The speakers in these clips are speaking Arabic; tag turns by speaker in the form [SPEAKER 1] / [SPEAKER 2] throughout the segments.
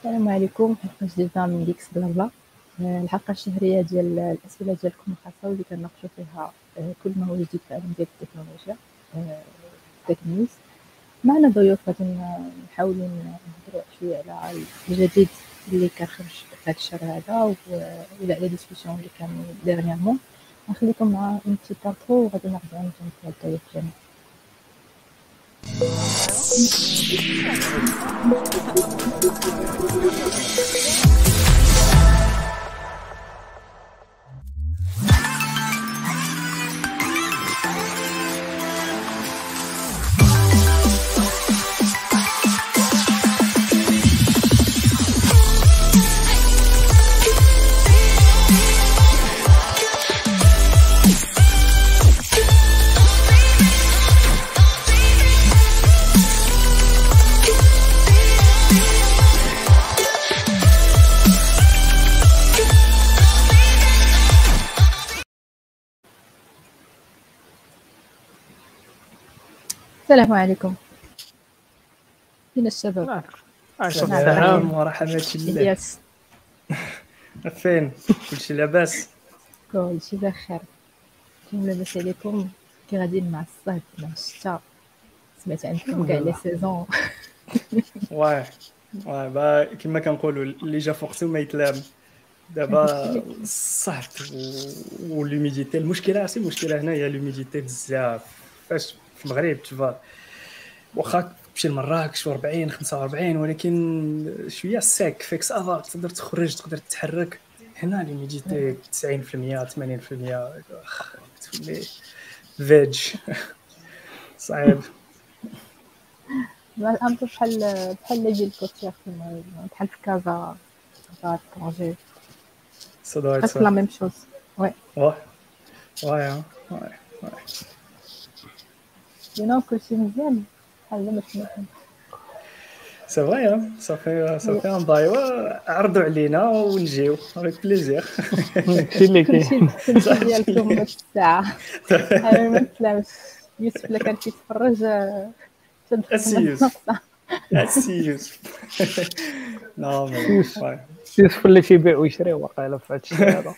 [SPEAKER 1] السلام عليكم. حلقه جديده من GeeksBlabla. آه، الحلقة الشهرية ديال الأسئلة ديالكم الخاصة واللي كنناقشوا فيها آه، كل ما هو جديد في العالم ديال التكنولوجيا tech آه، معنا ضيوف غادي نحاولوا نهضروا شوية على الجديد اللي كنخرج في هذا الشهر هذا ولا على discussion اللي كان dernièrement نخليكم مع une petite intro وغادي ناخذ عنكم الضيوف ديالنا Thank you. السلام عليكم. فين الشباب.
[SPEAKER 2] السلام ورحمة الله.
[SPEAKER 1] يس
[SPEAKER 2] فين؟ كلشي لاباس؟
[SPEAKER 1] كلشي بخير. كيما لاباس عليكم. كي غاديين مع الصهد مع الشتا. سمعت عندكم كاع les saisons.
[SPEAKER 2] واه واه با كما كنقولوا اللي جا فوقتو ما يتلام. دابا الصهد وال humidité. المشكلة عرفتي المشكلة هنا هي ال humidité بزاف. فاش في المغرب تشوف واخا تمشي لمراكش 40 45 ولكن شوية ساك فيك سافا تقدر تخرج تقدر تتحرك. هنا ليميديتي 90% 80% تولي فيج. صعيب.
[SPEAKER 1] الامر بحال بحال لي جيل كوتير في المغرب بحال في كازا كازا كونجي
[SPEAKER 2] سا دو
[SPEAKER 1] لا ميم شوز وي
[SPEAKER 2] واه واه واه
[SPEAKER 1] يو كلشي مزيان بحال ما سمعتش
[SPEAKER 2] سي فري صافي صافي نضايوا عرضوا علينا ونجيو افيك بليزير
[SPEAKER 3] هادشي اللي كاين
[SPEAKER 1] كلشي ديالكم هاد الساعة أنا ما نتلامش يوسف الا كان كيتفرج
[SPEAKER 2] اسي يوسف اسي يوسف non
[SPEAKER 3] يوسف اللي تيبيع ويشري واقيلا في هادشي هذا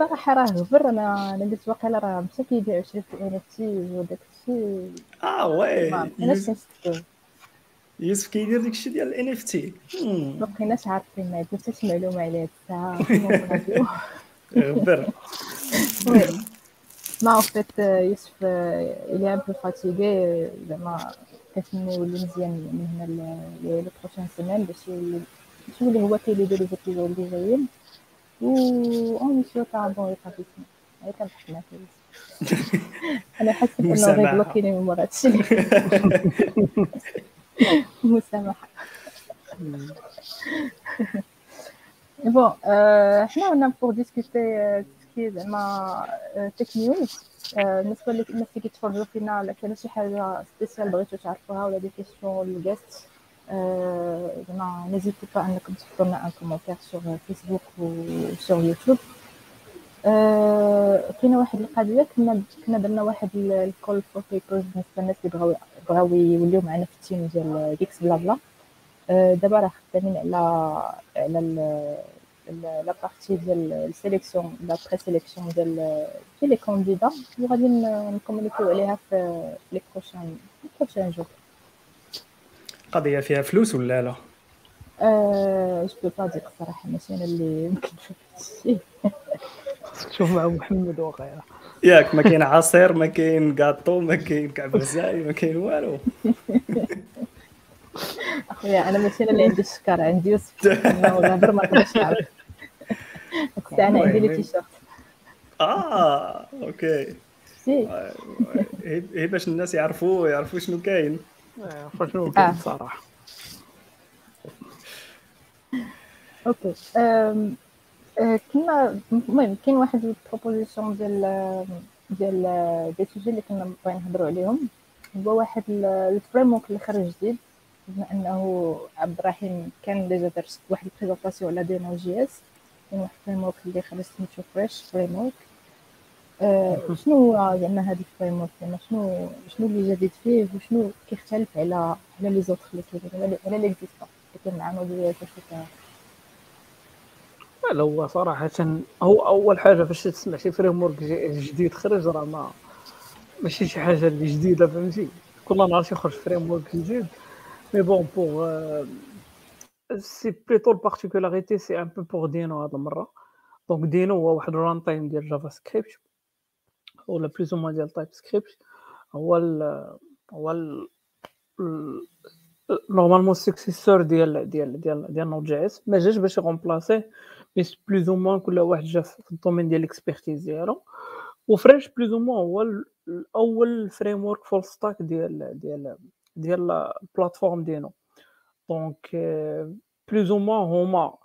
[SPEAKER 1] صراحة راه غبر أنا أنا قلت واقيلا راه مشى كيبيع ويشري في NFT وداك الشيء آه oui. كنصدقو
[SPEAKER 2] يوسف كيدير داك الشيء ديال ال NFT
[SPEAKER 1] ما بقيناش عارفين ما عندنا حتى شي معلومة على هاد الراديو
[SPEAKER 2] غبر
[SPEAKER 1] ما fait يوسف est un peu fatigué. زعما كنتمنى يولي مزيان من هنا لو بروشين سيمين باش يولي هو كيدير لي زيبيزود اللي جايين. و اون سيو تاع بون ريتابليسمون هاي كنضحك معاك أنا حاسه
[SPEAKER 2] إنه.
[SPEAKER 1] غير بلوكيني من مورا هادشي مسامحة بون حنا هنا بور ديسكوتي كي زعما tech news بالنسبة للناس اللي كيتفرجوا فينا كانوا شي حاجة spécial بغيتو تعرفوها ولا des questions لل guests زعما n'hésitez pas انكم تحطوا لنا un commentaire sur Facebook و sur YouTube آه، كاينة واحد القضية كنا كنا درنا واحد ال call for papers بالنسبة للناس اللي بغاو بغاو يوليو معنا في ال team ديال GeeksBlabla دابا راه خدامين على على la partie ديال ال sélection la présélection ديال ديال les candidats وغادي نكومونيكيو عليها في les prochains prochains jours
[SPEAKER 2] قضيه فيها فلوس ولا لا
[SPEAKER 1] أه je peux pas dire الصراحه ماشي أنا اللي يمكن نشوف
[SPEAKER 3] شوف مع محمد وغيره
[SPEAKER 2] ياك ما كاين عصير ما كاين كاطو ما كاين كعب غزالي ما كاين والو
[SPEAKER 1] اخويا أنا ماشي أنا اللي عندي الشكر عندي يوسف غابر ما نقدرش نعرف أنا عندي لي تيشيرت
[SPEAKER 2] آه
[SPEAKER 1] OK
[SPEAKER 2] هي باش الناس يعرفوا يعرفوا شنو كاين
[SPEAKER 3] كاين
[SPEAKER 1] آه.
[SPEAKER 3] الصراحه
[SPEAKER 1] OK. أه، كنا المهم كاين واحد ال proposition ديال ديال des sujets اللي كنا باغيين نهضروا عليهم. هو واحد ال framework اللي خرج جديد بما أنه عبد الرحيم كان déjà دار واحد ال présentation على Deno JS كاين واحد ال framework اللي خرج سميتو Fresh framework شنو هو زعما هذا ال framework زعما شنو شنو اللي جديد فيه وشنو كيختلف على على les autres اللي كاينين على l'existant لكن مع nouveautés كيف
[SPEAKER 3] لا هو صراحة هو أول حاجة فاش تسمع شي framework جديد خرج راه ما ماشي شي حاجة اللي جديدة فهمتي؟ كل نهار يخرج framework جديد mais bon pour c'est plutôt ال particularité c'est un peu pour Deno هاد المرة. donc Deno هو واحد ال runtime ديال JavaScript ولا plus ou ديال TypeScript هو ال هو normalement ال successeur ديال ديال ديال ديال Node JS ما جاش باش ي remplacer mais plus ou moins كل واحد جا في ال domaine ديال ال expertise ديالو. و Fresh plus ou moins هو الأول framework full stack ديال ديال ديال ال plateforme ديالو. donc plus ou moins هما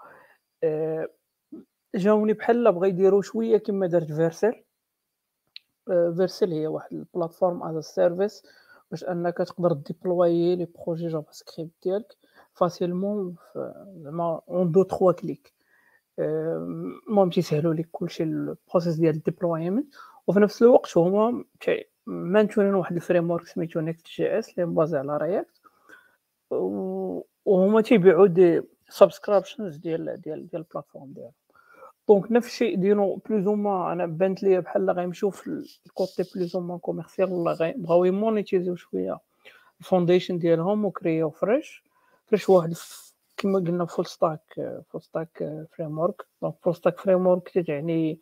[SPEAKER 3] جاوني بحال بغا يديروا شوية كما دارت Vercel Vercel هي واحد ال platform as service باش انك تقدر déployer les projets JavaScript ديالك facilement زعما un deux trois clics. المهم تيسهلوا لك كلشي ال process ديال ال deployment وفي نفس الوقت هما maintenين واحد ال framework سميتو Next JS اللي basé على React وهما تيبيعوا des subscriptions ديال ديال ديال ال plateforme ديالهم donc نفس الشيء ديروا plus ما أنا بانت لي بحال غيمشيو في ال côté plus ما commercial ولا بغاو ي monétiserو شوية ال foundation ديالهم و créerو Fresh Fresh واحد كما قلنا full stack full stack framework donc full stack framework تعني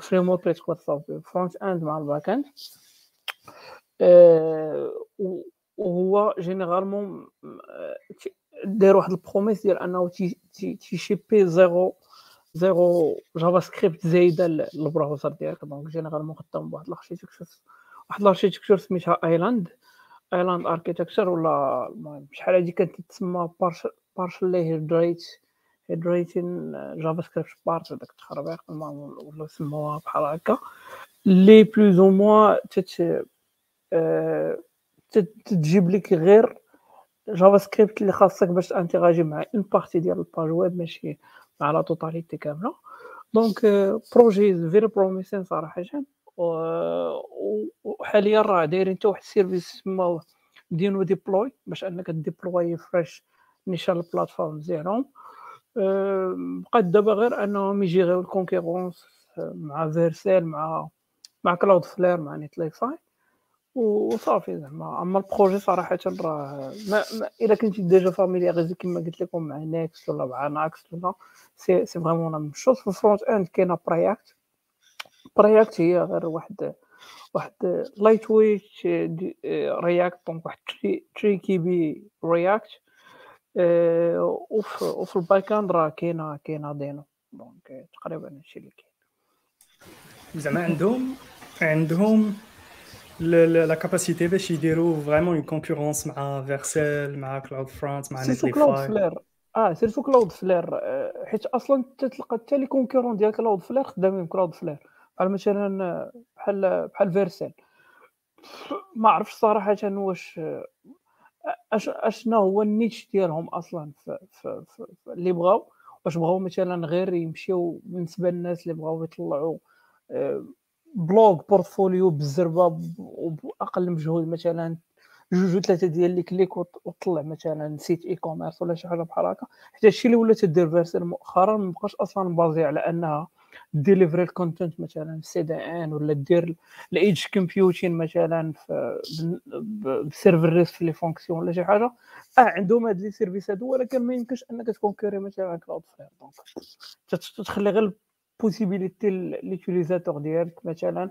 [SPEAKER 3] framework اللي تصاوب front-end مع ال back-end وهو généralement داير واحد ال promesse ديال انه تي shippi زيرو زيرو JavaScript زايده لل browser ديالك. donc généralement خدام بواحد ال architecture واحد ال architecture سميتها island island architecture ولا المهم شحال هادي كانت تسمى partially hydrate hydrating JavaScript part داك التخربيق. ولا سموها بحال هكا. les plus ou moins تت تجيب لك غير JavaScript اللي خاصك باش interagir مع une partie ديال ال page web ماشي مع la totalité كامله donc projet very promising صراحة. وحاليا راه دايرين حتى واحد ال service سماوه Deno Deploy باش أنك déployer Fresh نيشان ال plateforme ديالهم بقات دابا غير أنهم يجي غير ال concurrence مع Vercel مع مع Cloudflare مع Netlify وصافي زعما. أما ال projet صراحة راه ما, ما إلا كنتي déjà familiarisé كما قلت لكم مع Next ولا مع ناكس ولا c'est c'est vraiment la chose. في ال front-end كاينة Preact Preact هي غير واحد واحد lightweight React donc واحد trois KB React وفي وفي ال back-end راه كاينة كاينة Deno. donc تقريبا هادشي اللي كاين.
[SPEAKER 2] زعما عندهم عندهم la capacité باش يديروا vraiment en concurrence مع Vercel مع CloudFront مع
[SPEAKER 3] surtout Cloudflare آه سيرتو كلاود فلير حيت أصلا تلقى حتى les concurrents ديال Cloudflare خدامين Cloudflare بحال مثلا بحال بحال Vercel ما عرفتش صراحة واش أش اشنا هو ال niche ديالهم أصلا في, في, في, في اللي بغاو. واش بغاو مثلا غير يمشيو بالنسبة للناس اللي بغاو يطلعوا blog portfolio بالزربه باقل مجهود مثلا جوج ثلاثة ديال les clics وطلع مثلا site e-commerce ولا شي حاجة بحال هكا. حتى الشيء اللي ولات دير Vercel مؤخرا ما بقاش أصلا basé على أنها delivery ال content مثلا CDN ولا دير ال edge computing مثلا ب serverless ك في les fonctions ولا شي حاجة. آه عندهم هاد les services هادو ولكن ما يمكنش أنك تكون carry مثلا Cloudflare donc تخلي غير possibilité l'utilisateur ديالك مثلا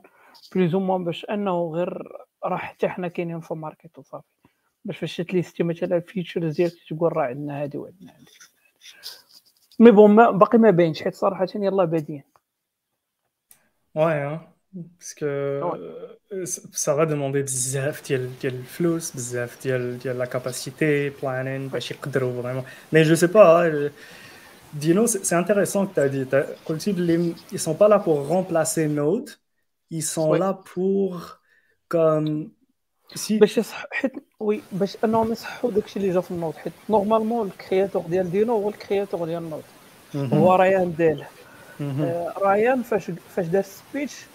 [SPEAKER 3] plus moins باش أنه غير راه حتى حنا كاينين في ال market وصافي باش فاش ت lister مثلا ال features ديالك تقول راه عندنا هادي وعندنا هادي. mais bon باقي ما باينش حيت صراحة يلاه بادين
[SPEAKER 2] Ouais, parce que ça va demander بزاف ديال ديال الفلوس بزاف ديال ديال la capacité planning باش يقدروا vraiment mais je sais pas Deno, c'est intéressant que tu as dit. Ils ne sont pas là pour remplacer Node, ils sont oui. là pour comme
[SPEAKER 3] si باش يصح حيت وي باش أنهم يصحوا داكشي اللي جا في ال Node. حيت normalement ال créateur ديال Deno هو ال créateur ديال ال Node هو ريان ديله ريان فاش فاش دار speech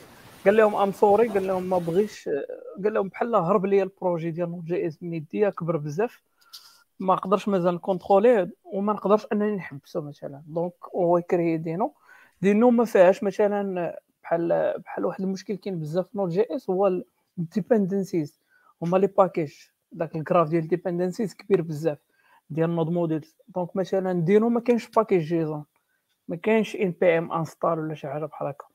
[SPEAKER 3] قال لهم I'm sorry قال لهم ما بغيش قال لهم بحال هرب لي ال projet ديال Node.js من يديا كبر بزاف. ما نقدرش مازال نكونتروليه وما نقدرش انني نحبسو مثلا. donc هو يكري Deno Deno ما فيهاش مثلا بحال بحال واحد المشكل كاين بزاف في Node.js هو ال dependencies هما لي package داك ال graph ديال ال dependencies كبير بزاف ديال node modules donc مثلا Deno ما كاينش package JSON. ما كاينش npm install ولا شي حاجة بحال هكا.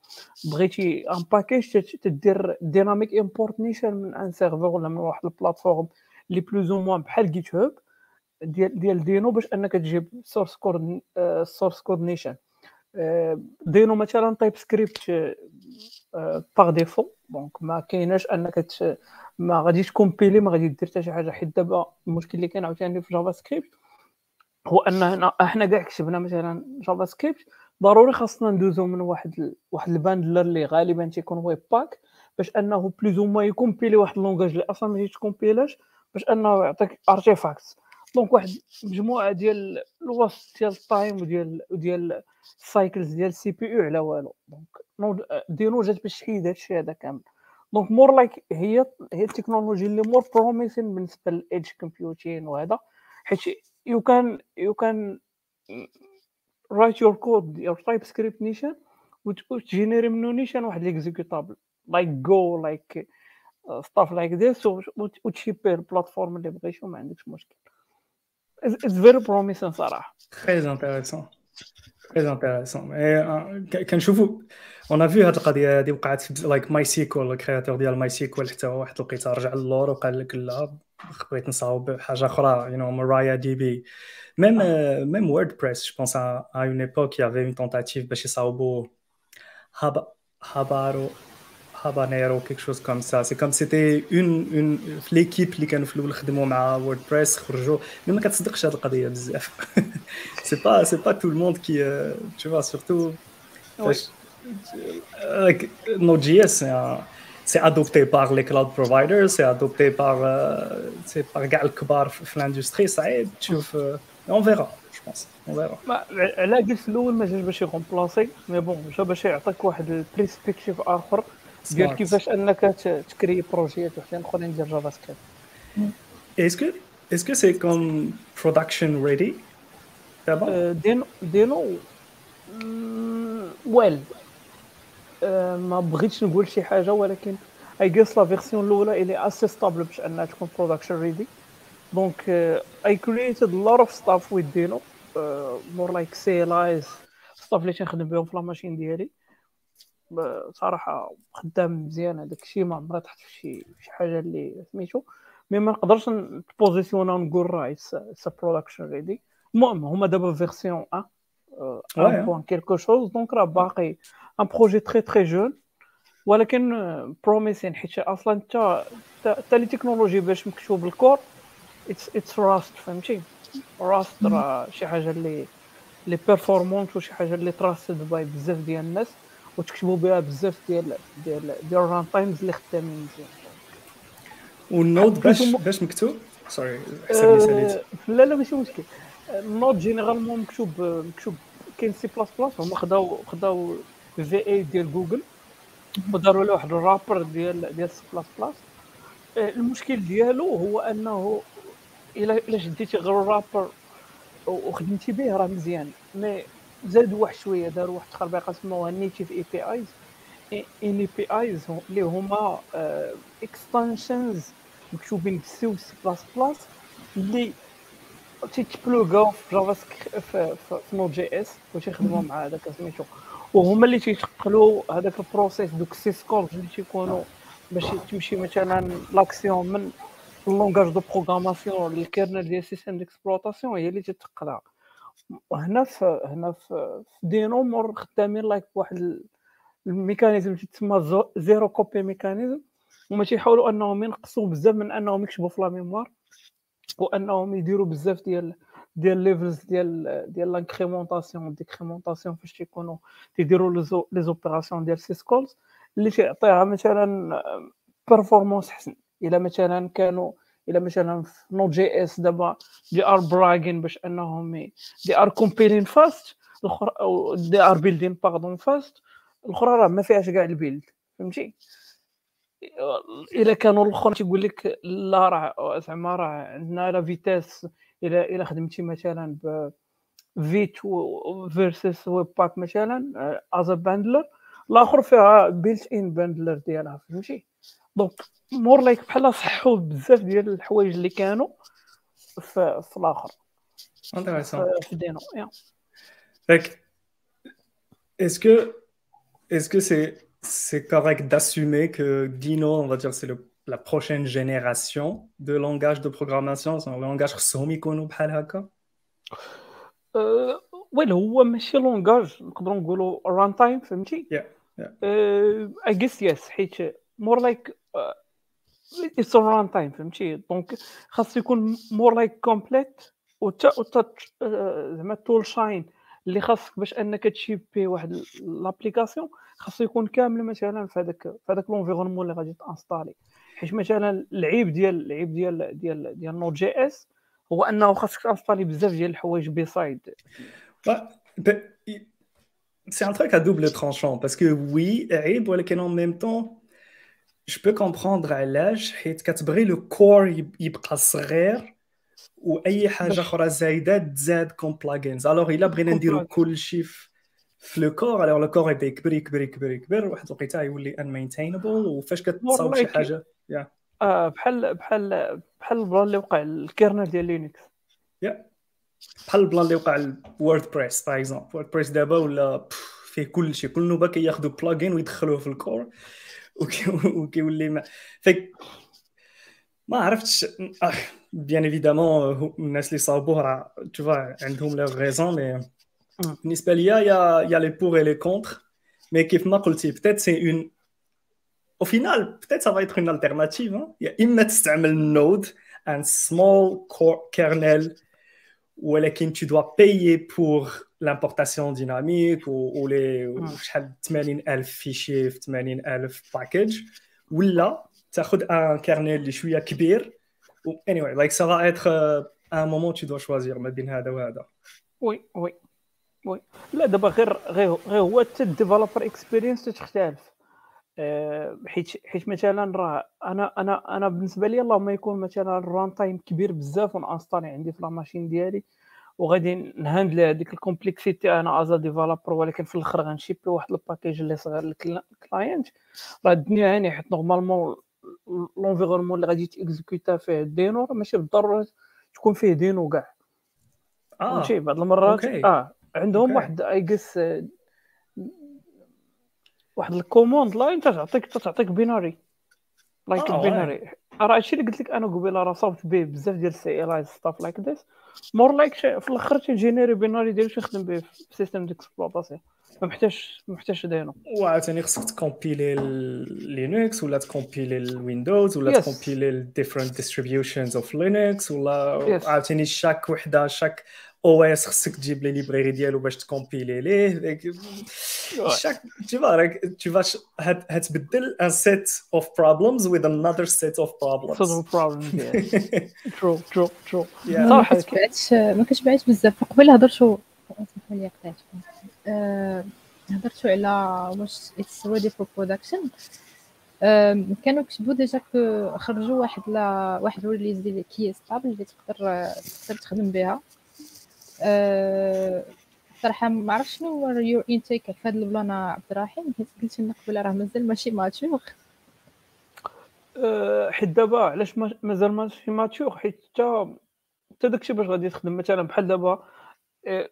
[SPEAKER 3] بغيتي un package تدير dynamic امبورتنيشن من un serveur ولا من واحد ال plateforme لي plus ou moins بحال GitHub ديال ديال Deno باش أنك تجيب source code source code نيشن Deno مثلا TypeScript par défaut donc ما كايناش أنك ما غاديش كومبيلي ما غادي دير حتى شي حاجة حيت دابا المشكل اللي كاين عاوتاني في JavaScript هو أن هنا إحنا كاع كتبنا مثلا JavaScript ضروري خاصنا ندوزو من واحد. واحد ال bundler اللي غالبا تيكون Webpack باش أنه plus ما يكومبيلي واحد ال langage اللي أصلا ما تيكومبيلاش باش أنه يعطيك artifact donc واحد مجموعة ديال الوسط ديال ال time وديال وديال ال cycles ديال ال CPU على والو. donc Deno جات باش تحيد هادشي هذا كامل. donc more like هي هي التكنولوجي اللي more promising بالنسبة لل edge computing وهذا. حيت you can you can write your code your TypeScript نيشان وتجينيري منو نيشان واحد l'exécutable go like uh, stuff like this وتشيبي البلاتفورم اللي بغيتي وما عندكش مشكل. It's very promising صراحة
[SPEAKER 2] très intéressant. Très intéressant. كنشوفوا اون فيو هاد القضية هادي وقعت لايك ماي سيكول الكرياتور ديال ماي سيكول حتى هو واحد الوقيته رجع للور وقال لك لا بغيت نصاوب حاجة أخرى يو نو مرايا دي بي ميم ميم ووردبريس جو بونس ا اون ايبوك يافي اون تونتاتيف باش يصاوبوا هابا هابارو هابانيرو كيك شوز كوم سا سي كوم سيتي اون اون في ليكيب اللي كانوا في الأول خدموا مع ووردبريس خرجوا مي ما كتصدقش هذه القضية بزاف سي با سي با تو الموند كي تو فوا سورتو Node.js, c'est adopté par les cloud providers, c'est adopté par, euh, c'est par كاع الكبار في l'industrie صعيب تشوف on verra je pense on verra.
[SPEAKER 3] على قلت في الأول ما جاش باش يغومبلاسي mais bon جا باش يعطيك واحد ال perspective اخر ديال كيفاش انك تكري projet ات وحدين اخرين ديال جافا Script
[SPEAKER 2] est-ce que c'est comme production ready?
[SPEAKER 3] دابا Deno Deno well ما بغيتش نقول شي حاجة ولكن I guess la version الاولى elle est assez stable باش انها تكون production ready donc I created lot of stuff with Deno more like CLIs stuff اللي تنخدم بهم في la machine ديالي صراحة خدام مزيان هذاك الشيء ما عمرها تحت في شي شي حاجة اللي سميتو. mais ما نقدرش نبوزيسيونا ونقول راه ça production ready المهم هما دابا version 1 1 point quelque chose donc راه باقي un projet très très jeune ولكن promising حيت أصلا انت حتى les technologies باش مكتوب ال core it's it's Rust فهمتي؟ Rust راه شي حاجة اللي les performances وشي حاجة اللي trusted by بزاف ديال الناس. وتكتبوا بها بزاف ديال ديال ديال ال runtimes اللي خدامين مزيان.
[SPEAKER 2] وال Node باش باش مكتوب؟ sorry حسبني ساليت.
[SPEAKER 3] لا لا ماشي مشكل. ال Node généralement مكتوب مكتوب كاين سي بلاس بلاس هما خداو خداو V8 ديال جوجل وداروا له واحد ال wrapper ديال ديال سي بلاس بلاس المشكل ديالو هو أنه الا إلا شديتي غير ال wrapper وخدمتي به راه مزيان. mais زادوا واحد شوية داروا واحد التخربيقه سموها نيتيف اي بي ايز اي بي ايز اللي هما extensions مكتوبين بالسي و سي بلاس بلاس اللي تيتبلوغاو في JavaScript في, في Node.js وتيخدموا مع هذاك سميتو. وهما اللي تيتقلوا هذاك ال process دوك ال syscalls اللي تيكونوا باش تمشي مثلا l'action من ال langage de programmation لل kernel ديال ال système d'exploitation هي اللي تتقلها وهنا في هنا في Deno خدامين like واحد ال mécanisme تسمى zero copy mechanism. هما تيحاولوا أنهم ينقصوا بزاف من أنهم يكتبوا في la mémoire وأنهم يديروا بزاف ديال ديال ليفلز ديال ديال لانكريمونطاسيون ديكريمونطاسيون فاش تيكونوا تيديروا لي زوبيراسيون ديال سيسكولز اللي تيعطيها مثلا بيرفورمانس حسن. إلا مثلا كانوا إلا مثلا في نوت جي اس دابا دي ار براغين باش أنهم دي ار كومبيلين فاست الاخرى أو دي ار بيلدين باردون فاست الأخرى راه ما فيهاش كاع البيلد فهمتي؟ إلا كانوا الاخرين تيقول لك لا راه زعما راه عندنا لا فيتاس إلى إلى خدمتي مثلا ب Vite versus Webpack مثلا as bundler الآخر فيها built-in bundler ديالها فهمتي؟ donc more like بحال صحوا بزاف ديال الحوايج اللي كانوا في, في الآخر.
[SPEAKER 2] في Deno Fait est-ce que est-ce que c'est c'est correct d'assumer que Deno, on va dire, c'est la prochaine génération de langage de programmation, c'est un langage خصهم يكونوا بحال هكا
[SPEAKER 3] well هو ماشي langage نقدروا نقولوا runtime فهمتي I guess yes حيت more like it's runtime فهمتي donc خاص يكون more like complet وتا زعما toolchain اللي خاصك باش انك تشيبي واحد l'application خاصو يكون كامل مثلا في هذاك في هذاك l'environnement اللي غادي تانستالي حيت مثلا العيب ديال العيب ديال ديال ديال Node.js هو انه خاصك تانستالي بزاف ديال الحوايج beside
[SPEAKER 2] C'est un truc à double tranchant parce que عيب ولكن en même temps je peux comprendre علاش حيت كتبغي le core يبقى صغير واي حاجة أخرى زايدة تزاد comme plugins alors إلا بغينا نديرو كل شيء في le core alors le core يبدا يكبر يكبر يكبر يكبر واحد الوقيته يولي ان maintainable وفاش كتصاوب شي حاجة.
[SPEAKER 3] yeah آه بحال بحال بحال البلان اللي وقع ال kernel ديال Linux.
[SPEAKER 2] yeah بحال البلان اللي وقع ال WordPress par exemple WordPress دابا ولا فيه كل شيء كل نوبة كياخذوا plugin ويدخلوه في ال core. وكيولي ما فيك ما عرفتش bien évidemment الناس اللي صاوبوه راه تشوفا عندهم les raisons mais بالنسبة ليا y a y a les pour et les contre mais كيف ما قلتي peut-être si on au final peut-être ça va être une alternative hein. يا اما تستعمل Node un small kernel ولكن tu dois payer pour l'importation dynamique ou, ou les شحال 80000 fichiers في 80000 package ولا تاخذ un kernel اللي شوية كبير و anyway like ça va être uh, un moment tu dois choisir ما بين هذا وهذا
[SPEAKER 3] oui oui oui لا دابا غير غير غير هو حتى ال developer experience تختلف أه حيت حيت مثلا راه أنا أنا أنا بالنسبة لي اللهم يكون مثلا ال runtime كبير بزاف ونانستالي عندي في la machine ديالي وغادي نهاندل هذيك ال complexity أنا as a developer ولكن في الأخر غنشيبي واحد ال package اللي صغير لل client راه الدنيا هاني حيت normalement l'environnement اللي غادي تيكزيكوتا فيه Deno ماشي بالضرورة تكون فيه Deno كاع آه فهمتي بعض المرات OK. آه عندهم OK. واحد I guess واحد ال command line تعطيك تعطيك binary like ال binary راه هادشي اللي قلت لك أنا قبيلة راه صاوبت به بزاف ديال ال CLI stuff like this more like في الأخر تيجينيري binary ديالو تخدم به في système d'exploitation ما محتاجش ما محتاجش Deno
[SPEAKER 2] وعاوتاني خصك تكومبيلي Linux ولا تكومبيلي ال Windows ولا تكومبيلي ال different distributions of Linux ولا عاوتاني chaque وحدة chaque OS خصك تجيب les library ديالو باش تكومبيلي ليه. chaque tu vas tu vas هتبدل un set of problems with another set of problems.
[SPEAKER 3] Set of problems true true true.
[SPEAKER 1] صراحة ما كتبعتش بزاف. قبل هضرتو اسمحوا لي قطعتكم هضرتو على واش it's ready for production كانوا كتبوا déjà خرجوا واحد لا واحد release ديال qui stable اللي تقدر تقدر تخدم بها. صراحة ما عرفتش شنو هو your own take في هذا البلان عبد الرحيم. حيت قلت لنا قبل راه مازال ماشي mature
[SPEAKER 3] حيت دابا علاش مازال ماشي mature حيت حتى حتى داكشي باش غادي تخدم. مثلا بحال دابا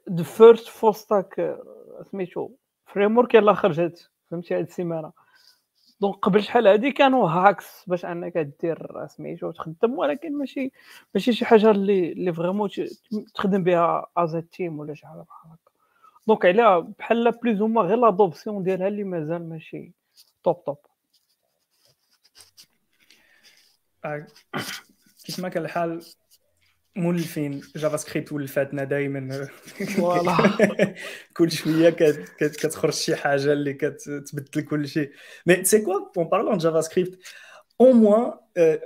[SPEAKER 3] the first full stack سميتو framework يلاه خرجت فهمتي؟ هاد السيمانة. donc قبل شحال هادي كانوا hacks باش أنك دير سميتو تخدم ولكن ماشي ماشي شي حاجة اللي اللي vraiment تخدم بها as team ولا شي حاجة بحال هكا. donc على بحال بلوز هما غير l'adoption ديالها اللي مازال ماشي top top
[SPEAKER 2] كيف ما كان الحال مولفين JavaScript ولفاتنا دائما
[SPEAKER 3] voilà.
[SPEAKER 2] كل شوية كتخرج شي حاجة اللي كتبدل كل شيء mais c'est quoi on parle en JavaScript au moins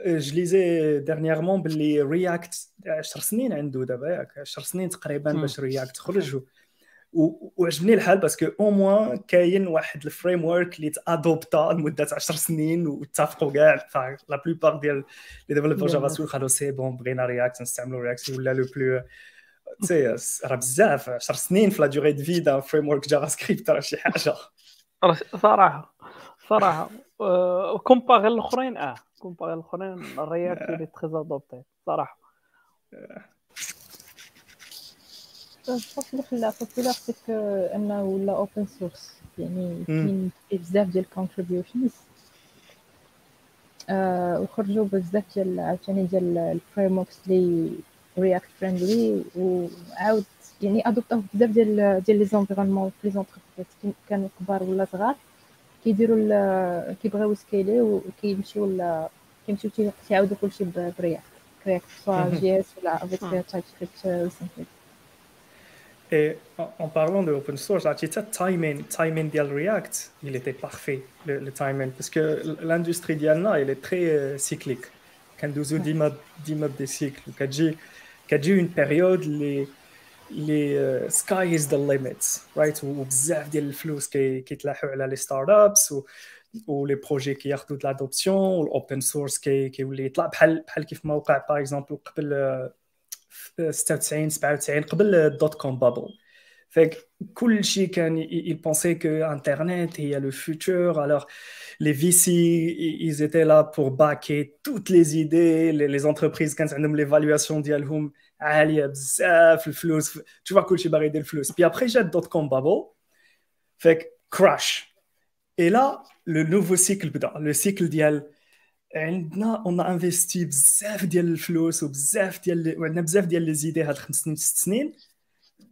[SPEAKER 2] je lisais dernièrement باللي React 10 سنين عنده دابا ياك 10 سنين تقريبا باش React خرج وعجبني الحال parce qu'au moins كاين واحد ال framework اللي تأدوبتا لمدة 10 سنين واتفقوا كاع la plupart ديال les développeurs JavaScript قالوا c'est bon بغينا React نستعملوا React ولا le plus c'est راه بزاف 10 سنين في la durée de vie d'un framework JavaScript راه شي حاجة.
[SPEAKER 3] صراحة صراحة. comparé الاخرين آه comparé الاخرين ال React اللي très adopté صراحة.
[SPEAKER 1] bon اللي خلاه populaire c'est que أنه ولا open source يعني كاين بزاف ديال ال contributions وخرجوا بزاف ديال عاوتاني ديال ال frameworks لي React friendly وعاود يعني ادوبتاو بزاف ديال ديال les environnements في les entreprises كانوا كبار ولا صغار. كيديروا كيبغيو scaler وكيمشيو كيمشيو تيعاودوا كلشي ب React React soit JS ولا avec TypeScript
[SPEAKER 2] Et en, parlant de open source, le timing, timing de React, il était parfait, le, timing, parce que l'industrie d'Yalna, elle est très euh, cyclique. Quand nous avons des cycles, quand j'ai une période, les, les uh, sky is the limit, right? Ou بزاف ديال الفلوس كي كيتلاحوا على les startups ou ou les projets qui ياخذوا de l'adoption ou l'open source كي كيولي يطلع بحال بحال كيف ما وقع باغ اكزومبل قبل 96 97 قبل الدوت كوم بابل fait كل شيء كان ils pensaient que internet il y a le futur alors les VC ils étaient là pour backer toutes les idées les, les entreprises كانت عندهم l'évaluation ديالهم عاليه بزاف الفلوس tu vois كل شيء باغي يدير الفلوس puis après جات دوت كوم بابل fait crash et là le nouveau cycle بدا le cycle ديال عندنا on investit بزاف ديال الفلوس وبزاف ديال وعندنا بزاف ديال les idées هاد خمس سنين ست سنين.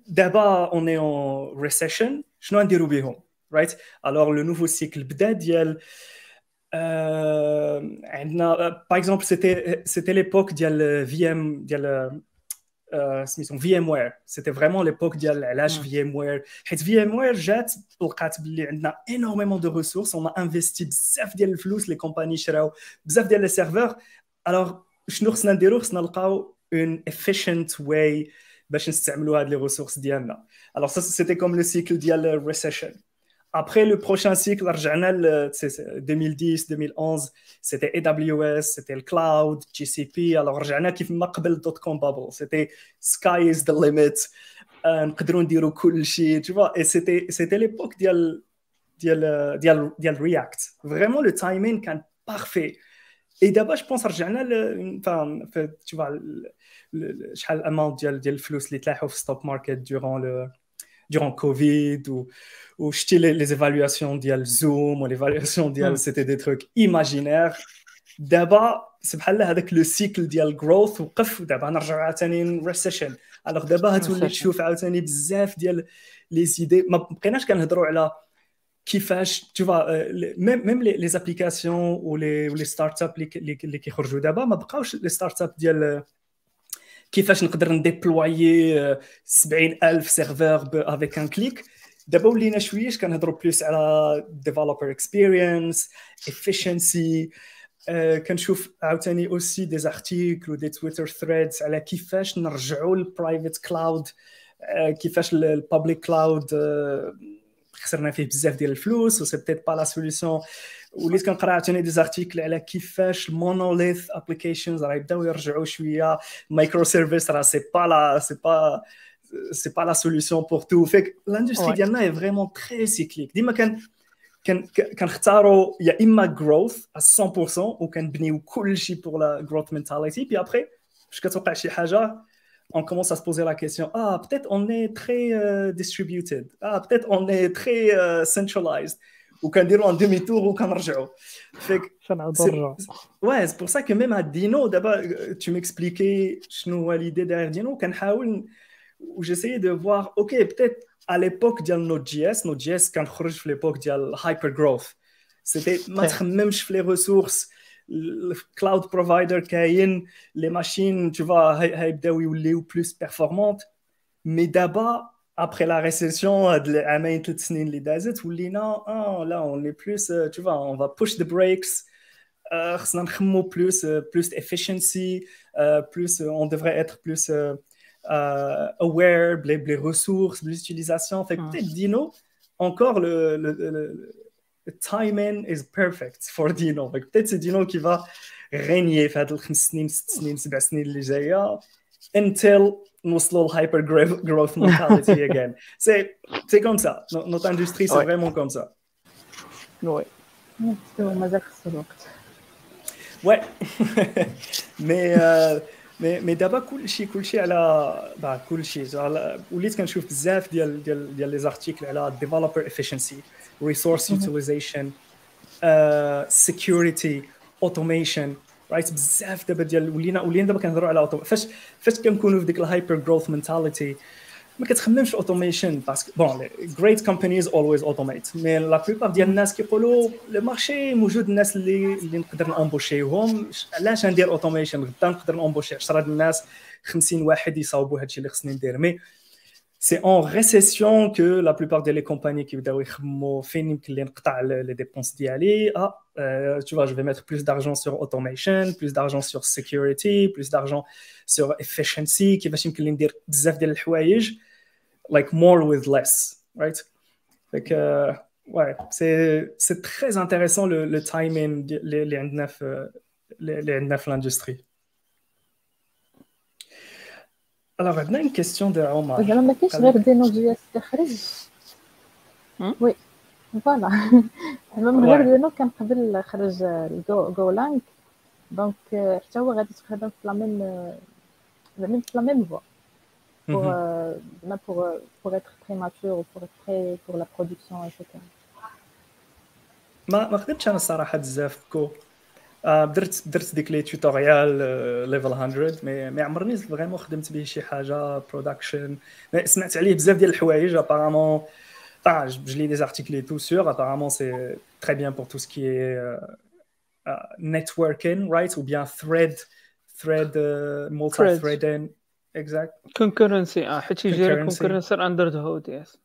[SPEAKER 2] دابا on est en récession شنو نديرو بهم right alors le nouveau cycle بدا ديال آه عندنا par exemple c'était c'était l'époque ديال VM ديال سميتهم VMware c'était vraiment l'époque ديال علاش في ام وير حيت في ام وير جات لقات باللي عندنا énormément de ressources on investit بزاف ديال الفلوس les compagnies شراو بزاف ديال les serveurs alors شنو خصنا نديرو خصنا نلقاو an efficient way باش نستعملوا هاد les ressources ديالنا alors c'était comme le cycle ديال ال récession Après le prochain cycle, 2010-2011, c'était AWS, c'était le cloud, GCP. Alors, رجعنا كيف ما قبل دوت كوم بابل. C'était sky is the limit. نقدروا نديروا كل شيء, tu vois. Et c'était c'était l'époque ديال ديال ديال ديال React. Vraiment le timing كان parfait. Et d'abord, je pense رجعنا enfin tu vois شحال الاماونت ديال ديال الفلوس اللي تلاحوا في ستوك ماركت durant le durant Covid ou, ou les, les évaluations d'Ial Zoom ou l'évaluation d'Ial, mm. c'était des trucs imaginaires. D'abord, c'est avec le cycle d'Ial Growth ou d'abord, on une recession. Alors d'abord, tu tu fais عاوتاني بزاف ديال les idées ما بقيناش كنهضروا على كيفاش tu vois même même les, les applications ou les ou les startups اللي اللي كيخرجوا دابا ما بقاوش les startups ديال كيفاش نقدر نديبلويي 70000 سيرفر افيك ان كليك دابا ولينا شوية كنهضروا plus على developer experience efficiency كنشوف عاوتاني aussi des articles و des Twitter threads على كيفاش نرجعوا ال private cloud كيفاش ال public cloud خسرنا فيه بزاف ديال الفلوس و peut-être pas la solution وليت كنقرا عاوتاني des articles على كيفاش ال monolith applications راه يبداو يرجعوا شوية microservices راه c'est pas la c'est pas c'est pas la solution pour tout vu que l'industrie ديالنا هي vraiment très cyclique ديما كان كان كنختاروا يا اما growth 100% وكنبنيو كلشي pour la growth mentality puis après فاش كتوقع شي حاجة on commence à se poser la question ah peut-être on est très euh, distributed. Ah peut-être on est très euh, centralized. وكنديروا ان ديمي تور وكنرجعوا فيك ouais c'est pour ça que même à Dino d'abord tu m'expliquais شنو هو l'idée derrière Dino. كنحاول j'essayais de voir ok peut-être à l'époque ديال Node.js Node.js كان خرج في l'époque ديال hyper growth c'était ما تخممش في les ressources الكلاود بروفايدر كاين لي ماشين tu vois هيبداو يوليو بلوس بيرفورمانت مي دابا après la récession de l'année ثلاث سنين اللي دازت ولينا آه لا on est plus tu vois on va push the brakes خصنا نخمو plus plus efficiency plus on devrait être plus uh, aware les ressources l'utilisation fait
[SPEAKER 3] Hmm.
[SPEAKER 2] peut-être Dino encore le, le, le, le timing is perfect for Dino fait que peut-être c'est Dino qui va régner في هاد الخمس سنين ست سنين سبع سنين اللي جايه until نوصلوا الهايبر growth mentality again c'est c'est comme ça No- notre industrie c'est
[SPEAKER 3] Ouais.
[SPEAKER 2] vraiment comme ça
[SPEAKER 3] وي
[SPEAKER 1] باسكو مازال خص الوقت
[SPEAKER 2] Ouais, mais euh, mais mais دابا كلشي كلشي على bah كلشي وليت كنشوف بزاف ديال ديال ديال لي زارتيكل على developer efficiency, resource utilization, uh, security, automation, right? بزاف دابا ديال ولينا ولينا دابا كنهضروا على فاش فاش كنكونوا في ديك ال hyper growth mentality ما كتخممش automation parce que bon great companies always automate mais la plupart ديال الناس كيقولوا le marché موجود الناس اللي اللي نقدر نامبوشيهم علاش ندير automation غدا نقدر نامبوشي 10 ديال الناس 50 واحد يصاوبوا هادشي اللي خصني ندير. mais سي اون ريسيسيون كو لا بلوبار ديال لي كومباني كيبداو يخمموا. فين يمكن لي نقطع لي ديبونس ديالي؟ آه euh, tu vois, je vais mettre plus d'argent sur automation, plus d'argent sur security, plus d'argent sur efficiency, كيفاش يمكن لي ندير بزاف ديال الحوايج؟ Like more with less, right? Fait que, ouais, c'est, c'est très intéressant le, le timing de- les, les عندنا في les, les عندنا في l'industrie. Alors, عندنا une question de Omar.
[SPEAKER 1] زعما ما كاينش غير Deno JS تخرج
[SPEAKER 3] هم؟
[SPEAKER 1] oui voilà زعما من غير
[SPEAKER 2] Ouais.
[SPEAKER 1] Deno كان قبل خرج ال Go Golang donc آه، حتى هو غادي تخدم في la même زعما في la même voie pour,
[SPEAKER 2] Mhm.
[SPEAKER 1] euh, même pour, euh, pour être très mature ou pour être prêt pour la production, etc.
[SPEAKER 2] ما ما خدمتش انا الصراحه بزاف كو آه، درت درت ديك لي توتوريال ليفل 100 مي ما عمرني فريمون خدمت به شي حاجه برودكشن سمعت عليه بزاف ديال الحوايج ابارامون Enfin, je, je lis des articles et tout sur. Apparemment, c'est très bien pour tout ce qui est euh, euh, networking, right? Ou bien thread, thread, euh, multi-threading. Exact.
[SPEAKER 3] كونكورنسي آه حيت
[SPEAKER 2] Concurrency.
[SPEAKER 3] كونكورنسي اندر ذا هود يس.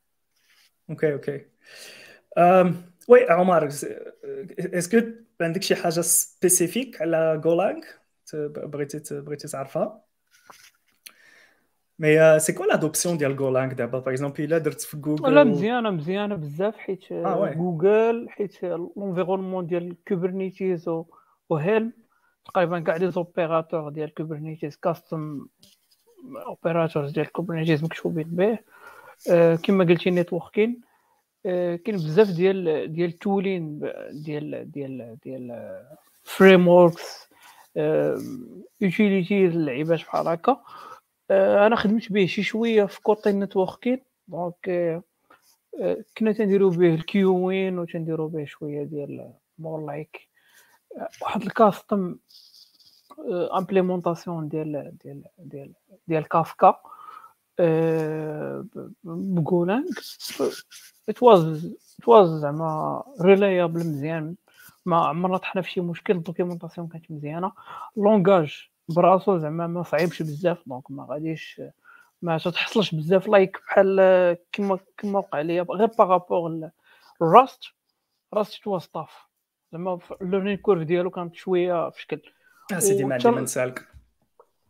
[SPEAKER 2] Euh, oui, Omar, est-ce que عندك شي حاجة spécifique على ت- بغيتي بغيتي تعرفها؟ Euh, c'est quoi l'adoption ديال Golang دابا؟ Par exemple, إلا درت في
[SPEAKER 3] la
[SPEAKER 2] Google
[SPEAKER 3] مزيانة مزيانة بزاف حيت
[SPEAKER 2] آه، oui.
[SPEAKER 3] Google حيت l'environnement ديال Kubernetes و Helm تقريبا كاع les opérateurs ديال Kubernetes custom operators ديال Kubernetes مكتوبين به. آه، كما قلتي networking آه، كاين بزاف ديال ديال ال tooling ديال ديال ديال frameworks utilities اللعيبات بحال هكا. آه، أنا خدمت به شي شوية في côté networking donc كنا تنديرو به ال queuing وتنديرو به شوية ديال more like واحد ال custom implémentation ديال ديال ديال ديال كافكا ب Golang it was it was زعما reliable مزيان. ما عمرنا طحنا في شي مشكل ال documentation كانت مزيانة. langage براسو زعما ما صعيبش بزاف donc ما غاديش ما تتحصلش بزاف like بحال كما كما وقع ليا. غير par rapport ال Rust Rust was tough زعما ال learning curve ديالو كانت شوية في شكل
[SPEAKER 2] آه سيدي ما عندي ما نسالك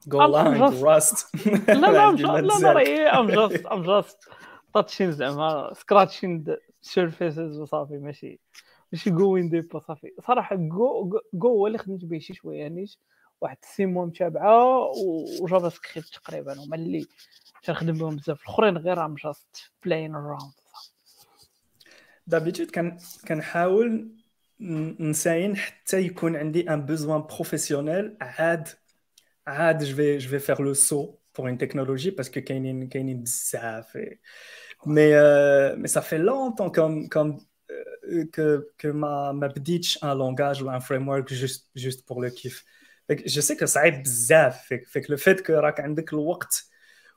[SPEAKER 2] Golang,
[SPEAKER 3] just-
[SPEAKER 2] Rust.
[SPEAKER 3] لا لا لا. راهي ام جاست ام جاست تاتشين زعما scratching surfaces وصافي ماشي ماشي going deep صافي صراحة جو جو هو اللي خدمت به شي شوية نيت واحد six mois متابعة و JavaScript تقريبا هما اللي تنخدم بهم بزاف. الأخرين غير I'm just playing around
[SPEAKER 2] d'habitude كان كنحاول نساين حتى يكون عندي ان بوزوان بروفيسيونيل عاد عاد جو في جو في فير لو سو pour une technologie parce que كاينين كاينين بزاف et- mais euh, mais ça fait longtemps comme comme euh, que que ma ما بديتش un langage ou un framework juste juste pour le kiff Fait que je sais que صعيب بزاف fait, fait que le fait que راك عندك الوقت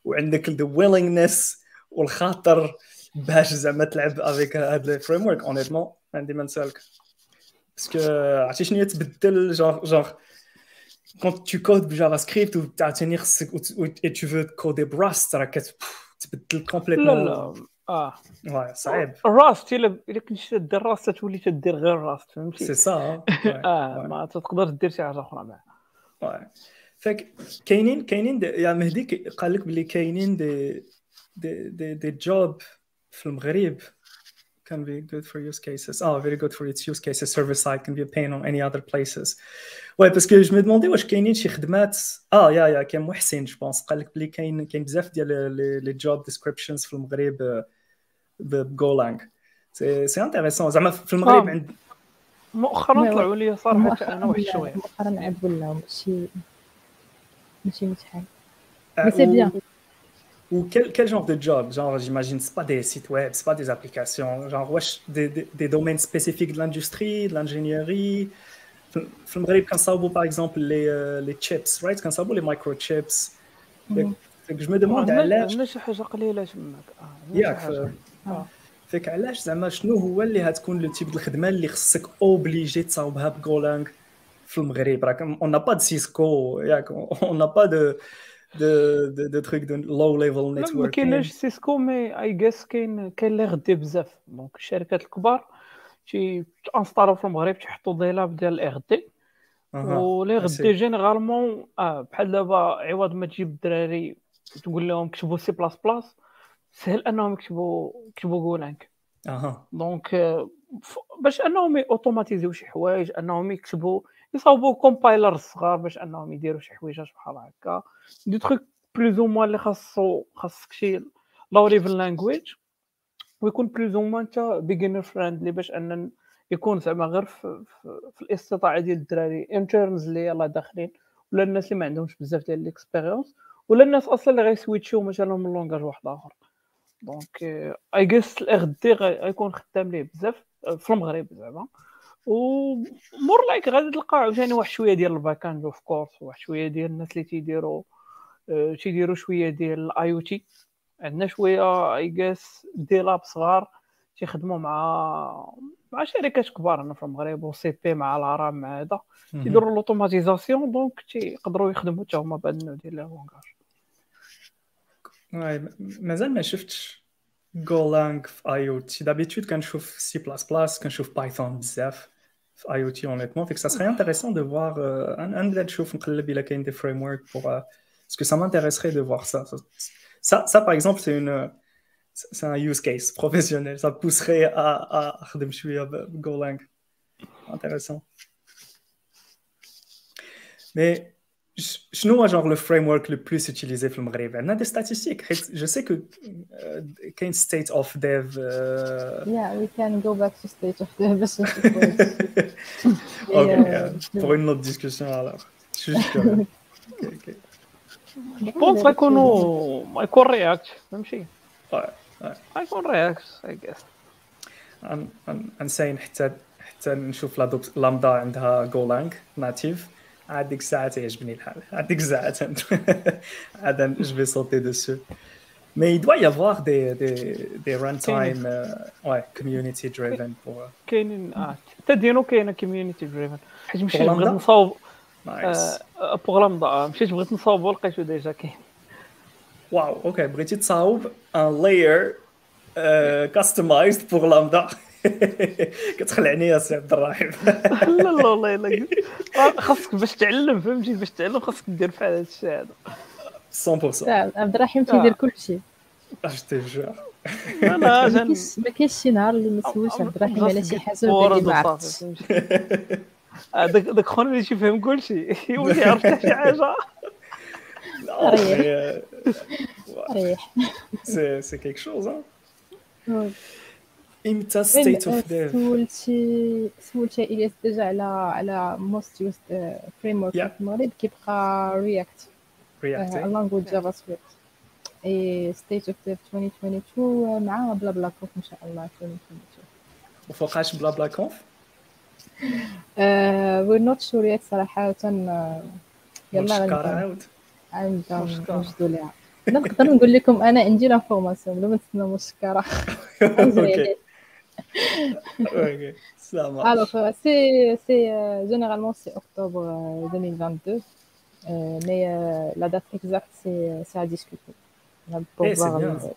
[SPEAKER 2] وعندك the willingness والخاطر باش زعما تلعب افيك هاد الفريم ورك اونيتمون عندي ما نسالك parce que عرفتي شنو تبدل جونغ جونغ quand tu codes JavaScript ou تعتني خصك et tu veux coder Rust راه كت تبدل
[SPEAKER 3] la
[SPEAKER 2] complètement
[SPEAKER 3] la آه
[SPEAKER 2] ouais صعيب
[SPEAKER 3] ال Rust الا الا كنتي تدير Rust تولي تدير غير Rust
[SPEAKER 2] si
[SPEAKER 3] فهمتي
[SPEAKER 2] ça
[SPEAKER 3] آه ما تقدر دير شي حاجة أخرى معاه
[SPEAKER 2] Ouais. فك كاينين كاينين يا مهدي قال لك بلي كاينين دي دي دي, دي جوب في المغرب can be good for use cases. Oh, very good for its use cases. Server side can be a pain on any other places. Ouais, parce que je me demandais واش كاينين شي خدمات آه يا يا كان محسن je pense قال لك بلي كاين كاين بزاف ديال les job descriptions في المغرب ب Golang c'est c'est intéressant زعما في المغرب عند
[SPEAKER 3] مؤخرا طلعوا لي صراحة أنا واحد شوية.
[SPEAKER 1] مؤخرا عاد ولاو ماشي ماشي متحال مي سي بيان.
[SPEAKER 2] ou quel, quel, genre de job Genre, j'imagine, c'est pas des sites web, c'est pas des applications. Genre, wesh, des, des, des, domaines spécifiques de l'industrie, de l'ingénierie. Quand ça par exemple, les, euh, les chips, right Quand ça les microchips. Mm. je me demande علاش
[SPEAKER 3] ماشي حاجه قليله تماك
[SPEAKER 2] ياك فيك علاش زعما شنو هو اللي غتكون لو تيب الخدمه اللي خصك اوبليجي تصاوبها بغولانغ في المغرب راك اون با دو سيسكو ياك اون با دو de, de trucs de low level networking.
[SPEAKER 3] ما كاينش Cisco mais I guess كاين كاين ال R&D بزاف donc الشركات الكبار تي انستالو في المغرب تيحطوا des labs ديال ال R&D ولي R&D généralement آه بحال دابا عوض ما تجيب الدراري تقول لهم كتبوا سي بلاس بلاس سهل انهم يكتبوا يكتبوا Golang
[SPEAKER 2] أها
[SPEAKER 3] donc باش انهم اوتوماتيزيو شي حوايج انهم يكتبوا يصاوبوا compiler صغار باش أنهم يديروا شي حويجات بحال هكا. des trucs plus haut اللي خاصو خاصك شي low level language ويكون plus ou moins beginner friendly باش أن يكون زعما غير في, في, في الاستطاعة ديال الدراري. interns اللي يلاه داخلين ولا الناس اللي ما عندهمش بزاف ديال ال expérience ولا الناس أصلا اللي غيسويتشيو مثلا من langage واحد آخر. donc I guess ال R&D غيكون خدام ليه بزاف في المغرب زعما. و more like غادي تلقى عاوتاني واحد شوية ديال ال background of course واحد شوية ديال الناس اللي تيديروا آه، تيديروا شوية ديال ال IoT عندنا شوية I guess des labs صغار تيخدموا مع مع شركات كبار هنا في المغرب وسي بي مع العرام مع هذا. تيديروا l'automatisation donc تيقدروا يخدموا حتى هما بهذا النوع ديال langage
[SPEAKER 2] مازال ما شفتش جولانغ في اي أو تي دابيتود كنشوف سي بلاس بلاس كنشوف بايثون بزاف. في اي او تي اونيتمون فيك سا سري انتريسون دو فوار نبدا نشوف نقلب الا كاين دي فريم ورك بور باسكو سا m'intéresserait de voir ça. Ça, ça par exemple, c'est une c'est un use case professionnel. Ça pousserait à à خدم شويه بجولانغ. Intéressant. Mais شنو هو genre le framework le plus utilisé في المغرب عندنا دي statistiques حيت je sais que uh, كاين state of dev uh...
[SPEAKER 1] yeah we can go back to state of dev باش
[SPEAKER 2] ok yeah. pour une autre discussion alors juste okay, okay.
[SPEAKER 3] بونس غيكونوا غيكون رياكت فهمتي غيكون رياكت اي جيس
[SPEAKER 2] انساين حتى حتى نشوف لامدا عندها Golang native عاد ديك الساعة تيعجبني الحال. عاد ديك الساعة عاد je vais sauter dessus Mais il doit y avoir des, des, des runtime uh, ouais, community driven pour.
[SPEAKER 3] كاينين آه حتى Deno كاينة community driven. حيت مشيت بغيت نصاوب pour Lambda مشيت بغيت نصاوبو لقيتو déjà كاين
[SPEAKER 2] wow ok بغيتي تصاوب un layer customized pour Lambda كتخلعني يا سي عبد الرحيم.
[SPEAKER 3] لا لا والله الا خاصك باش تعلم فهمتي؟ باش تعلم خاصك دير بحال هذا الشيء هذا.
[SPEAKER 2] 100%
[SPEAKER 1] عبد الرحيم تيدير كل شيء.
[SPEAKER 2] اش تيجا
[SPEAKER 1] ما كاينش شي نهار اللي ما سولش عبد الرحيم على شي حاجة ولا ما عرفتش
[SPEAKER 3] داك داك خونا اللي تيفهم كل شيء. هو اللي يعرف حتى شي حاجة.
[SPEAKER 1] ريح. ريح.
[SPEAKER 2] c'est c'est quelque chose إمتى State of Dev
[SPEAKER 1] سولتي سولتي الياس déjà على على most used framework في المغرب كيبقى
[SPEAKER 2] React
[SPEAKER 1] React language JavaScript et State of Dev 2022 مع BlaBlaConf إن شاء الله 2022
[SPEAKER 2] وفوقاش BlaBlaConf
[SPEAKER 1] we're not sure ياك صراحة.
[SPEAKER 2] يلا غنبدا
[SPEAKER 1] نوجدوا ليها نقدر نقول لكم أنا عندي لافورماسيون بلا ما تسناو مشكرة.
[SPEAKER 2] اوكي سلام
[SPEAKER 1] Alors, c'est, c'est euh, généralement c'est octobre euh, 2022, euh, mais euh, la date exacte c'est, c'est à discuter. Pour
[SPEAKER 2] Eh, c'est
[SPEAKER 1] voir,
[SPEAKER 2] bien.
[SPEAKER 1] euh,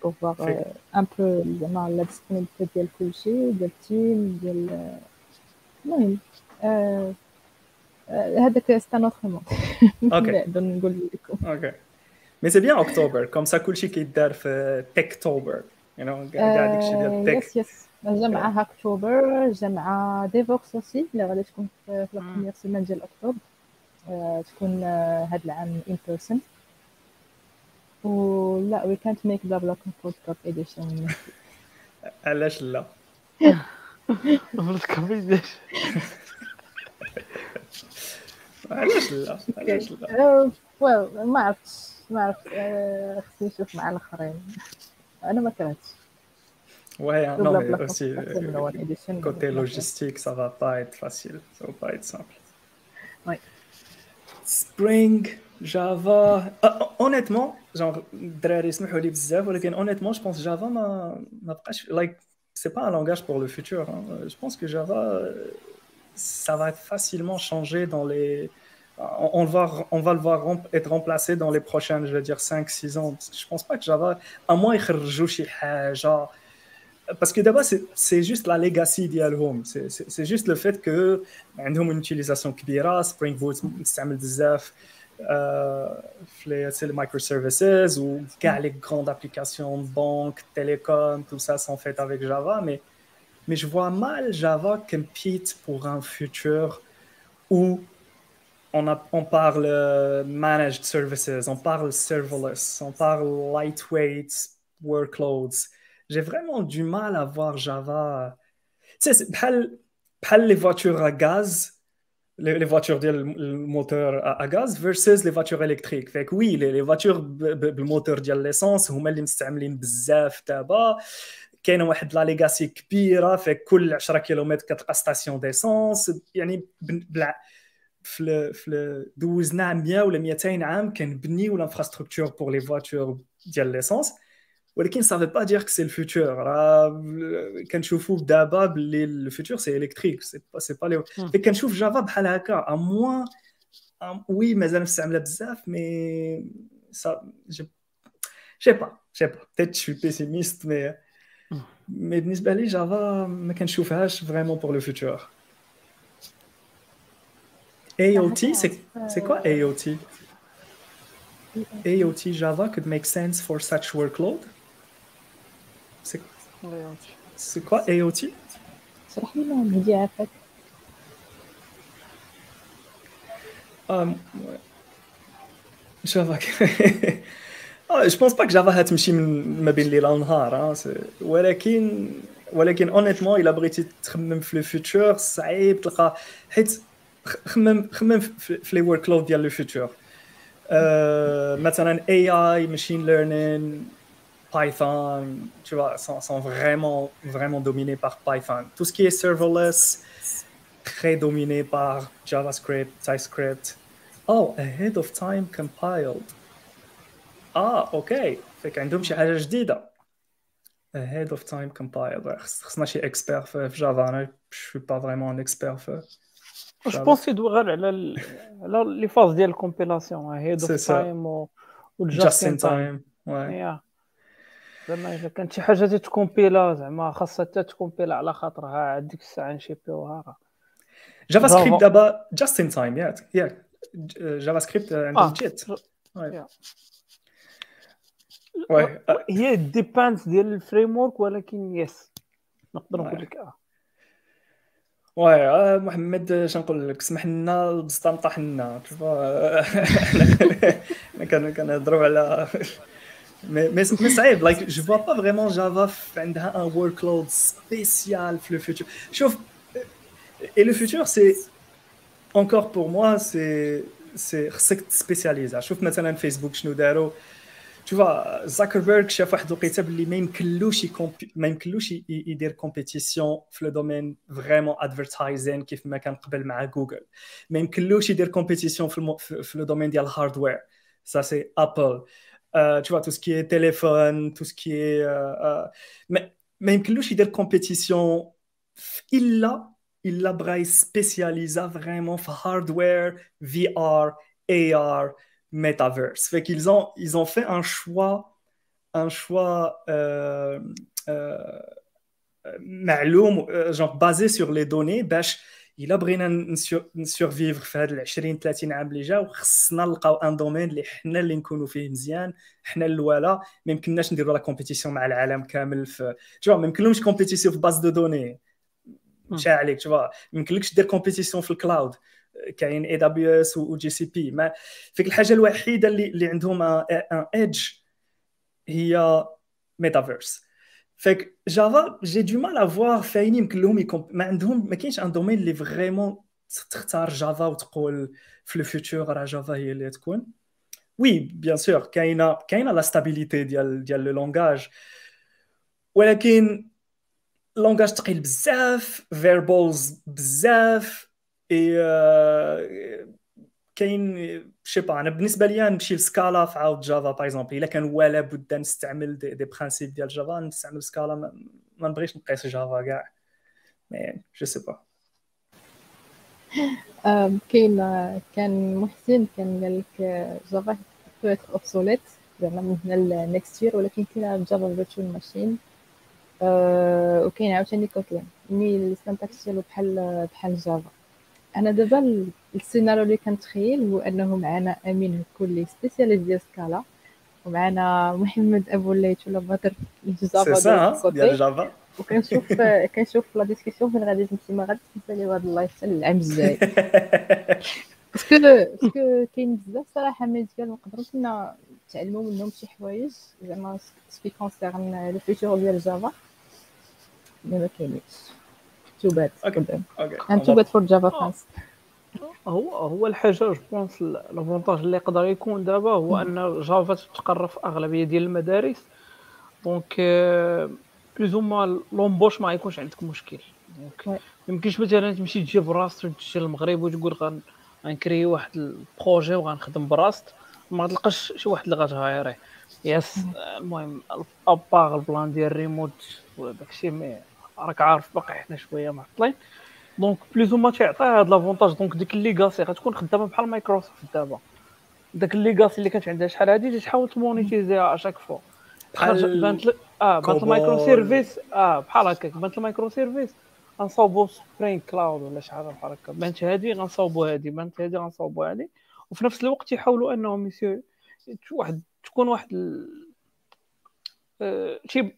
[SPEAKER 1] pour voir
[SPEAKER 2] Fait-
[SPEAKER 1] euh, un peu زعما la disponibilité ديال كلشي ديال التيم ديال المهم آه، هذاك سي ان اوتر موند
[SPEAKER 2] اوكي
[SPEAKER 1] نقول لكم
[SPEAKER 2] اوكي مي سي بيان اكتوبر كوم سا كلشي كيدار في تيكتوبر يو نو كاع داكشي ديال
[SPEAKER 1] tech yes yes معاها اكتوبر جا مع Devoxx aussi اللي غادي تكون في la première semaine ديال اكتوبر آه، تكون آه، هاد العام in person ولا وي كانت ميك بلا بلا كود كاب اديشن
[SPEAKER 2] علاش لا؟ علاش لا؟ علاش لا؟
[SPEAKER 1] ويل ما عرفتش. ما عرفت آه، خصني نشوف مع الآخرين. انا ما كرهتش
[SPEAKER 2] Ouais, hein,
[SPEAKER 1] بلا
[SPEAKER 2] non,
[SPEAKER 1] بلا
[SPEAKER 2] mais aussi,
[SPEAKER 1] أحسن من
[SPEAKER 2] euh,
[SPEAKER 1] one edition.
[SPEAKER 2] côté logistique, ça va pas être facile. Ça va pas être simple.
[SPEAKER 1] Ouais.
[SPEAKER 2] Spring, Java. Ah, honnêtement, genre, الدراري يسمحوا لي بزاف ولكن honnêtement, je pense Java ما ما بقاش like c'est pas un langage pour le futur. hein. Je pense que Java euh, ça va être facilement changé dans les on, va, on va le voir être remplacé dans les prochaines, je vais dire, 5-6 ans. Parce que je pense pas que Java, à moins euh, genre. Parce que d'abord, c'est juste la legacy d'Ial Home. C'est juste le fait que ben, nous une utilisation kibira, Spring Boot, Samuel Dzef, euh, les microservices ou les grandes applications de banque, télécom, tout ça sont faites avec Java. Mais, mais je vois mal Java compete pour un futur où on, a, on parle euh, managed services, on parle serverless, on parle lightweight workloads. J'ai vraiment du mal à voir Java. Tu sais, c'est بحال- بحال les voitures à gaz, les, les voitures ديال الموتور à, à gaz versus les voitures électriques. Fait que oui, les, les voitures ب- ب- بالموتور ديال l'essence هما اللي مستعملين بزاف دابا كاينه واحد لا ليغاسي كبيره في كل 10 كيلومتر كتلقى ستاسيون ديسونس يعني بن- بلا في ال- في ال- douzaine 100 ولا 200 عام كنبنيو l'infrastructure pour les voitures ديال l'essence ولكن ça veut pas dire que c'est le futur. راه كنشوفوا دابا باللي les voitures électriques c'est pas c'est pas les
[SPEAKER 3] مم.
[SPEAKER 2] كنشوف Java بحال هكا au moins oui مازال مستعمله بزاف mais ça je je sais pas je sais pas. Peut-être je suis pessimiste mais
[SPEAKER 3] مم.
[SPEAKER 2] mais بالنسبة لي Java ما كنشوفهاش vraiment pour le futur. AOT c'est c'est quoi AOT AOT Java could make sense for such workload c'est c'est quoi AOT
[SPEAKER 1] شرح لي ما هدي عافاك
[SPEAKER 2] Ah, ouais. Java. ah, je pense pas que Java هتمشي من ما بين الليل والنهار ها سي- ولكن ولكن اونيتمون الا بغيتي تخمم في لو فيتور صعيب تلقى حيت خ- خمم خمم في في لي ورك لود ديال لو فيتور Euh, مثلا AI, machine learning, Python, tu vois, sont, sont vraiment, vraiment dominés par Python. Tout ce qui est serverless, très dominé par JavaScript, TypeScript. Oh, ahead of time compiled. Ah, ok. fait qu'عندهم شي حاجة جديدة. Ahead of time compiled. خص- خصنا شي expert في في Java. أنا je suis pas vraiment un expert في
[SPEAKER 3] جو. بونس يدوي غير على على لي فاز ديال الكومبيلاسيون هيد اوف. تايم و
[SPEAKER 2] Just
[SPEAKER 3] والجاست
[SPEAKER 2] in
[SPEAKER 3] ان تايم زعما إذا كانت شي حاجة تتكومبيلا زعما خاصها حتى تكومبيلا على خاطرها عاد ديك الساعة نشيبيوها JavaScript.
[SPEAKER 2] دابا just in time ياك ياك JavaScript
[SPEAKER 3] آه
[SPEAKER 2] جيت
[SPEAKER 3] هي dépend ديال ال framework ولكن yes نقدر نقول لك آه.
[SPEAKER 2] oui آه، محمد شنقول لك سمح لنا البسطه نطاح لنا شوفوا حنا كان كنهضروا على مي مي مي صعيب like je vois pas vraiment جافا عندها un workload spécial في le futur شوف et le futur c'est encore pour moi c'est c'est خصك تسبيسياليزا شوف مثلا فيسبوك شنو داروا tu vois زاكربيرغ شاف واحد الوقيته باللي ما يمكنلوش يكومبي... ما يمكنلوش ي- يدير compétition في le domaine vraiment advertising كيف ما كان قبل مع جوجل ما يمكنلوش يدير compétition في, الم... في في le domaine ديال ال hardware ça c'est Apple. Euh, tu vois tout ce qui est téléphone tout ce qui est euh, euh, ما ما يمكنلوش يدير كومبيتيسيون الا الا بغا يسبيسياليزا فريمون في هاردوير في ار اي ار metaverse. Fait qu'ils ont, ils ont fait un choix, un choix euh, euh, معلوم, euh, genre basé sur les données, باش الا بغينا نسورفيفر في هاد 20 30 عام اللي جاو خصنا نلقاو un domaine اللي حنا اللي نكونوا فيه مزيان حنا الاولى ما يمكنناش نديروا la compétition مع العالم كامل في جو ما يمكنلهمش compétition في base de données مشى عليك تشوف ما يمكنلكش دير compétition في ال cloud كاين AWS و GCP ما فيك الحاجة الوحيدة اللي اللي عندهم un edge هي ميتافيرس fait que جافا j'ai du mal à voir فاين يمكن لهم يكون ما عندهم ما كاينش un domaine اللي vraiment تختار جافا وتقول في le futur راه جافا هي اللي تكون. oui bien sûr كاينة كاينة la stabilité ديال ديال le langage ولكن langage ثقيل بزاف verbose بزاف اي كاين شي أنا بالنسبة لي نمشي لسكالا في عاود جافا par exemple إلا كان ولا بد نستعمل des, des principes ديال جافا نستعمل سكالا ما, ما نبغيش نقيس جافا كاع. mais je sais pas
[SPEAKER 1] كاين كان محسن كان قال لك جافا بو obsolete زعما من هنا ل next year ولكن كاين جافا virtual machine وكاين عاوتاني كوتلين. mais ال syntax ديالو بحال بحال جافا. أنا دابا السيناريو اللي كنتخيل هو أنه معنا أمين كل spécialiste ديال سكالا ومعنا محمد أبو الليث ولا بدر
[SPEAKER 2] جافا ديال جافا
[SPEAKER 1] وكنشوف كنشوف la discussion فين غادي تمشي ما غاديش نساليو هذا ال live حتى العام الجاي. parce que parce que كاين بزاف صراحة ميديال نقدروا كنا نتعلموا منهم شي حوايج زعما ce qui concerne le futur ديال جافا mais ما كاينينش. too bad and too bad for جافا fans
[SPEAKER 3] هو هو الحاجة جو بونس لافونتاج اللي يقدر يكون دابا هو أن جافا تتقرب في أغلبية ديال المدارس. دونك بلوز هما لومبوش ما يكونش عندك مشكل. دونك ما يمكنش مثلا تمشي تجي براسك تمشي للمغرب وتقول غنكري واحد البروجي وغنخدم براست ما تلقاش شي واحد اللي غتهايريه يس المهم اباغ البلان ديال ريموت وداكشي مي راك عارف باقي حنا شوية معطلين donc plus ou moins تيعطي هاد l'avantage donc ديك ال legacy غتكون خدامة بحال مايكروسوفت دابا. داك ال legacy اللي كانت عندها شحال هادي تحاول تمونيتيزيها à chaque fois بحال بانت آه بانت ال microservices آه بحال هكاك. بانت ال microservices غنصاوبو Spring Cloud ولا شي حاجة بحال هكا. بانت هادي غنصاوبو هادي. بانت هادي غنصاوبو هادي. وفي نفس الوقت يحاولوا أنهم يسيو واحد تكون واحد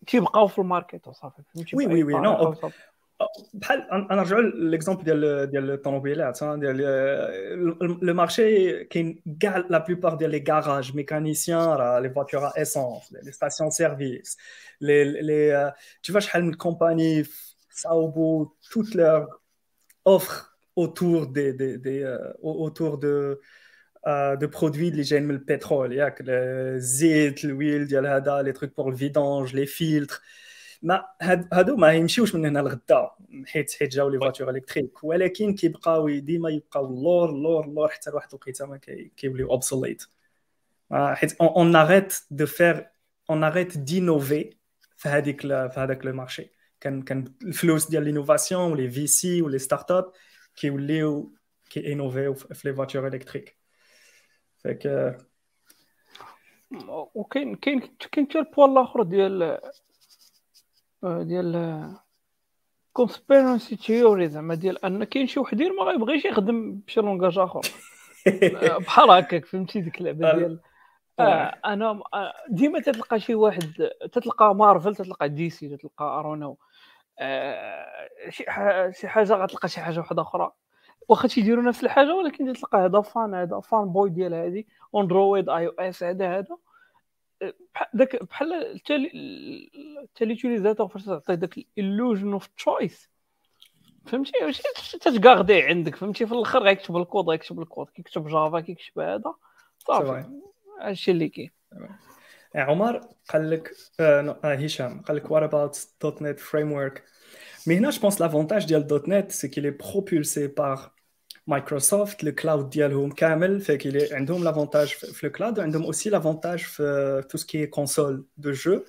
[SPEAKER 3] تيبقاو في ال market وصافي
[SPEAKER 2] فهمتي؟ oui oui oui non. بحال أنا نرجعوا l'exemple ديال ديال الطوموبيلات ديال le marché كاين كاع la plupart ديال les garages mécaniciens راه les voitures essence les stations-service les les tu vois شحال من كومباني صاوبوا toutes leurs offres autour des, des, des euh, autour de euh, de produits اللي جايين من البترول ياك الزيت الويل ديال هذا les trucs pour ال vidange les filtres ما هادو ما يمشيوش من هنا لغدا حيت حيت جاو les voitures électriques ولكن كيبقاو ديما يبقاو اللور اللور اللور حتى لواحد الوقيته ما كيوليو obsolètes حيت on arrête de faire on arrête d'innover في هذيك في هذاك le marché كان كان الفلوس ديال l'innovation و les VC و les startups كيوليو كي innoviو في les voitures électriques fait que
[SPEAKER 3] وكاين كاين كاين حتى ال point الآخر ديال ديال conspiracy theory زعما ديال أن كاين شي وحدين ما غيبغيش يخدم بشي langage آخر. بحال هكاك فهمتي ديك اللعبة ديال آه أنا ديما تتلقى شي واحد تتلقى مارفل تتلقى DC تتلقى ارونو آه شي شي حاجة غتلقى شي حاجة واحدة أخرى. واخا تيديروا نفس الحاجة ولكن تلقى هذا fan هذا fanboy ديال هذه أندرويد آي أو إس هذا هذا داك بحال حتى l'utilisateur فاش تعطي داك ال illusion of choice فهمتي؟ واش تتكاردي عندك فهمتي؟ في الأخر غيكتب الكود غيكتب الكود كيكتب جافا كيكتب هذا صافي. هادشي اللي كاين.
[SPEAKER 2] عمر قال لك آه هشام قال لك what about .NET framework mais هنا je pense l'avantage ديال .NET c'est qu'il est propulsé par مايكروسوفت ال cloud ديالهم كامل fait que عندهم l'avantage في ال cloud وعندهم aussi l'avantage في tout ce qui console de jeu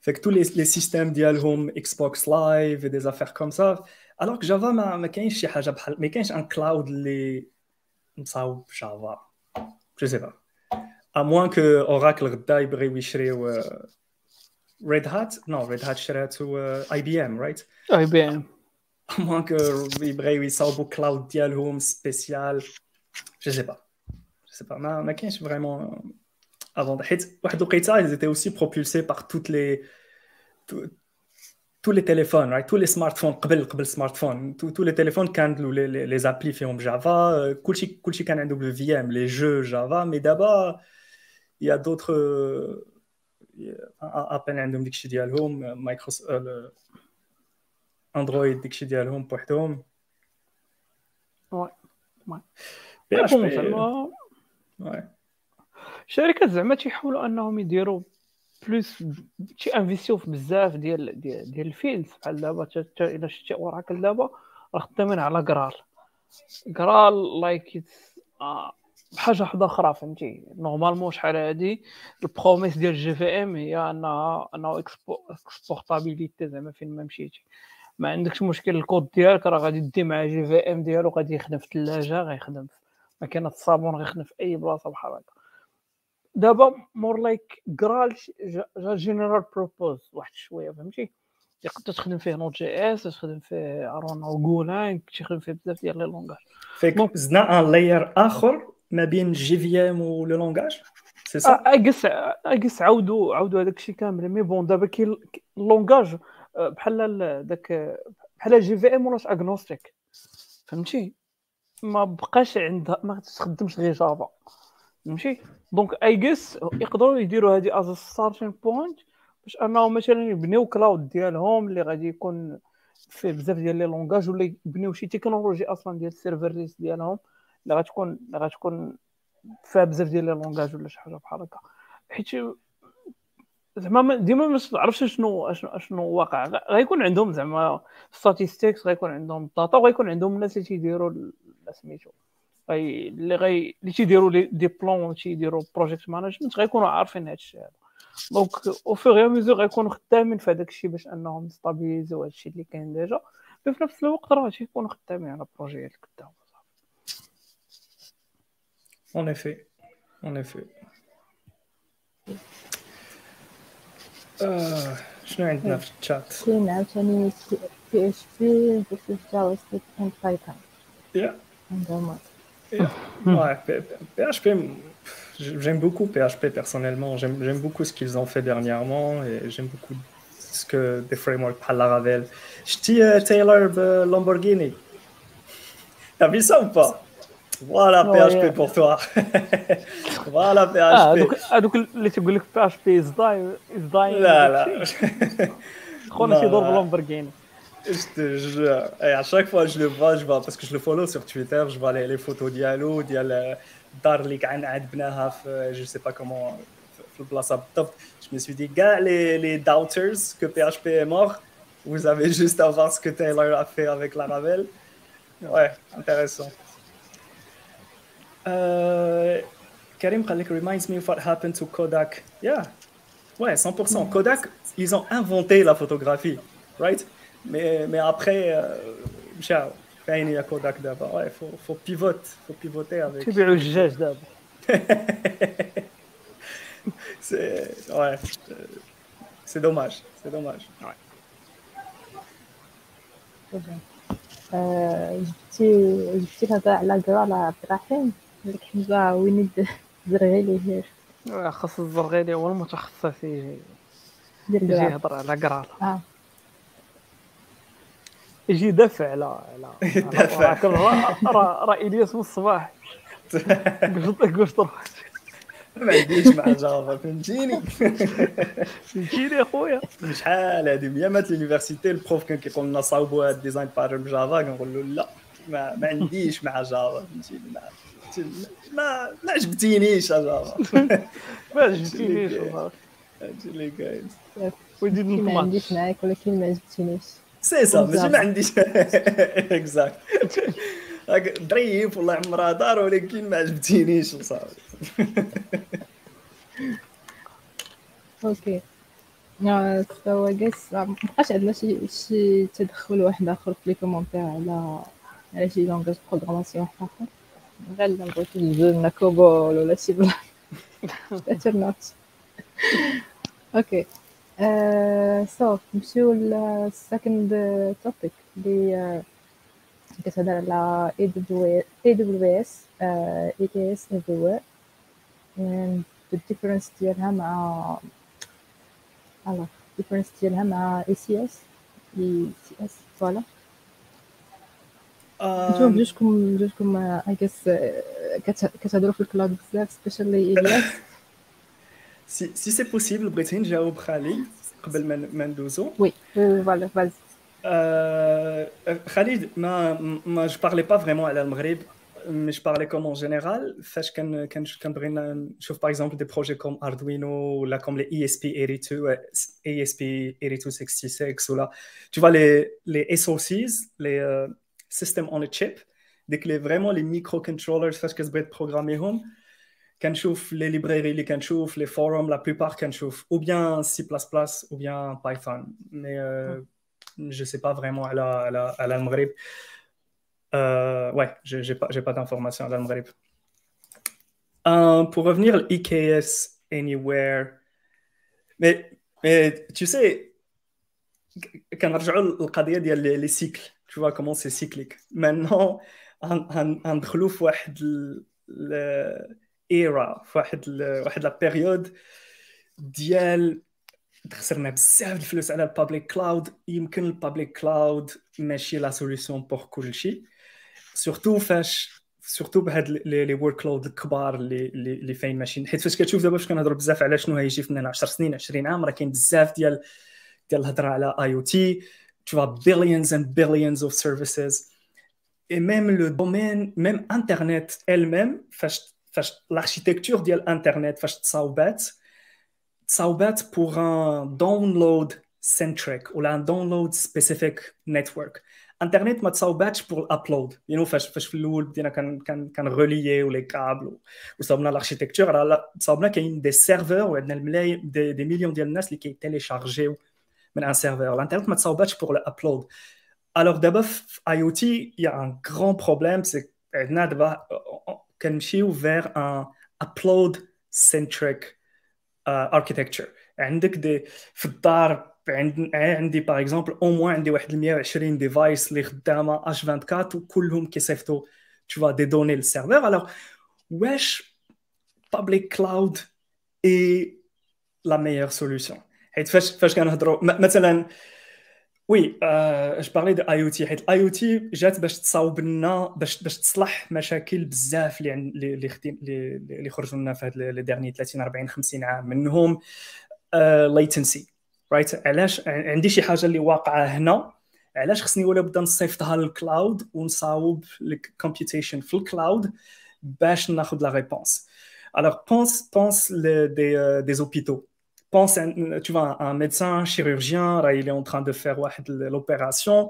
[SPEAKER 2] fait que tous les les systèmes ديالهم إكس بوكس لايف des affaires comme ça alors جافا ما, ما كاينش شي حاجة بحال ما كاينش un cloud اللي مصاوب جافا je sais pas à moins que اوراكل غدا يبغيو يشريو ريد هات non ريد هات شراتو اي بي ام رايت
[SPEAKER 3] اي بي ام
[SPEAKER 2] moins que يبغيو يصاوبوا cloud ديالهم spécial je sais pas je sais pas ما ما كاينش vraiment avant حيت واحد الوقيته ils étaient aussi propulsés par toutes les tous les téléphones right? Tous les smartphones قبل قبل smartphone tous les téléphones كانوا les les applis فيهم Java كلشي كلشي كان عنده بال VM les jeux Java mais d'abord il y a d'autres Apple عندهم داكشي ديالهم Microsoft Android داكشي ديالهم بوحدهم.
[SPEAKER 3] Oui oui. الشركات زعما تيحاولوا أنهم يديروا plus ت investi يو في بزاف ديال ديال, ديال ال fields. بحال دابا إلا شتي Oracle دابا راه خدامين على Graal Graal like بحاجة واحدة أخرى فهمتي؟ normalement شحال هادي ال promesse ديال JVM هي أنها une exportabilité زعما فين ما مشيتي. ما عندكش مشكل الكود ديالك راه غادي دي مع JVM ديالو غادي يخدم في الثلاجه غيخدم في ماكينه الصابون غيخدم في أي بلاصة بحال هكا. دابا مور like Graal جا general purpose واحد شوية فهمتي؟ تقدر تخدم فيه Node.js تخدم فيه ارون أو Golang تخدم فيه بزاف ديال les langages.
[SPEAKER 2] فيك زدنا un layer آخر ما بين JVM و le langage
[SPEAKER 3] c'est ça exact exact عاودوا عاودوا هذاك الشيء كامل. mais bon دابا كاين langage بحال داك بحال JVM ولات agnostique فهمتي؟ ما بقاش عندها ما تخدمش غير Java فهمتي؟ Donc I guess يقدروا يديروا هذه as starting point باش أنهم مثلا يبنيو cloud ديالهم اللي غادي يكون فيه بزاف ديال les langages ولا يبنيو شي تكنولوجي أصلا ديال ال servers ديالهم. اللي غتكون اللي غتكون فيها بزاف ديال les langages ولا شي حاجة بحال هكا. حيت زعما ديما ما تعرفش شنو شنو واقع. غيكون عندهم زعما statistics غيكون عندهم data وغيكون عندهم الناس اللي تيديروا سميتو. اللي غي اللي تيديروا des plans تيديروا project management غيكونوا عارفين هذا الشيء هذا donc au fur et à mesure غيكونوا خدامين في هذاك الشيء باش أنهم stabilisé يو هذا الشيء اللي كاين déjà. في نفس الوقت راه تيكونوا خدامين على projet يات قدام
[SPEAKER 2] En effet, en effet. آه شنو عندنا في الشات؟
[SPEAKER 1] كاين عاوتاني بي اتش بي فيرسس جافا سكريبت اند بايثون
[SPEAKER 2] Yeah.
[SPEAKER 1] عندهم
[SPEAKER 2] Ouais, PHP, j'aime beaucoup PHP personnellement. J'aime j'aime beaucoup ce qu'ils ont fait dernièrement et j'aime beaucoup ce que des frameworks par Laravel. Je dis euh, Taylor euh, Lamborghini. T'as vu ça ou pas Voilà
[SPEAKER 3] Oh,
[SPEAKER 2] PHP
[SPEAKER 3] yeah.
[SPEAKER 2] pour toi. voilà
[SPEAKER 3] اه
[SPEAKER 2] PHP.
[SPEAKER 3] هذوك هذوك اللي تيقول لك بي اش بي از داي از داي
[SPEAKER 2] لا لا.
[SPEAKER 3] خونا
[SPEAKER 2] لا،
[SPEAKER 3] تيدور
[SPEAKER 2] لا.
[SPEAKER 3] بلامبرغيني
[SPEAKER 2] Je te jure. Et à chaque fois que je le vois, je vois, parce que je le follow sur Twitter, je vois les, les photos d'Yalo, ديال الدار اللي كان عاد بناها في je sais pas comment في البلاصه بالضبط. Je me suis dit, gars, les, les doubters que PHP est mort, vous avez juste à voir ce que Taylor a fait avec Laravel. Ouais, intéressant. Euh, Karim Khalek reminds me of what happened to Kodak. Yeah. Ouais, 100%. Mm. Kodak, ils ont inventé la photographie, right? Mais, mais après, euh, ciao. Euh, il y Kodak d'abord. Ouais, faut, faut pivote, faut pivoter avec.
[SPEAKER 3] Tu veux le geste d'abord.
[SPEAKER 2] c'est ouais, c'est dommage, c'est dommage. Ouais.
[SPEAKER 1] آه، ديك حمزة وين زرغي ليه
[SPEAKER 3] آه، خاص الزرغيلي هو المتخصص يجي يجي يهضر على Graal
[SPEAKER 1] آه.
[SPEAKER 3] يجي يدافع على على
[SPEAKER 2] يدافع.
[SPEAKER 3] راه راه راه إلياس من الصباح. قلت قلت روح
[SPEAKER 2] ما عنديش مع Java فهمتيني؟
[SPEAKER 3] فهمتيني اخويا
[SPEAKER 2] شحال هادي؟ ايامات l'université ال prof كان كيقول لنا صاوبوا هاد ال design pattern ب Java كنقول له لا ما, ما عنديش مع Java فهمتيني؟ ما ما عجبتينيش
[SPEAKER 3] ما عجبتينيش والله.
[SPEAKER 2] هادشي اللي كاين
[SPEAKER 3] ودي
[SPEAKER 1] ما عنديش معاك ولكن ما عجبتينيش
[SPEAKER 2] سي سا ماشي. ما عنديش. exact ظريف والله عمرها دار ولكن ما عجبتينيش وصافي.
[SPEAKER 1] OK آه، فهو قاس ما بقاش عندنا شي شي تدخل واحد اخر في les commentaires على على شي langage programmation واحد اخر غير الا بغيتو تجبدوا لنا COBOL ولا شي بلا انترنت OK so نمشيو لل second topic اللي كتهضر على اي دبليو اي دبليو اس اي كي اس everywhere. And the difference ديالها مع alors difference ديالها مع اي سي اس اي سي اس voilà نتوما بجوجكم بجوجكم I guess كتهضروا في ال cloud بزاف specially الياس
[SPEAKER 2] si si si possible بغيتي نجاوب خالد قبل ما ندوزو
[SPEAKER 1] oui voilà فاز
[SPEAKER 2] خالد ما ما je parlais pas vraiment على المغرب mais je parlais comme en général. Fait que quand je quand par exemple des projets comme Arduino ou là comme les ESP82, ESP8266 ou là, tu vois les les SoCs, les euh, system on a chip dès que vraiment les microcontrollers fassent que ce bête programmé home quand les librairies, les les forums, la plupart ou bien C++ ou bien Python. Mais euh, je ne sais pas vraiment à l'Almreb. Euh, ouais, je n'ai pas, pas d'informations à l'Almreb. Euh, pour revenir à l'IKS Anywhere, mais, tu sais, quand on regarde le cadre des cycles, tu vois comment c'est cyclique. Maintenant, on trouve l'era, la période ديال خسرنا بزاف الفلوس على البابليك كلاود يمكن البابليك كلاود ماشي لا سوليسيون بور كل شيء surtout فاش surtout بهاد les workloads الكبار اللي اللي فاين ماشيين حيت فاش كتشوف دابا فاش كنهضروا بزاف على شنو هيجي في 10 سنين 20 عام راه كاين بزاف ديال ديال الهضره على IoT tu vois billions and billions of services. Et même le domaine même internet elle-même فاش فاش l'architecture ديال internet فاش تصاوبات تصاوبات pour un download centric ولا un download specific network. انترنت ما تصاوباتش pour l'upload يعني فاش فاش في الأول بدينا كان كان كان relié و les câbles وصاوبنا ال architecture راه صاوبنا كاين des serveurs وعندنا الملايين des, des millions ديال الناس اللي كي téléchargé يو من un serveur الانترنت ما تصاوباتش pour l'upload alors دابا في IoT y a un grand problème c'est عندنا دابا كنمشيو vers un upload centric architecture عندك دي في الدار عندي par exemple au moins عندي واحد 120 devices اللي خدامه اش 24 وكلهم كيصيفطوا tu vois des données لل serveur alors واش public cloud est la meilleure solution. حيت فاش فاش كنهضروا مثلا oui أش parler de IoT حيت ال IoT جات باش تصاوب لنا باش باش تصلح مشاكل بزاف اللي اللي خدم اللي خرجوا لنا في هاد les dernières 30 40 50 عام منهم latency uh, right علاش؟ عندي شي حاجة اللي واقعة هنا علاش خصني ولا بدا نصيفطها لل cloud ونصاوب ال computation في ال cloud باش ناخذ la réponse pense les, des, euh, des hôpitaux. pense un, tu vois un médecin chirurgien là, il est en train de faire l'opération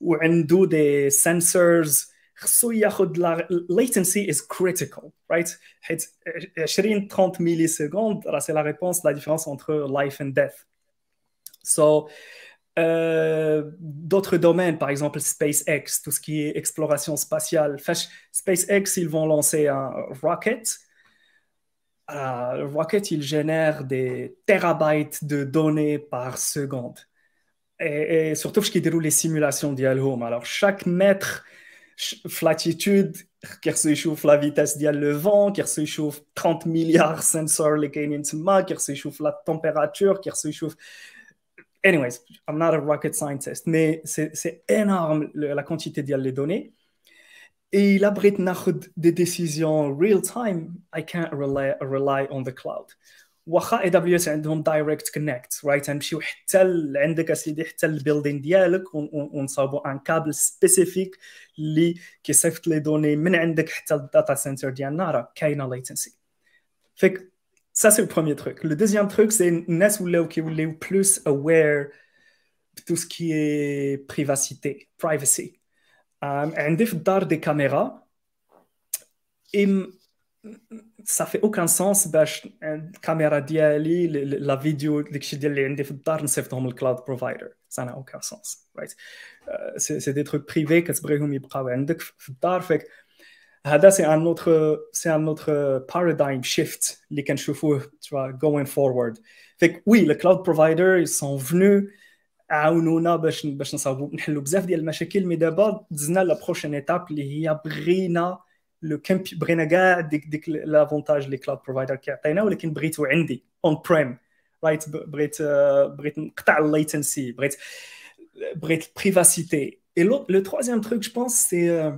[SPEAKER 2] ou عنده des sensors خصو ياخذ la latency is critical right حيت 20 30 ملي سكوند راه سي لا ريبونس لا ديفيرونس entre life and death So, euh, d'autres domaines, par exemple SpaceX, tout ce qui est exploration spatiale. SpaceX, ils vont lancer un rocket. euh, rocket, il génère des terabytes de données par seconde. Et, et surtout, ce qui déroule les simulations d'Yalhome. Alors, chaque mètre, latitude, qui chauffe la vitesse d'Yal le vent, qui chauffe 30 milliards de sensors, les qui chauffe la température, qui chauffe anyways, I'm not a rocket scientist, mais c'est énorme la quantité de données. Et il abrite des décisions real time. I can't rely, rely on the cloud. واخا اي دبليو اس عندهم دايركت كونكت رايت نمشيو حتى عندك اسيدي حتى البيلدين ديالك ونصاوبوا ان كابل سبيسيفيك اللي كيصيفط les données من عندك حتى ال data center ديالنا راه كاينة latency فيك Ça, c'est le premier truc. Le deuxième truc, c'est NES qui est plus aware de tout ce عندي في الدار des caméras. Et ça fait aucun sens باش الكاميرا ديالي la vidéo داكشي ديال اللي عندي في الدار نصيفطهم لل cloud provider ça n'a aucun sens right? Uh, c'est des trucs privés كتبغيهم يبقاو عندك في الدار فيك هذا c'est un autre c'est un autre paradigm shift اللي كنشوفوه tu vois going forward. فيك oui les cloud providers sont venus عاونونا باش باش نصاوبوا نحلوا بزاف ديال المشاكل mais دابا دزنا la prochaine étape اللي هي بغينا le compute بغينا كاع ديك ديك l'avantage اللي cloud provider كيعطينا ولكن بغيتو عندي on-prem right بغيت بغيت نقطع ال latency بغيت بغيت ال privacité et le troisième truc je pense c'est euh,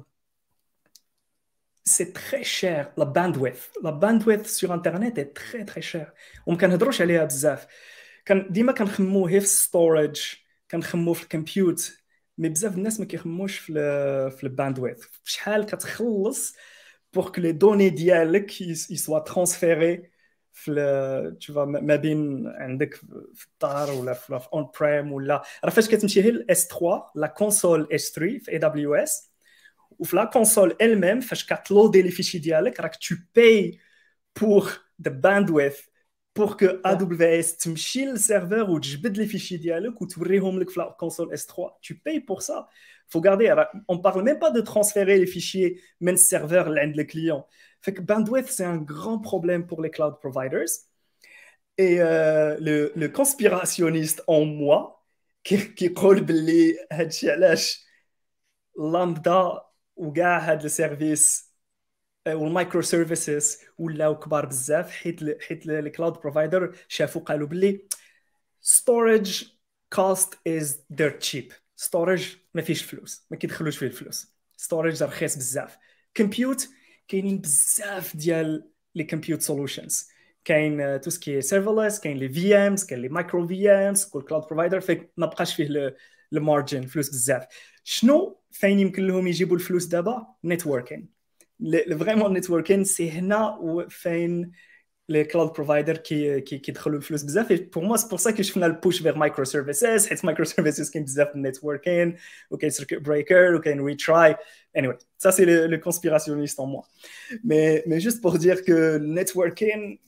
[SPEAKER 2] c'est très cher la bandwidth. La bandwidth sur internet est très très cher. وما كنهضروش عليها بزاف كان ديما كنخمو هي في storage كنخمو في ال compute mais بزاف الناس ما كيخموش في ال في ال bandwidth. شحال كتخلص pour que les données ديالك يسوا transférées في vois ما بين عندك في الدار ولا في on-prem ولا. راه فاش كتمشي هي ال S3 la console S3 في AWS وفي la console elle-même فاش كت loader les fichiers ديالك راك tu payes pour the bandwidth بور كو اي دبليو اس تمشي للسيرفر وتجبد لي فيشي ديالك وتوريهم لك في لا كونسول اس 3 تو باي بور سا faut garder on parle même pas de transférer les fichiers من السيرفر اللي عند الكليون Fait que bandwidth, c'est un grand problème pour les cloud providers. Et euh, le, le, conspirationniste en moi, qui, qui croit que lambda ou gars had le service ou microservices ولاو كبار بزاف حيت حيت cloud provider شافوا قالوا بلي storage cost is dirt cheap. storage ما فيش فلوس ما كيدخلوش فيه الفلوس. storage رخيص بزاف. compute كاينين بزاف ديال les compute solutions كاين tout ce qui est serverless كاين les VMs كاين les micro VMs كل cloud provider فيك ما بقاش فيه ال margin فلوس بزاف. شنو فين يمكن لهم يجيبوا الفلوس دابا؟ networking vraiment networking c'est هنا فين les cloud providers كي كيدخلوا الفلوس بزاف pour moi c'est pour ça كي شفنا ال push vers microservices حيت microservices كاين بزاف ال networking وكاين circuit breaker وكاين retry anyway ça c'est le, le conspirationniste en moi. Mais mais juste pour dire que networking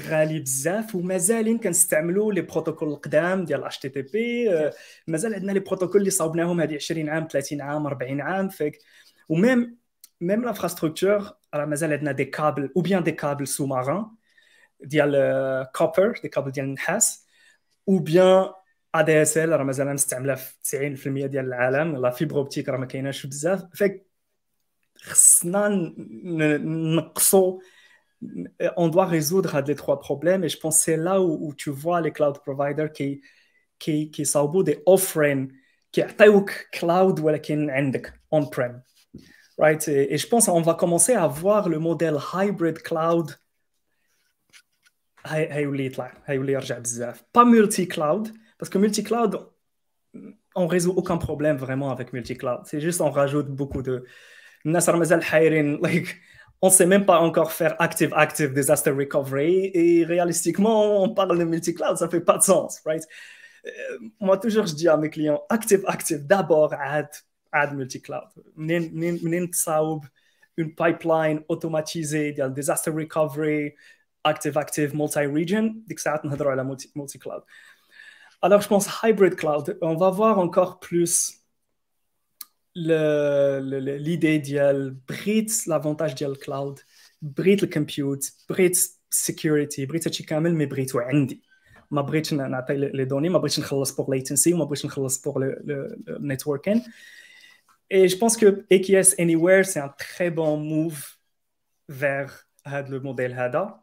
[SPEAKER 2] غالي بزاف ومازالين كنستعملوا les protocoles القدام ديال HTTP مازال عندنا les protocoles اللي صاوبناهم هذه 20 عام 30 عام 40 عام فيك و même même l'infrastructure راه مازال عندنا des câbles ou bien des câbles sous-marins ديال copper des câbles ديال النحاس أو بيان ا دي اس ال راه مازال مستعمله في 90% ديال العالم لا فيبر اوبتيك راه ما كايناش بزاف فك خصنا نقصوا on doit résoudre les trois problèmes et je pense c'est là où, où, tu vois les cloud providers qui qui qui صاوبوا des offering qui يعطيوك cloud ولكن عندك on prem Right? Et, je pense qu'on va commencer à voir le modèle hybrid cloud. Pas multi-cloud, parce que multi-cloud, on résout aucun problème vraiment avec multi-cloud. C'est juste on rajoute beaucoup de. Like, on ne sait même pas encore faire active-active disaster recovery et réalistiquement, on parle de multi-cloud, ça ne fait pas de sens, right? Euh, moi, toujours, je dis à mes clients, active-active d'abord, add add multi cloud منين منين منين تصاوب une pipeline automatisée ديال disaster recovery active active multi region ديك الساعات نهضروا على multi, multi cloud alors je pense hybrid cloud. On va voir encore plus l'idée ديال بغيت l'avantage ديال ال cloud بغيت ال compute بغيت security بغيت هادشي كامل mais بغيتو عندي ما بغيتش نعطي les données ما بغيتش نخلص pour latency ما بغيتش نخلص pour networking Et je pense que EKS Anywhere, c'est un très bon move vers le modèle هادا.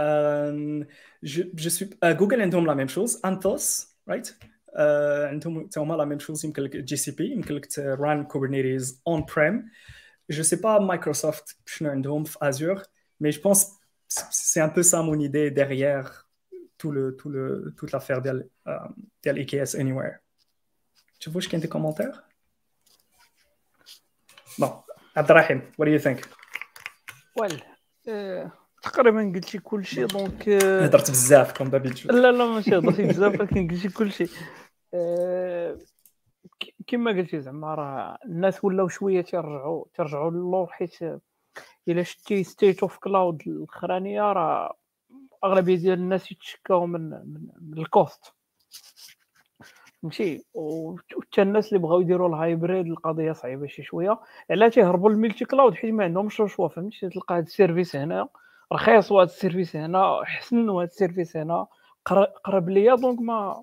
[SPEAKER 2] Euh, je, je suis, uh, Google عندهم la même chose. Anthos, right? عندهم هما la même chose يمكن لك GCP يمكن لك ت run Kubernetes on-prem je sais pas مايكروسوفت شنو عندهم في Azure mais je pense c'est un peu ça mon idée derrière tout le tout le toute l'affaire ديال ديال EKS Anywhere تشوفوا واش كاين des commentaires bon عبد الرحيم what do you think?
[SPEAKER 3] well تقريبا قلتي كلشي donc
[SPEAKER 2] هضرت بزاف comme d'habitude
[SPEAKER 3] لا لا ماشي هضرتي بزاف ولكن قلتي كلشي كما قلتي زعما راه الناس ولاو شوية تيرجعوا تيرجعوا للور حيت إلا شتي state of cloud الأخرانية راه أغلبية ديال الناس يتشكاو من من, من ال cost فهمتي؟ وحتى الناس اللي بغاو يديروا ال hybrid القضية صعيبة شي شوية. علاش تيهربوا لل multi cloud حيت ما عندهمش ال choix فهمتي؟ تلقى هذا ال service هنا رخيص وهذا ال service هنا حسن وهذا ال service هنا قرب ليا donc ما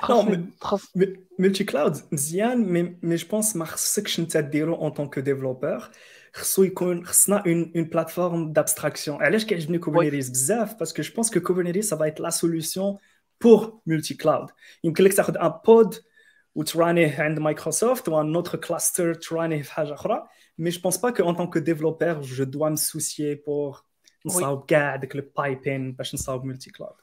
[SPEAKER 2] خاص multi cloud مزيان mais mais je pense ما خصكش انت ديرو en tant que développeur خصو يكون خصنا une une plateforme d'abstraction علاش كيعجبني Kubernetes بزاف parce que je pense que Kubernetes ça va être la solution pour multi-cloud يمكن لك تاخذ un pod وت run يه عند مايكروسوفت و un autre cluster ت run يه في حاجة أخرى mais je pense pas que en tant que développeur je dois me soucier pour نصاوب كاع داك ال pipeline باش نصاوب multi-cloud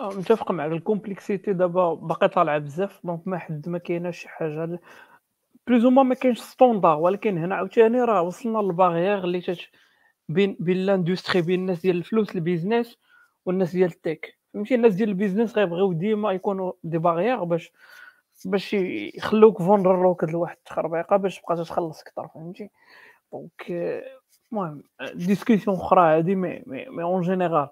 [SPEAKER 3] متفق معك ال complexité دابا باقي طالعه بزاف donc ما حد ما كايناش شي حاجة plus ما ما كاينش standard ولكن هنا عاوتاني راه وصلنا ل les barrières اللي تش بين بين l'industrie بين الناس ديال الفلوس ال business والناس ديال ال tech فهمتي؟ الناس ديال ال business غيبغيو ديما يكونوا des barrières باش باش يخلوك كد لواحد التخربيقة باش تبقى تخلص أكثر فهمتي؟ donc المهم discussion أخرى هادي mais mais en général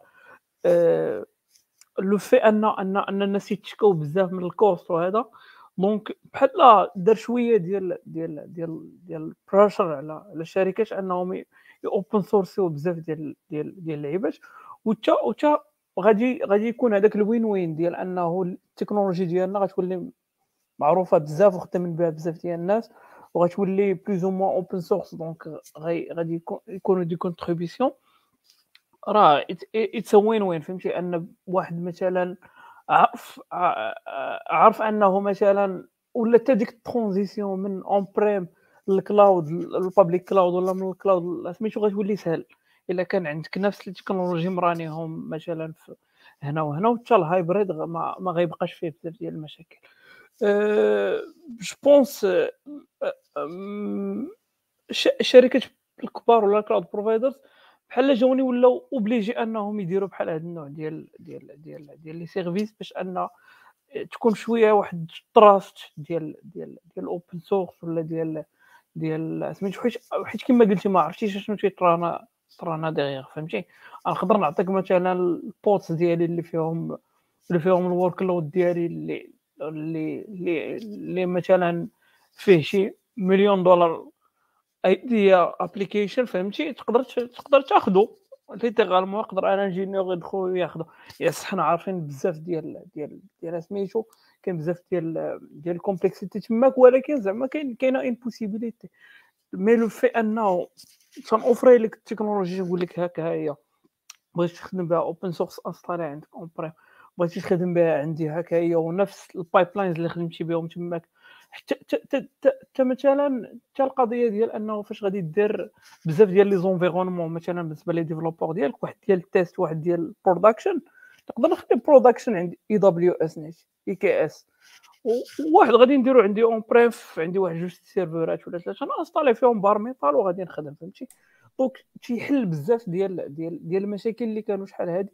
[SPEAKER 3] le fait أن أن أن الناس يتشكاو بزاف من ال cost وهذا donc بحال دار شوية ديال ديال ديال ديال pressure على على الشركات أنهم open source يو بزاف ديال ديال ديال اللعيبات وتا وتا غادي غادي يكون هذاك ال win win ديال أنه التكنولوجي ديالنا غتولي معروفة بزاف وخدامين بها بزاف ديال الناس وغتولي plus ou moins open source donc غادي يكونوا des contributions راه it's win win فهمتي؟ أن واحد مثلا عرف عرف أنه مثلا ولا حتى ديك ال transition من on-prem لل cloud ال public cloud ولا من ال cloud سميتو غتولي سهل. إلا كان عندك نفس التكنولوجي م run يهم مثلا هنا وهنا وحتى ال hybrid ما, ما غيبقاش فيه بزاف ديال المشاكل. أه je pense أه الشركات الكبار ولا ال cloud providers بحال جاوني ولاو obligés أنهم يديروا بحال هذا النوع ديال ديال ديال ديال les services باش أن تكون شوية واحد ال trust ديال ديال ديال ال open source ولا ديال ديال سميتو حيت حيت كما قلتي ما عرفتيش شنو تيطرانا طرانا derrière فهمتي؟ نقدر نعطيك مثلا ال pods ديالي اللي فيهم اللي فيهم ال workload ديالي اللي اللي اللي, اللي مثلا فيه شي million dollar idea application فهمتي؟ تقدر تقدر تأخذو. littéralement يقدر أنا ingénieur يدخل ويأخذو. يا صح حنا عارفين بزاف ديال ديال ديال سميتو كاين بزاف ديال ديال ال complexité تماك ولكن زعما كاين كاينة impossibilité mais le fait أنه تنوفري لك التكنولوجي نقول لك هكا هي بغيتي تخدم بها open source installer عندك on-prem بغيتي تخدم بها عندي هكا هي ونفس ال pipelines اللي خدمتي بهم تماك. حتى مثلا حتى القضية ديال أنه فاش غادي دير بزاف ديال les environnements مثلا بالنسبة les développeurs ديالك واحد ديال ال test واحد ديال ال production نقدر نخدم production عندي AWS نيت EKS وواحد غادي نديرو عندي on-prem عندي واحد جوج سيرفرات ولا ثلاثة installer فيهم bare metal وغادي نخدم فهمتي؟ donc تيحل بزاف ديال ديال ديال المشاكل اللي كانوا شحال هادي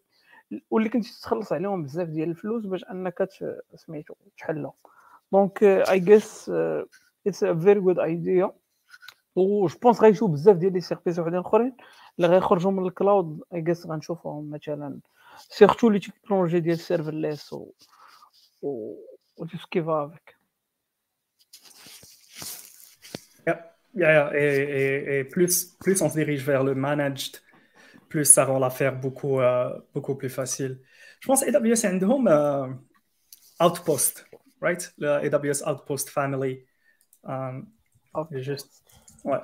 [SPEAKER 3] واللي كنتي تخلص عليهم بزاف ديال الفلوس باش أنك سميتو تحلهم. donc I guess it's a very good idea و je pense غيشوف بزاف ديال les services وحدين أخرين اللي غيخرجوا من الكلاود اي جيس غنشوفهم مثلا. سيرتو لي تكنولوجي ديال السيرفرليس و و och det ska vara avec.
[SPEAKER 2] Yeah, et, plus, plus on se dirige vers le managed, plus ça rend l'affaire beaucoup, euh, beaucoup plus facile. Je pense AWS Endhome euh, Outpost, right? Le AWS Outpost Family. Um, juste, ouais,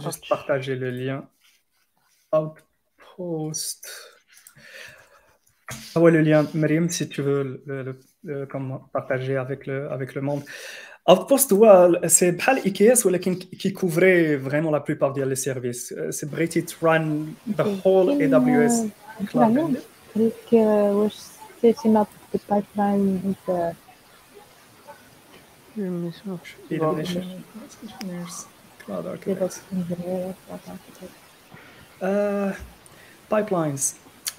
[SPEAKER 2] juste partager le lien. Outpost. Ah ouais, le lien Merim, si tu veux le, euh, partager avec le, avec le monde. Outpost, c'est IKS, qui couvrait vraiment la plupart des services. Euh, c'est Britit run the whole AWS
[SPEAKER 1] pipeline
[SPEAKER 2] euh, Pipelines.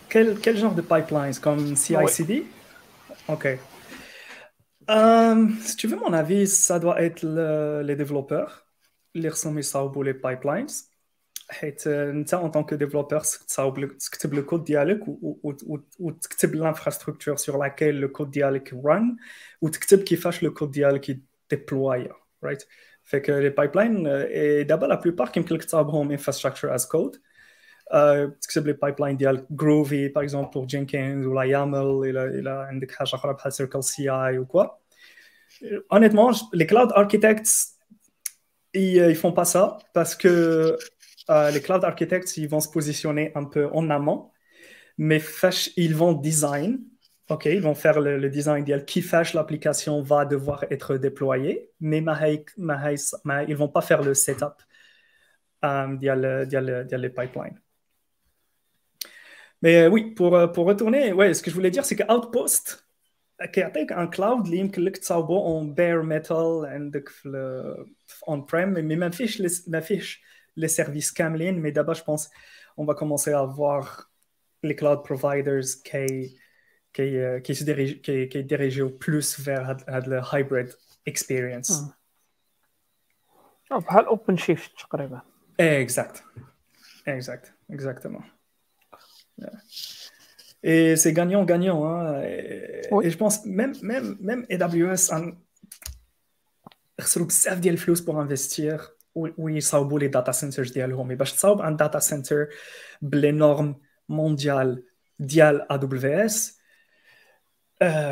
[SPEAKER 2] Quel, quel, genre de pipelines Comme CI/CD ouais. Ok. Euh, si tu veux mon avis, ça doit être le, les développeurs, les ressources pour les pipelines. حيت انت en tant que développeur تصاوب تكتب le code ديالك وتكتب l'infrastructure sur laquelle le code ديالك run وتكتب كيفاش le code ديالك déployé right فيك لي بايبلاين دابا لا بلوبار كيمكن لك تصاوبهم انفراستركتور از كود تكتب لي بايبلاين ديال جروفي باغ اكزومبل بور جينكينز ولا يامل الى الى عندك حاجه اخرى بحال سيركل سي اي وكوا honnêtement les cloud architects ils, ils font pas ça parce que euh, les cloud architects, ils vont se positionner un peu en amont, mais ils vont design, ok, ils vont faire le, le design idéal qui fâche l'application va devoir être déployée, mais ils ne vont pas faire le setup um, les pipelines. Mais euh, oui, pour, euh, pour retourner, ouais, ce que je voulais dire, c'est que Outpost, un cloud اللي يمكن لك تصاوبه en bare metal عندك في on prem mais ما فيش ما فيش les services Camlin, mais d'abord, je pense on va commencer à voir les cloud providers qui, qui, euh, qui se dirigent, qui, qui dirigent au plus vers le hybrid experience.
[SPEAKER 3] Oh, بحال OpenShift تقريبا
[SPEAKER 2] exact exact exactement yeah. Et c'est gagnant gagnant hein. et, oui. et je pense même même même AWS en خسروا بزاف ديال الفلوس pour investir ويصاوبوا les data centers ديالهم باش تصاوب un data center ب les normes mondiales ديال AWS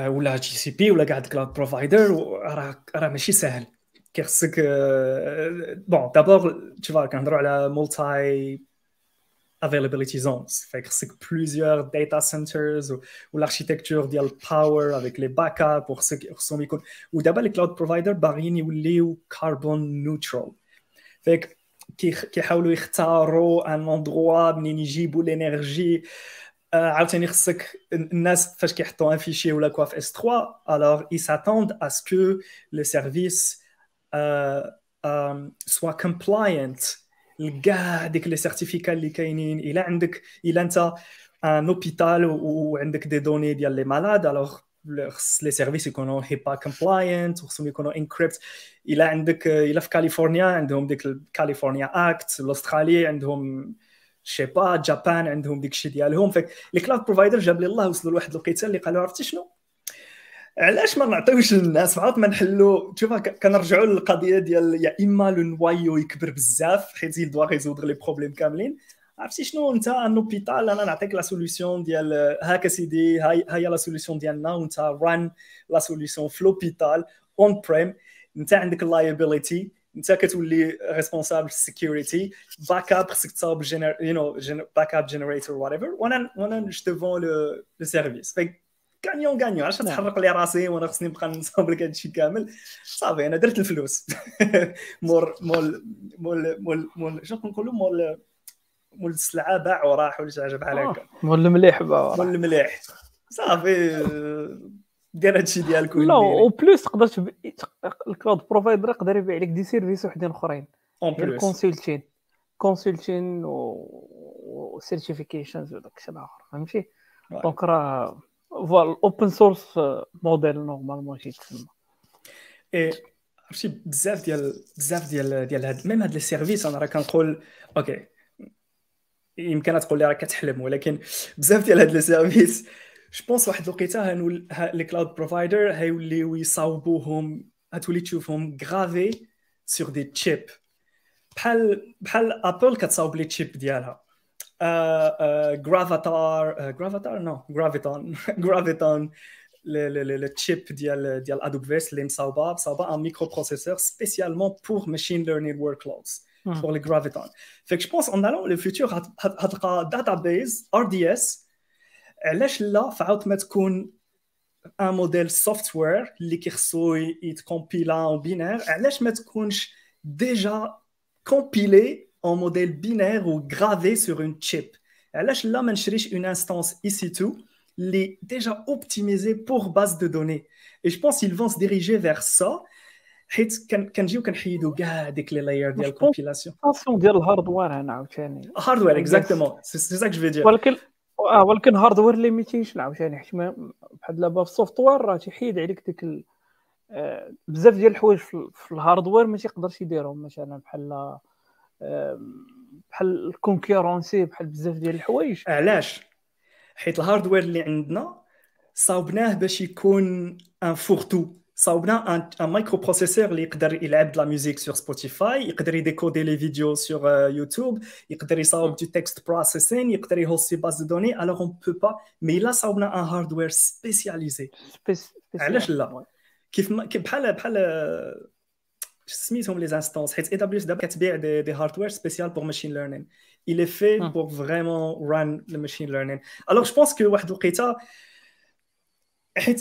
[SPEAKER 2] ولا GCP ولا كاع cloud provider راه راه ماشي ساهل كيخصك bon d'abord تشوف كنهضروا على multi availability zones. فخصك plusieurs data centers ou l'architecture ديال power avec les backups خصهم يكون ودابا les cloud provider باغيين يوليو carbon neutral. fait que كيحاولوا يختاروا un endroit منين يجيبوا ال énergie عاوتاني خصك الناس فاش كيحطوا un fichier ولا quoi في S3 alors ils s'attendent à ce que le service soit compliant لكاع ديك les certificats اللي كاينين. إلا عندك إلا أنت un hôpital وعندك des données ديال les malades alors les services يكونوا HIPAA compliant وخصهم يكونوا encrypted إلا عندك إلا في كاليفورنيا عندهم ديك California Act l'Australie عندهم chais pas Japan عندهم ديك الشيء ديالهم. fait que les cloud provider جاب لي الله وصلوا لواحد الوقيته اللي قالوا عرفتي شنو؟ علاش ما نعطيوش للناس؟ عاد ما نحلوا شوف كنرجعوا للقضية ديال يا إما le noyau يكبر بزاف حيت il doit résoudre les problèmes كاملين. عرفتي شنو؟ انت un hôpital أنا نعطيك la solution ديال هاكا سيدي هاي هاي la solution ديالنا وانت run la solution في l'hôpital on-prem انت عندك ال liability انت كتولي responsable security backup خصك تصاوب you know backup generator whatever وأنا وأنا devant le service كانيون كانيون علاش تحرق لي راسي وأنا خصني نبقى نصاوب لك هادشي كامل؟ صافي أنا درت الفلوس. مول مول مول مول مول شنو نقولوا مول مول السلعة باع وراح ولا شي حاجة بحال هكا.
[SPEAKER 3] مول المليح باع
[SPEAKER 2] مول المليح. صافي دير هادشي ديالك
[SPEAKER 3] لا أو plus تقدر ال cloud provider يقدر يبيع لك des services وحدين أخرين.
[SPEAKER 2] en plus
[SPEAKER 3] consulting consulting و certifications وداك الشيء الآخر فهمتي؟ donc راه voilà ال open source model normalement ماشي تسمى.
[SPEAKER 2] عرفتي بزاف ديال بزاف ديال ديال هاد même هاد les services أنا راه كنقول okay يمكن تقول لي راه كتحلم ولكن بزاف ديال هاد les services je pense واحد الوقيتة les cloud providers هيوليو يصاوبوهم هتولي تشوفهم gravés sur des chips بحال بحال Apple كتصاوب les chips ديالها. Graviton Graviton no Graviton Graviton le chip ديال ديال AWS اللي مصاوبه مصاوبه un microprocesseur spécialement pour machine learning workloads pour les Graviton fait que je pense en allant le futur غتلقى database RDS علاش لا فعاود ما تكون un modèle software اللي كيخصو يتكومبيلا en binaire علاش ما تكونش déjà compilée en modèle binaire ou gravé sur une chip. علاش لا ما نشريش une instance EC2 اللي est déjà optimisée pour base de données. Et je pense qu'ils vont se diriger vers ça. حيت كنجيو كنحيدوا كاع ديك les layers ديال ال compilation
[SPEAKER 3] فاسيون ديال ال hardware هنا عاوتاني
[SPEAKER 2] hardware exactement c'est ça je dire
[SPEAKER 3] ولكن آه ولكن hardware اللي ميتينش عاوتاني حيت بحال دابا في ال software راه تيحيد عليك ديك ال... آه بزاف ديال الحوايج في ال hardware ما تيقدرش يديرهم مثلا بحال بحال ال concurrency بحال بزاف ديال الحوايج.
[SPEAKER 2] علاش؟ حيت ال hardware اللي عندنا صاوبناه باش يكون un fourre-tout صاوبنا un microprocesseur اللي يقدر يلعب la musique sur Spotify يقدر يديكودي les vidéos sur YouTube يقدر يصاوب du text processing يقدر يهوستي base de données alors on peut pas mais là صاوبنا un hardware spécialisé علاش لا؟ كيف بحال بحال سميتهم لي انستونس حيت اي دبليو اس دابا كتبيع دي, دي هاردوير سبيسيال بور ماشين ليرنين il est fait pour vraiment run le machine learning alors je pense que واحد الوقيته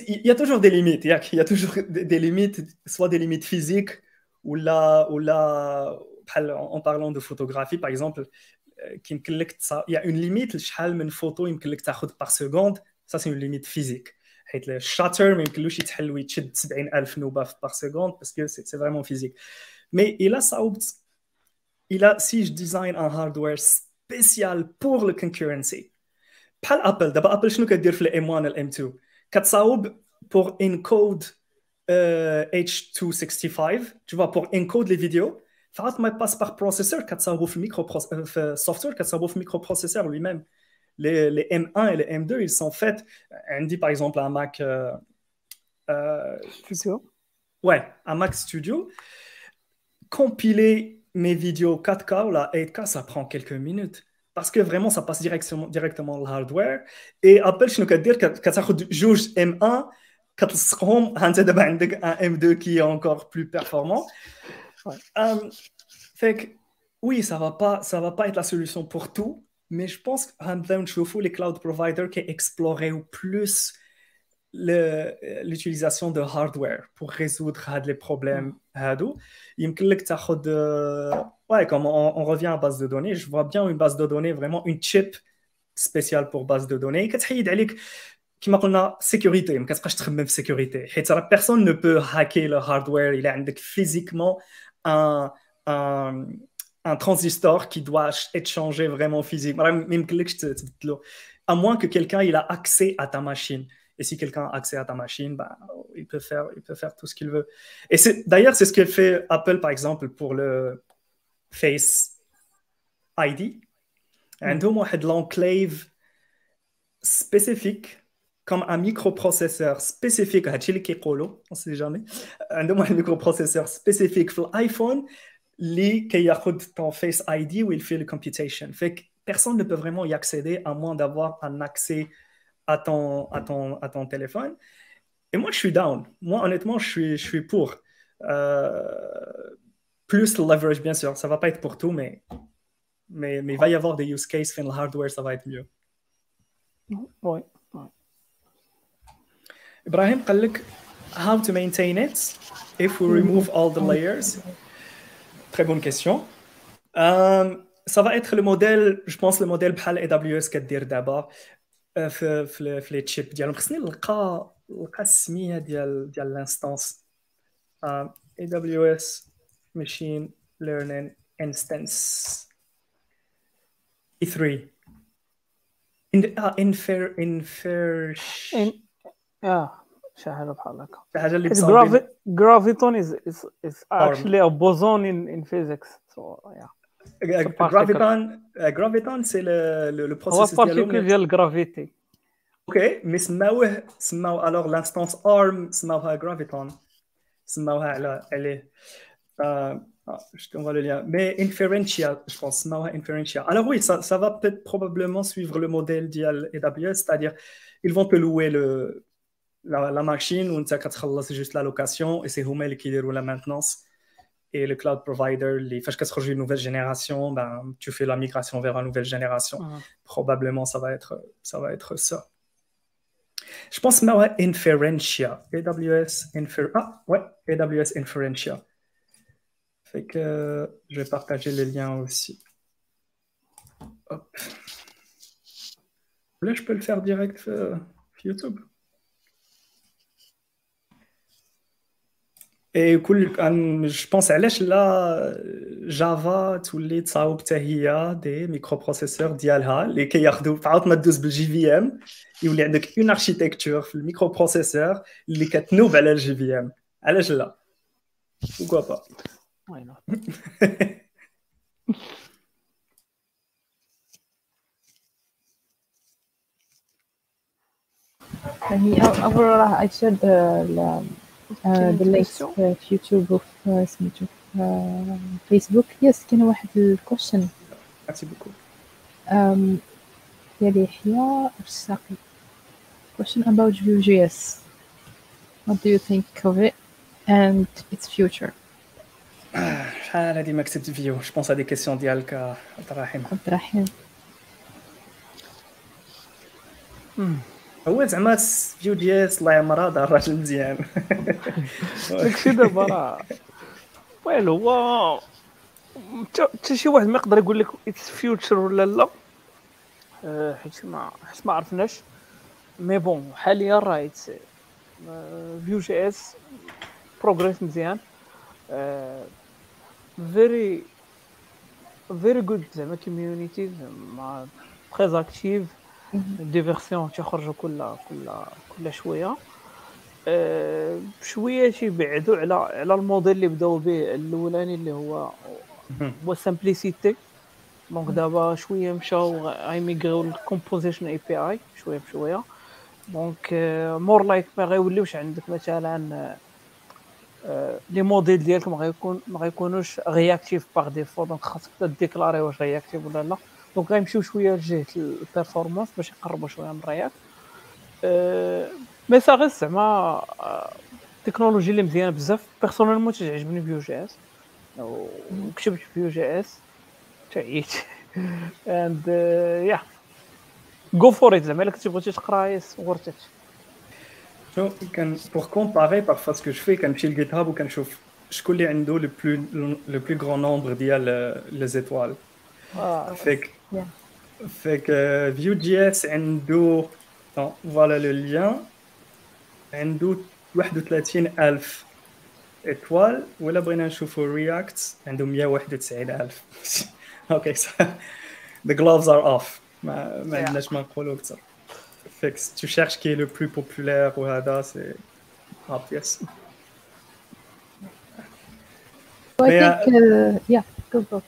[SPEAKER 2] il y a toujours des limites il y a toujours des limites soit des limites physiques ou là ou là en parlant de photographie par exemple il y a une limite شحال من photo يمكن تاخذ par seconde ça c'est une limite physique حيت الشاتر ما يمكنلوش يتحل ويتشد 70000 نوبه par seconde parce que c'est vraiment physique mais il a صعوبت il a si je design un hardware spécial pour le concurrency بحال ابل دابا ابل شنو كدير في الام 1 الام 2 كتصاوب pour encode uh, H265 tu vois pour encode les vidéos فعاد ما passe par processeur كتصاوبوا في الميكرو في software كتصاوبوا في microprocesseur lui-même les, les M1 et les M2 ils sont faits on dit par exemple un Mac euh,
[SPEAKER 3] euh, Studio
[SPEAKER 2] ouais un Mac Studio compiler mes vidéos 4K ou la 8K ça prend quelques minutes parce que vraiment ça passe directement directement le hardware et Apple شنو كدير كتاخذ جوج M1 كتلصقهم انت دابا عندك un M2 qui est encore plus performant ouais. um, fait que oui ça va pas ça va pas être la solution pour tout mais je pense que les cloud providers qui explorent plus l'utilisation de hardware pour résoudre les problèmes هادو يمكن لك تاخذ ouais comme on, on revient à base de données je vois bien une base de données vraiment une chip spéciale pour base de données كتحيد عليك كما قلنا sécurité ما كتبقاش تخمم في sécurité حيت راه personne ne peut hacker le hardware il a عندك physiquement un un un transistor qui doit être changé vraiment physiquement à moins que quelqu'un il a accès à ta machine et si quelqu'un a accès à ta machine, bah, il, peut faire, il peut faire tout ce qu'il veut. Et d'ailleurs, c'est ce que fait Apple, par exemple, pour le Face ID. عندهم واحد l'enclave spécifique comme un microprocesseur spécifique هادشي اللي كيقولوا on sait jamais عندهم واحد microprocesseur spécifique في الايفون les ton Face ID où il fait le computation. Fait que personne ne peut vraiment y accéder à moins d'avoir un accès à ton, à ton, à ton téléphone. Et moi, je suis down. Moi, honnêtement, je suis, je suis pour. Euh, plus le leverage, bien sûr. Ça ne va pas être pour tout, mais, mais, mais il va y avoir des use cases. Fin hardware, ça va être mieux.
[SPEAKER 3] Oui.
[SPEAKER 2] Ibrahim, how to maintain it if we remove all the layers? Très bonne question. Euh, ça va être le modèle, je pense, le modèle بحال AWS كدير d'abord. في في, في les chips ديالهم خصني نلقى نلقى السميه ديال ديال l'instance AWS machine learning instance E3 Infer Infer
[SPEAKER 3] آه شي حاجه بحال هكا
[SPEAKER 2] شي حاجه اللي
[SPEAKER 3] جرافيتون از از actually a boson in in physics so yeah
[SPEAKER 2] Graviton, Graviton c'est le, le, le processus
[SPEAKER 3] هو بارتيكول ديال الجرافيتي
[SPEAKER 2] اوكي مي سماوه سماو الوغ لانستونس ارم سماوها جرافيتون سماوها على عليه je t'envoie le lien. Mais Inferentia, je pense, Mawa Inferentia. Alors oui, ça, ça va peut-être probablement suivre le modèle d'IAL AWS, c'est-à-dire ils vont te louer le, la, la machine, ou c'est juste la location, et c'est Hummel qui déroule la maintenance et le cloud provider, les une nouvelle génération, ben, tu fais la migration vers une nouvelle génération. -huh. Probablement, ça va être ça. Va être ça. Je pense que ouais, Inferentia. AWS Infer... Ah, ouais, AWS Inferentia. Fait que je vais partager les liens aussi. Hop. Là, je peux le faire direct euh, YouTube. et cool je pense allez là Java tous les sauts de des microprocesseurs d'ialha les qui y a deux partent de deux JVM ont architecture le microprocesseur les quatre nouvelles JVM allez là? Pourquoi pas?
[SPEAKER 1] the links في يوتيوب وفي سميتو. Facebook. yes كاين واحد ال
[SPEAKER 2] question merci beaucoup
[SPEAKER 1] ديال يحيى الرساقي question about Vue.js what do you think of it and its future?
[SPEAKER 2] شحال هادي ما كتبت Vue؟ je pense هادي question ديالك عبد الرحيم.
[SPEAKER 1] عبد الرحيم.
[SPEAKER 2] هو زعما Vue.js الله يعمرها دار راجل مزيان.
[SPEAKER 3] داكشي دابا راه ويل هو حتى شي واحد ما يقدر يقول لك its future ولا لا أه، حيت ما حيت ما عرفناش. mais bon حاليا راه Vue.js progresse مزيان. very very good زعما community زعما très active des versions تيخرجوا كل كل كل شوية. أه شوية تيبعدوا على على الموديل اللي بداو به الأولاني اللي هو هو simplicité donc دابا شوية مشاو غيميغريو ال composition API شوية بشوية. donc more like ما غيوليوش عندك مثلا les modèles ديالك ما غيكون ما غيكونوش réactifs par défaut donc خاصك تديكلاري واش réactif ولا لا. donc غيمشيو شوية لجهه ال performance باش يقربوا شوية من ال React mais ça زعما التكنولوجي اللي مزيانه بزاف personnellement تعجبني Vue.js وكتبت فيو جي اس تعيت اند يا جو فور ات زعما الا كنتي بغيتي تقرا يس ورث
[SPEAKER 2] شو كان بور كومباري بارفوا سكو جو في كنمشي لجيت هاب وكنشوف شكون اللي عنده لو بلو لو بلو غران نومبر ديال لي زيتوال فيك فيك فيو جي اس عنده فوالا لو ليان عنده 31000 étoiles ولا بغينا نشوفوا React عنده 191000 okay the gloves are off. ما ما عندناش ما نقولوا أكثر فيك tu cherches qui est le plus populaire وهذا c'est obvious.
[SPEAKER 1] I think, uh, yeah, go go.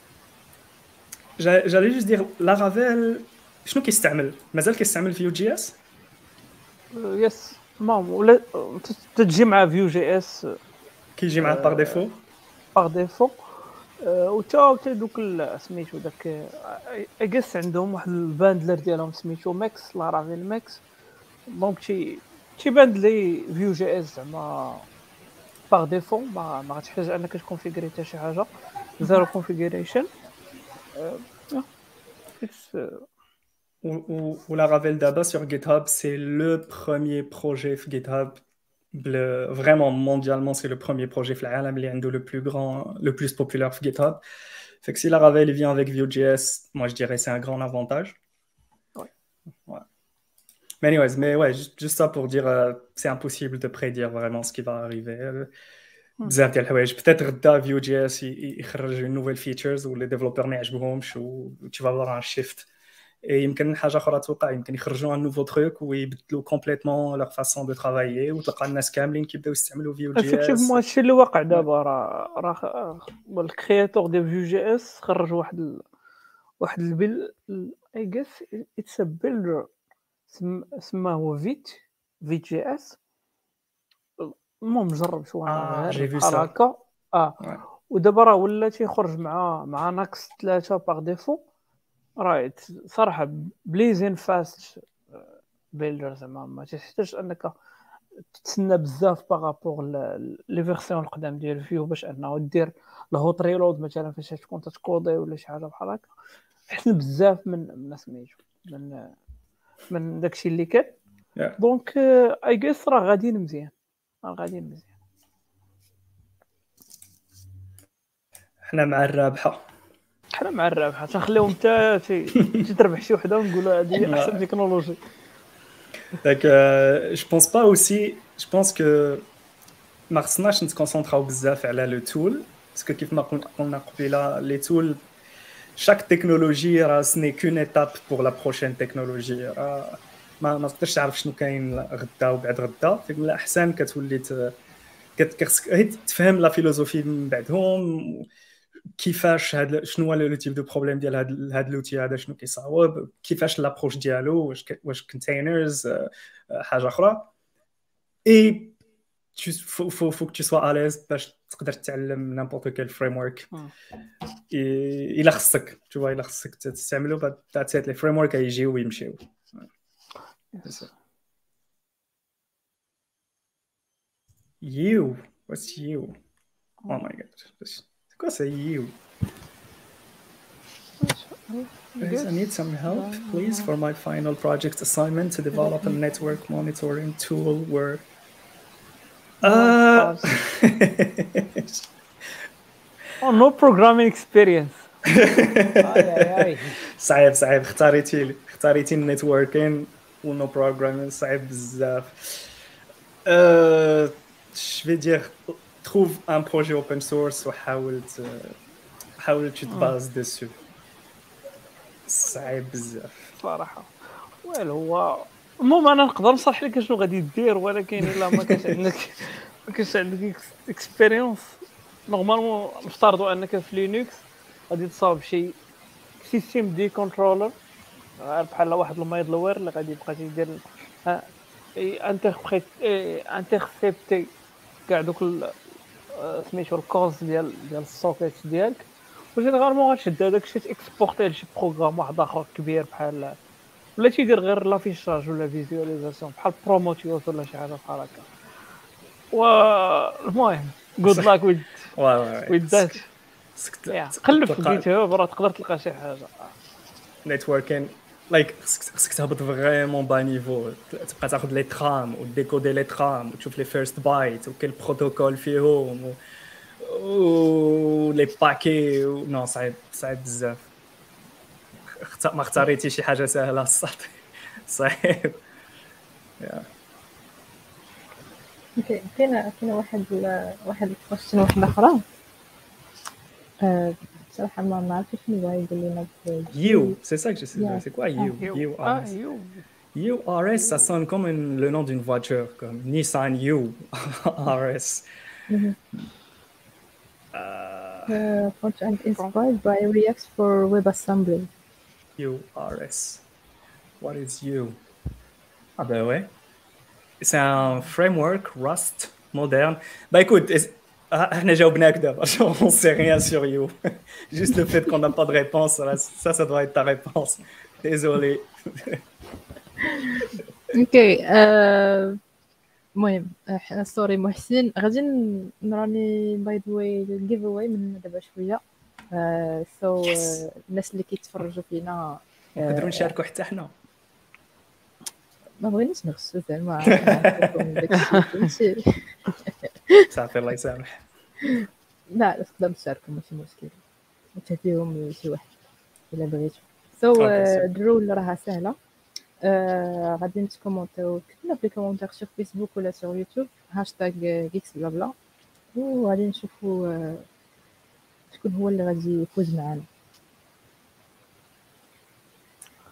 [SPEAKER 2] جالي juste دير Laravel شنو كيستعمل؟ مازال كيستعمل Vue.js؟
[SPEAKER 3] Yes. مام ولا تجي مع Vue.js
[SPEAKER 2] كيجي معاه par défaut
[SPEAKER 3] par défaut وتا تا donc سميتو داك JS عندهم واحد ال bundler ديالهم سميتو Mix Laravel Mix donc تي تيبان لي Vue.js زعما par défaut ما ما غاتحتاج أنك ت configurer حتى شي حاجة. zero configuration
[SPEAKER 2] Ou Laravel d'Aba sur GitHub, c'est le premier projet GitHub. Le, vraiment, mondialement, c'est le premier projet Flayalam, le plus grand, le plus populaire GitHub. Fait que si Laravel vient avec Vue.js, moi je dirais c'est un grand avantage.
[SPEAKER 3] Ouais.
[SPEAKER 2] ouais. Mais anyways, mais ouais, juste, juste ça pour dire, euh, c'est impossible de prédire vraiment ce qui va arriver. بزاف ديال الحوايج. بتات غدا فيو جي اس يخرج نوفيل فيتشرز واللي ديفلوبر ما يعجبهمش و تي فالور ان شيفت يمكن حاجة أخرى توقع يمكن يخرجوا ان نوفو تروك ويبدلوا كومبليتمون لوغ فاسون دو ترافايي وتلقى الناس كاملين كيبداو يستعملوا فيو جي اس
[SPEAKER 3] افكتيفمون هادشي اللي واقع دابا. راه راه الكرياتور ديال فيو جي اس خرج واحد ال... واحد البيل اي جيس اتس ا بيلدر سماه هو فيت فيت جي اس المهم جرب شو
[SPEAKER 2] آه في
[SPEAKER 3] هكا. آه. ودابا راه ولا تيخرج مع مع ناكس ثلاثة باغ ديفو راه صراحة بليزين فاست بيلدر زعما. ما تحتاج أنك تتسنى بزاف باغابوغ لي فيرسيون القدام ديال فيو باش أنه دير الهوت ريلود مثلا فاش تكون تتكودي ولا شي حاجة بحال هكا. احسن بزاف من من سميتو من من داكشي اللي كان. دونك اي جيس راه غاديين مزيان غاديين مزيان
[SPEAKER 2] حنا مع الرابحة.
[SPEAKER 3] حنا مع الرابحة. تنخليهم حتى تربح شي وحدة ونقولوا هذه أحسن تكنولوجي.
[SPEAKER 2] داك جو بونس با اوسي جو بونس كو ما خصناش نت concentrer او بزاف على les tools parce que كيف ما قلنا قبيلة les tools chaque technologie راه ce n'est qu'une étape pour la prochaine technologie راه ما ما تقدرش تعرف شنو كاين غدا وبعد غدا. فيك من الاحسن كتولي كتخصك تفهم la philosophie من بعدهم كيفاش هاد شنو هو le type de problème ديال هاد هاد l'outil هذا شنو كيصاوب كيفاش l'approche ديالو واش واش containers حاجة أخرى. اي فو فو فو tu sois à l'aise باش تقدر تتعلم n'importe quel framework الا خصك vois الا خصك تستعملو بعد les frameworks يجيو ويمشيو. You? What's you? Oh my god. This, what's a you? Guys, I need some help, please, for my final project assignment to develop a network monitoring tool where. Uh...
[SPEAKER 3] oh, no programming experience.
[SPEAKER 2] صعيب صعيب اختاريتي لي اختاريتي النتوركين ونو بروغرامين صعيب بزاف أه... vais dire, trouve un projet open source وحاول حاول bases dessus. صعيب بزاف
[SPEAKER 3] صراحة. ويل هو المهم أنا نقدر نصرح لك شنو غادي دير ولكن إلا ما كانش عندك ما كانش عندك اكسبيريونس نورمالمون نفترضوا أنك في لينكس غادي تصاوب شي سيستيم دي كونترولر بحال واحد المايد لوير اللي غادي يبقى تيدير انتربريت انترسيبتي كاع دوك سميتو الكوز ديال ديال السوكيت ديالك. وجينيرالمون غتشد هذاك الشيء تاكسبورتيه لشي بروغرام واحد آخر كبير بحال ولا تيدير غير لافيشاج ولا فيزواليزاسيون بحال بروموتيوس ولا شي حاجة بحال هكا. والمهم جود لاك ويز ويز ذات قلب في جيت هاب راه تقدر تلقى شي حاجة.
[SPEAKER 2] نيتوركين لايك خصك تهبط فريمون با نيفو تبقى تاخذ لي ترام وديكودي لي ترام وتشوف لي فيرست بايت وكل بروتوكول فيهم و لي باكي نو صعيب صعيب بزاف ما اختاريتي شي حاجة سهله الصح صعيب
[SPEAKER 1] أوكي كاينة كاينة واحد واحد الكويستشن واحدة أخرى بصراحة ما ما عرفتش شنو هو يقول لنا
[SPEAKER 2] You, c'est ça que je sais. C'est quoi You You RS. You RS, ça sonne comme le nom d'une voiture, comme Nissan You RS.
[SPEAKER 1] Uh, front-end inspired by React for WebAssembly.
[SPEAKER 2] URS. What is you? Ah ben ouais. C'est un framework Rust moderne. Bah écoute, إحنا جاوبناك دابا on sait rien sur you. Juste le fait qu'on n'a pas de réponse ça ça doit être ta réponse. Désolé.
[SPEAKER 1] أوكي المهم سوري محسن غادي نراني باي ذا واي الجيف اواي من دابا شوية so الناس اللي كيتفرجوا فينا
[SPEAKER 2] نقدروا نشاركوا حتى حنا
[SPEAKER 1] ما بغيناش نغشوا زعما
[SPEAKER 2] صافي الله يسامح
[SPEAKER 1] لا تقدر تشاركوا ماشي مشكل وتهديهم لشي واحد الا بغيتو so ال rules راها سهله غادي نت commenter يو كتبنا في commentaire sur فيسبوك ولا sur يوتيوب hashtag geeks blabla وغادي نشوفوا آه شكون هو اللي غادي يفوز معنا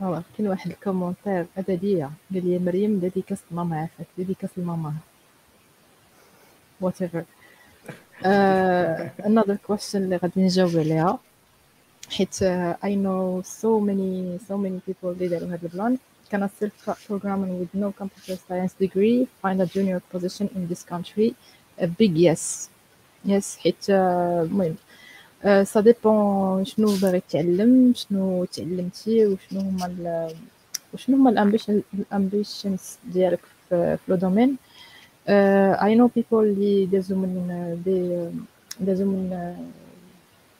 [SPEAKER 1] voilà كاين واحد ال commentaire ادبيه قال لي مريم dédicace لماما عافاك dédicace لماما whatever another question اللي غادي نجاوب عليها حيت uh, I know so many so many people اللي داروا هذا البلان can a self programming with no computer science degree find a junior position in this country a big yes yes حيت المهم ça dépend شنو باغي تعلم شنو تعلمتي وشنو هما وشنو هما ال ambition ال ambitions ديالك في le domaine. I know people اللي دازو من دي- دازو من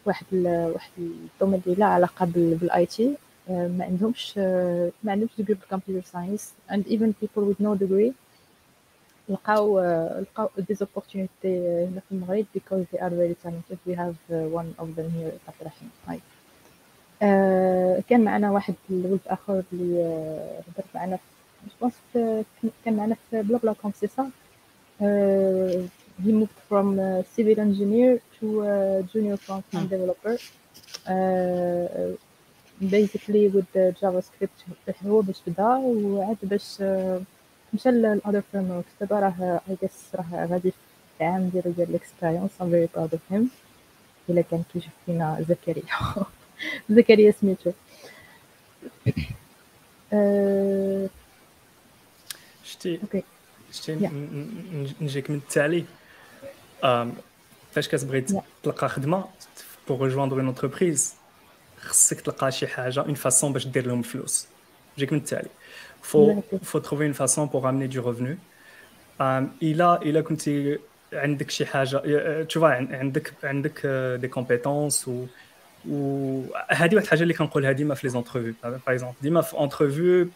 [SPEAKER 1] واحد ال واحد ال domaine لا علاقة بال IT ما عندهمش ما عندهمش degree بال computer science and even people with no degree لقاو لقاو des opportunités هنا في المغرب because they are very talented we have one of them here عبد الرحيم هاي كان معنا واحد الولد اخر اللي هضر معنا في كان معنا في بلا بلا كوم سي صح he moved from uh, civil engineer to uh, junior front-end developer uh, basically with JavaScript هو باش بدا وعاد باش مشى للاذر فريم وركس دابا راه I guess راه غادي في العام ديالو ديال الاكسبيريونس I'm very proud of him. الا كان كيشوف فينا زكريا. زكريا سميتو أه...
[SPEAKER 2] شتي
[SPEAKER 1] أوكي.
[SPEAKER 2] شتي
[SPEAKER 1] Yeah.
[SPEAKER 2] ن- ن- نجيك من التالي. آم، فاش كتبغي
[SPEAKER 1] Yeah.
[SPEAKER 2] تلقى خدمة بور ريجواندر اون انتربريز خصك تلقى شي حاجة une façon باش دير لهم الفلوس نجيك من التالي faut
[SPEAKER 1] D'accord.
[SPEAKER 2] faut trouver une façon pour amener du revenu الا الا كنتي عندك شي حاجة تشوف عندك عندك des compétences و وهذه واحد الحاجة اللي كنقولها ديما في les entrevues par exemple ديما في entrevue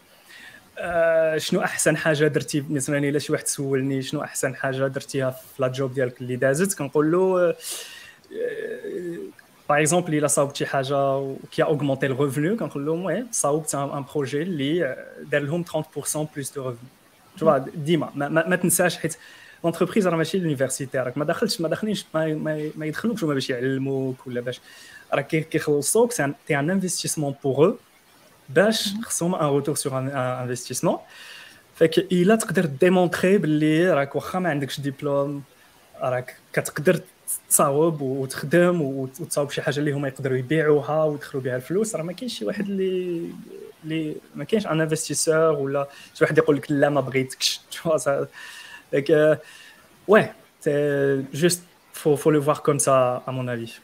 [SPEAKER 2] آه، شنو أحسن حاجة درتي مثلا إلا شي واحد سولني شنو أحسن حاجة درتيها في la job ديالك اللي دازت كنقول له Par exemple الا صاوبت شي حاجة كي augmenter ال revenu كنقول لهم oui صاوبت un projet اللي آه، دار لهم 30% plus de revenus شوف ديما ما, ما, ما تنساش حيت l'entreprise راه ماشي l'université راك ما دخلتش ما داخلينش ما, ما, ما يدخلوكش هما باش يعلموك ولا باش راه كي- كيخلصوك c'est un investissement pour أو باش خصهم un retour sur un investissement. Fait que الا تقدر démontrer باللي راك واخا ما عندكش ديبلوم راك كتقدر تصاوب وتخدم وت- وتصاوب شي حاجة اللي هما يقدروا يبيعوها ويدخلوا بها الفلوس. راه ما كاينش شي واحد اللي اللي ما كاينش un investisseur ولا شي واحد يقول لك لا ما بغيتكش. Ouais c'est juste faut faut le voir comme ça à mon avis.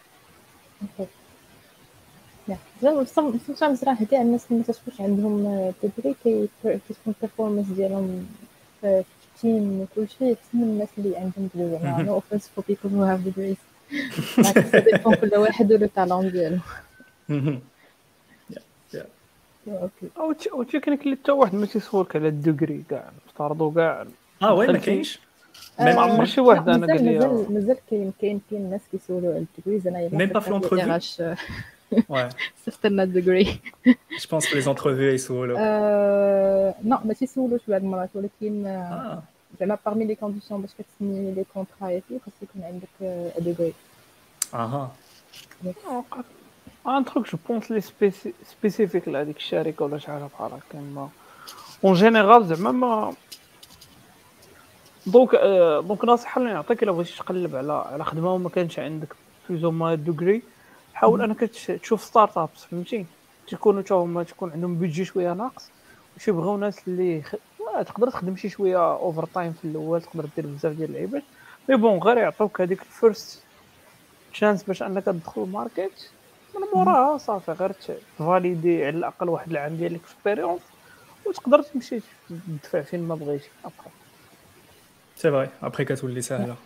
[SPEAKER 1] راه كاع الناس اللي ما تكونش عندهم degree كي كتكون ال performance ديالهم في ال team وكلشي من الناس اللي عندهم degree زعما no offense for people who have degrees. Dépend كل واحد و le talent
[SPEAKER 3] ديالو. Okay أو أو اللي حتى واحد ما تيسولك على ال degree كاع افترضوا كاع.
[SPEAKER 2] آه oui ما كاينش.
[SPEAKER 3] ما
[SPEAKER 2] Même-
[SPEAKER 3] عمر شي واحد
[SPEAKER 1] أنا
[SPEAKER 3] قال لي
[SPEAKER 1] مازال مازال كاين كاين كاين الناس كيسولوا على ال degrees.
[SPEAKER 2] أنا Même pas في l'entrevue. Ouais.
[SPEAKER 1] صيفط لنا ال degree
[SPEAKER 2] je pense que les entrevues ils sont là
[SPEAKER 1] Non ما تيسولوش بعض المرات ولكن
[SPEAKER 2] ah
[SPEAKER 1] زعما parmi les conditions باش كتسني les contrats et tout خاص يكون عندك degree
[SPEAKER 2] ah
[SPEAKER 3] un truc je pense lié spécifique لهذيك الشركة ولا شي حاجة بحال هكا mais en général زعما ما donc آه، donc نصيحه اللي نعطيك الا بغيتي تقلب على على خدمه وما كانش عندك بلوزو ما دوغري حاول أنك تش- تشوف ستارت أبس فهمتي؟ تكونوا تا هما تكون عندهم بيدجي شوية ناقص وش يبغيو ناس اللي خ... تقدر تخدم شي شوية اوفر تايم في الأول تقدر دير بزاف ديال اللعيبات. مي بون غير يعطوك هذيك الفيرست تشانس باش أنك تدخل الماركت من موراها صافي غير تفاليدي على الأقل واحد العام ديال الاكسبيريونس وتقدر تمشي تدفع فين ما بغيتي ابخي
[SPEAKER 2] c'est vrai. Après كتولي سهله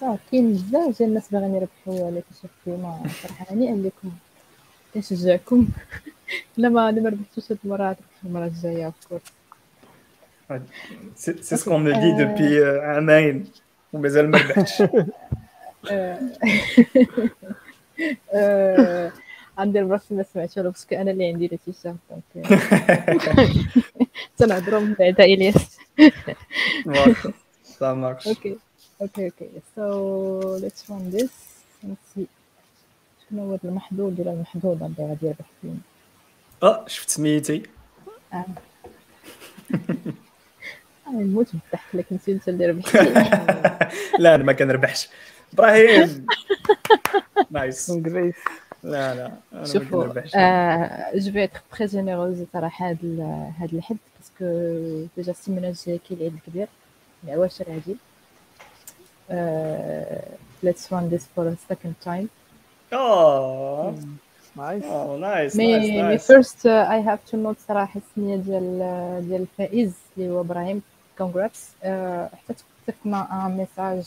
[SPEAKER 1] صافي كاين بزاف ديال الناس باغيين يربحوا كيشوفوا ما صراحة هنيئا لكم كنشجعكم. الا ما ما ربحتوش هاد المرة تربحوا المرة الجاية
[SPEAKER 2] c'est ce qu'on me dit depuis euh, عامين ومازال ما ربحتش
[SPEAKER 1] عندي براسي ما سمعتش ولا باسكو أنا اللي عندي لتيشا دونك نتهضروا من بعد الياس
[SPEAKER 2] ça marche.
[SPEAKER 1] Okay okay so let's run this نسي شنو هو المحظوظ ديال المحظوظ اللي غادي يربح فيه
[SPEAKER 2] آه شفت سميتي.
[SPEAKER 1] أنا نموت بالضحك لكن نسيت أنت اللي ربحتي
[SPEAKER 2] لا أنا ما كنربحش. إبراهيم!
[SPEAKER 3] Nice
[SPEAKER 2] لا لا أنا ما
[SPEAKER 1] شوفوا جو Fais être très généreuse صراحة هاد ال- هاد الحد parce que déjà السيمانه الجايه كاين العيد الكبير العواشر عادي let's run this for second time
[SPEAKER 2] آه
[SPEAKER 3] nice
[SPEAKER 2] آه nice
[SPEAKER 1] mais
[SPEAKER 2] nice
[SPEAKER 1] mais
[SPEAKER 2] nice
[SPEAKER 1] First I have to note صراحة السميه ديال ديال الفائز اللي هو إبراهيم congrats حتى تكتبنا un message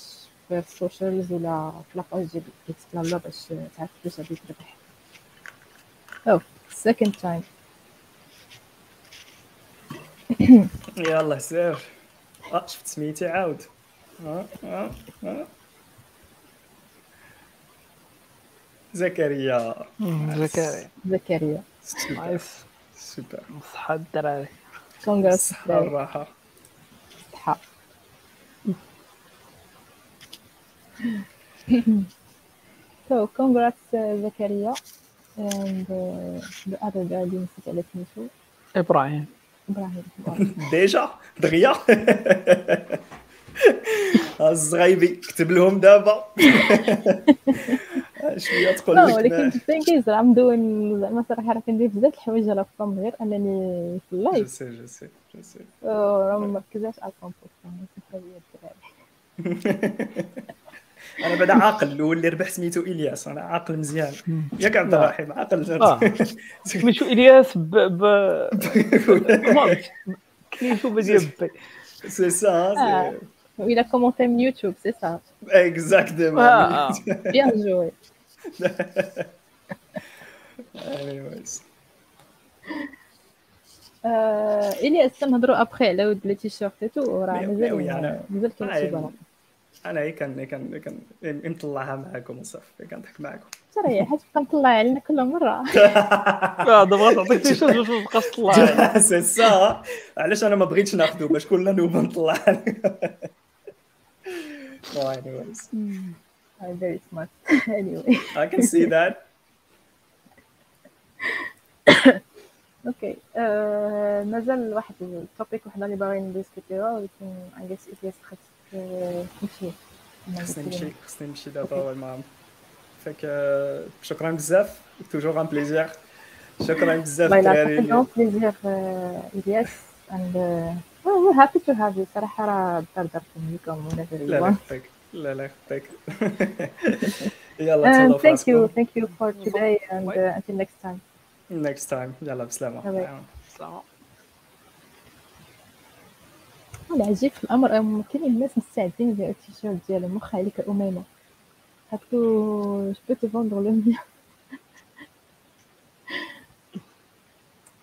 [SPEAKER 1] في ال socials ولا في la page ديال إكس bla bla باش تعرف كيفاش غادي تربح. أو second time
[SPEAKER 2] يلا سير آه شفت سميتي عاود. آه آه آه زكريا.
[SPEAKER 3] زكريا.
[SPEAKER 1] زكريا.
[SPEAKER 2] Super
[SPEAKER 3] nice
[SPEAKER 2] super
[SPEAKER 3] صحة الدراري
[SPEAKER 1] congrats
[SPEAKER 2] الصحة الراحة
[SPEAKER 1] صحة So congrats uh, Zakaria and uh, the other guy اللي نسيت على سميتو
[SPEAKER 3] إبراهيم.
[SPEAKER 1] إبراهيم. إبراهيم.
[SPEAKER 2] ديجا دغيا الزغايبي كتب لهم دابا. شوية تقول
[SPEAKER 1] لا
[SPEAKER 2] لك
[SPEAKER 1] ولكن كيز راه مادون زعما صراحة راه كندير بزاف الحوايج على فم غير أنني في
[SPEAKER 2] جو
[SPEAKER 1] اللايف
[SPEAKER 2] سي جو سي je sais
[SPEAKER 1] راه ما مركزاش على الدراري
[SPEAKER 2] أنا بعدا عاقل الأول اللي ربح سميتو إلياس أنا عاقل مزيان. ياك عبد. الرحيم عاقل
[SPEAKER 3] آه. سميتو إلياس ب ب بديال بي
[SPEAKER 2] سي سا
[SPEAKER 1] آه. وإلا commenté من يوتيوب c'est ça
[SPEAKER 2] exactement
[SPEAKER 3] آه.
[SPEAKER 1] bien joué
[SPEAKER 2] anyways
[SPEAKER 1] آه، الياس تنهضروا ابخي على ود لي تيشيرت تو راه مازال
[SPEAKER 2] أنا-
[SPEAKER 1] مازال كاين شي بلاصه
[SPEAKER 2] أنا هي كان كان كان مطلعها معاكم وصافي كنضحك معاكم
[SPEAKER 1] حيت تبقى مطلع علينا كل مره
[SPEAKER 3] آه دابا تعطيك شي شوز باش تبقى تطلع
[SPEAKER 2] سي سا علاش أنا ما بغيتش ناخذو باش كل نوبه نطلع Oh, anyways,
[SPEAKER 1] I'm very smart anyway.
[SPEAKER 2] I can see that.
[SPEAKER 1] Okay آه، مازال واحد ال topic وحدة اللي باغيين نـ discutiwها ولكن I guess الياس خاصك آه، تمشي
[SPEAKER 2] خصني نمشي خصني نمشي دابا المهم فك آه، شكرا بزاف toujours un plaisir شكرا بزاف
[SPEAKER 1] والله لا
[SPEAKER 2] الدراري
[SPEAKER 1] تفضل plaisir الياس and uh, well, we're happy to have you. صراحة راه داركم ليكم whenever you
[SPEAKER 2] لا لا لا لا يخطيك يلا
[SPEAKER 1] and
[SPEAKER 2] تهلاو
[SPEAKER 1] thank you
[SPEAKER 2] فراسكم
[SPEAKER 1] thank you for today and uh, until next time.
[SPEAKER 2] Next time. يلا بسلامة
[SPEAKER 1] Bye العجيب في الأمر كاينين الناس مستعدين يبيعوا التيشيرت ديالهم. واخا عليك أميمة. هاكو je peux te vendre le mien.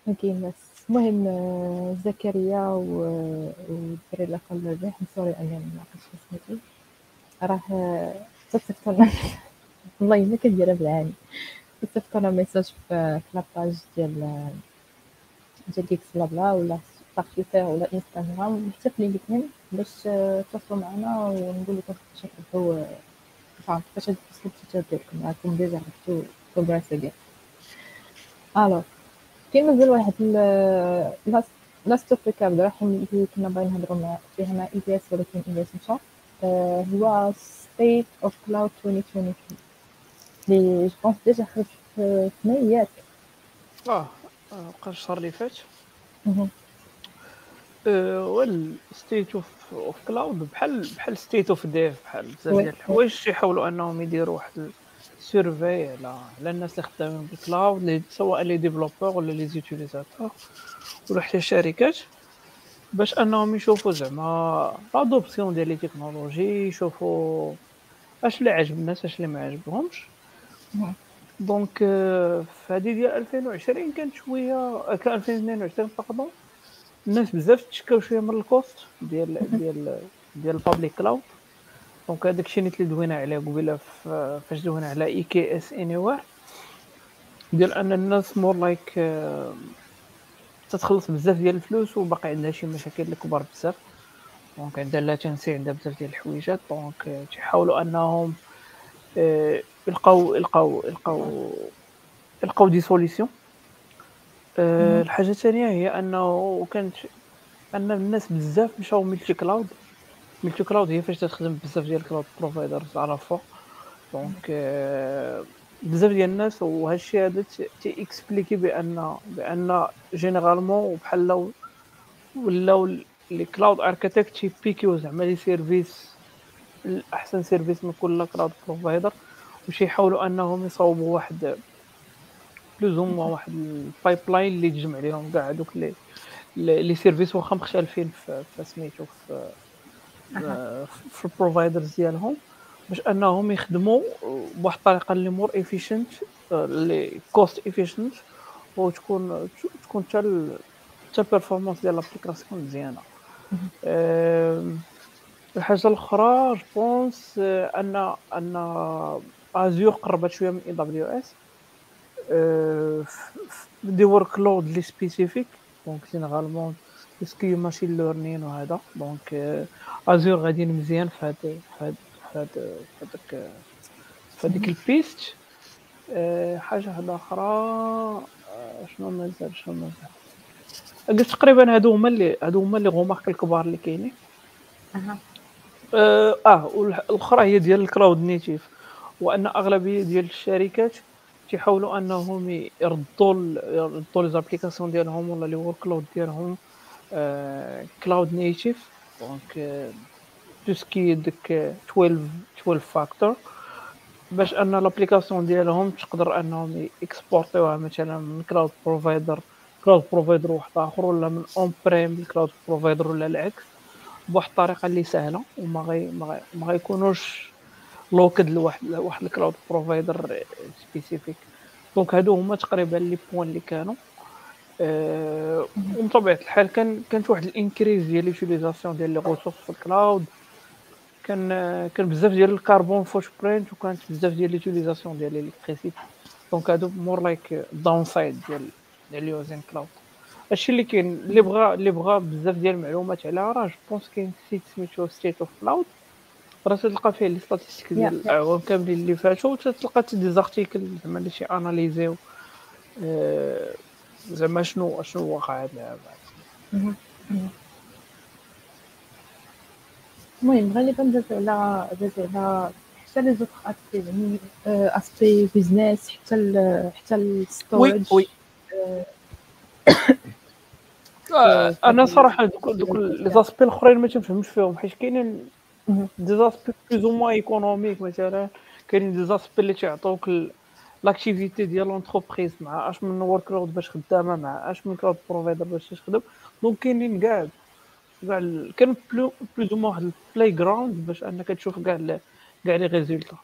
[SPEAKER 1] كاين بس المهم آه، زكريا والدري اللي قال الربح sorry اني ما عرفتش سميتو راه آه، تصيفطوا والله ما كنديرها بالعاني تصيفطوا لنا message في la page ديال ديال DX blabla ولا في تويتر ولا انستغرام حتى في لينكدين باش آه، تواصلوا معنا ونقول لكم كيفاش تربحوا فاهم كيفاش توصلوا التيشيرت ديالكم راكم déjà عرفتوا progress ديال ألو كاين مازال واحد last topic عبد الرحيم اللي كنا باغيين نهضروا مع فيها مع EBS ولكن EBS مشى آه، هو State of Cloud 2022 اللي je pense déjà خرج في ماي ياك
[SPEAKER 3] آه آه، بقى الشهر اللي فات
[SPEAKER 1] مهم.
[SPEAKER 3] Well State of of Cloud بحال بحال State of Dev بحال بزاف. ديال الحوايج يحاولوا أنهم يديروا واحد survey على على الناس اللي خدامين بال cloud سواء les développeurs ولا les utilisateurs ولا حتى الشركات باش انهم يشوفوا زعما l'adoption ديال les technologies يشوفوا اش اللي عجب الناس اش اللي ما عجبهمش. Donc في هذه ديال 2020 كانت شوية كان 2022 pardon الناس بزاف تشكاو شوية من ال cost ديال ديال ديال ال public cloud donc هذاك الشيء اللي دوينا عليه قبيلة فاش دوينا على EKS اني ديال أن الناس more like تتخلص بزاف ديال الفلوس وباقي عندها شي مشاكل كبار بزاف. Donc عندها latency عندها بزاف ديال الحويجات donc آه، تيحاولوا أنهم آه، يلقاو يلقاو يلقاو يلقاو des solutions آه، الحاجة الثانية هي أنه كانت أن الناس بزاف مشاو multi-cloud multi-cloud هي فاش تخدم بزاف ديال ال cloud providers على donc بزاف ديال الناس وهذا الشيء هذا تي- تي expliquer بأن بان généralement بحال ولاو les cloud architects تيبيكيو زعما les services الأحسن service من كل cloud provider وش يحاولوا أنهم يصاوبوا واحد plus ou moins واحد ال pipeline اللي تجمع عليهم كاع هذوك les les services واخا مختلفين في في سميتو في في ال providers ديالهم باش انهم يخدموا بواحد الطريقة اللي more efficient اللي cost efficient وتكون تكون حتى حتى ال performance ديال l'application مزيانة. آم، الحاجة الأخرى je pense ان أن ازور قربت شوية من AWS des workloads les spécifiques donc généralement سكي ماشين ليرنين وهذا دونك ازور غاديين مزيان في هاد في هاد في في هذيك البيست حاجة واحدة أخرى آه، شنو مازال شنو مازال قلت تقريبا هادو هما اللي هادو هما اللي غومارك الكبار اللي كاينين. آه آه، والاخرى هي ديال الكلاود نيتيف وأن أغلبية ديال الشركات تيحاولوا أنهم يردوا يردوا les applications ديالهم ولا les workloads ديالهم. cloud native donc tout ce qui est 12 12 factor باش أن l'application ديالهم تقدر أنهم اكسبورتيوها مثلا من cloud provider cloud provider واحد آخر ولا من on-prem cloud provider ولا العكس. بواحد الطريقة اللي سهلة وما غي ما غيكونوش locked لواحد واحد ال cloud provider spécifique donc هادو هما تقريبا les points اللي كانوا. أه ومن طبيعة الحال كان كانت واحد ال increase ديال l'utilisation ديال les ressources في ال cloud. كان كان بزاف ديال ال carbon footprint وكانت بزاف ديال l'utilisation ديال ال electricity. donc هادو more like downside ديال ديال using cloud. هادشي اللي كاين اللي بغى اللي بغى بزاف ديال المعلومات على راه je pense كاين site سميتو State of Cloud راه تلقى فيه les statistiques ديال الأعوام كاملين اللي فاتوا وتلقى des articles زعما اللي شي اناليزيو آه، زعما شنو شنو واقع هذا
[SPEAKER 1] المهم غالبا داز على داز على حتى les autres aspects يعني aspect business حتى حتى الستورج وي
[SPEAKER 3] وي. أنا صراحة دوك دوك les aspects الاخرين ما تنفهمش فيهم حيت كاينين des aspects plus ou moins économiques مثلا كاينين دي زاسبي اللي تيعطوك l'activité ديال l'entreprise مع اش من workload باش خدامه مع اش من cloud provider باش تخدم donc كاينين كاع كاع كان plus plus أو واحد ال playground باش انك تشوف كاع كاع les résultats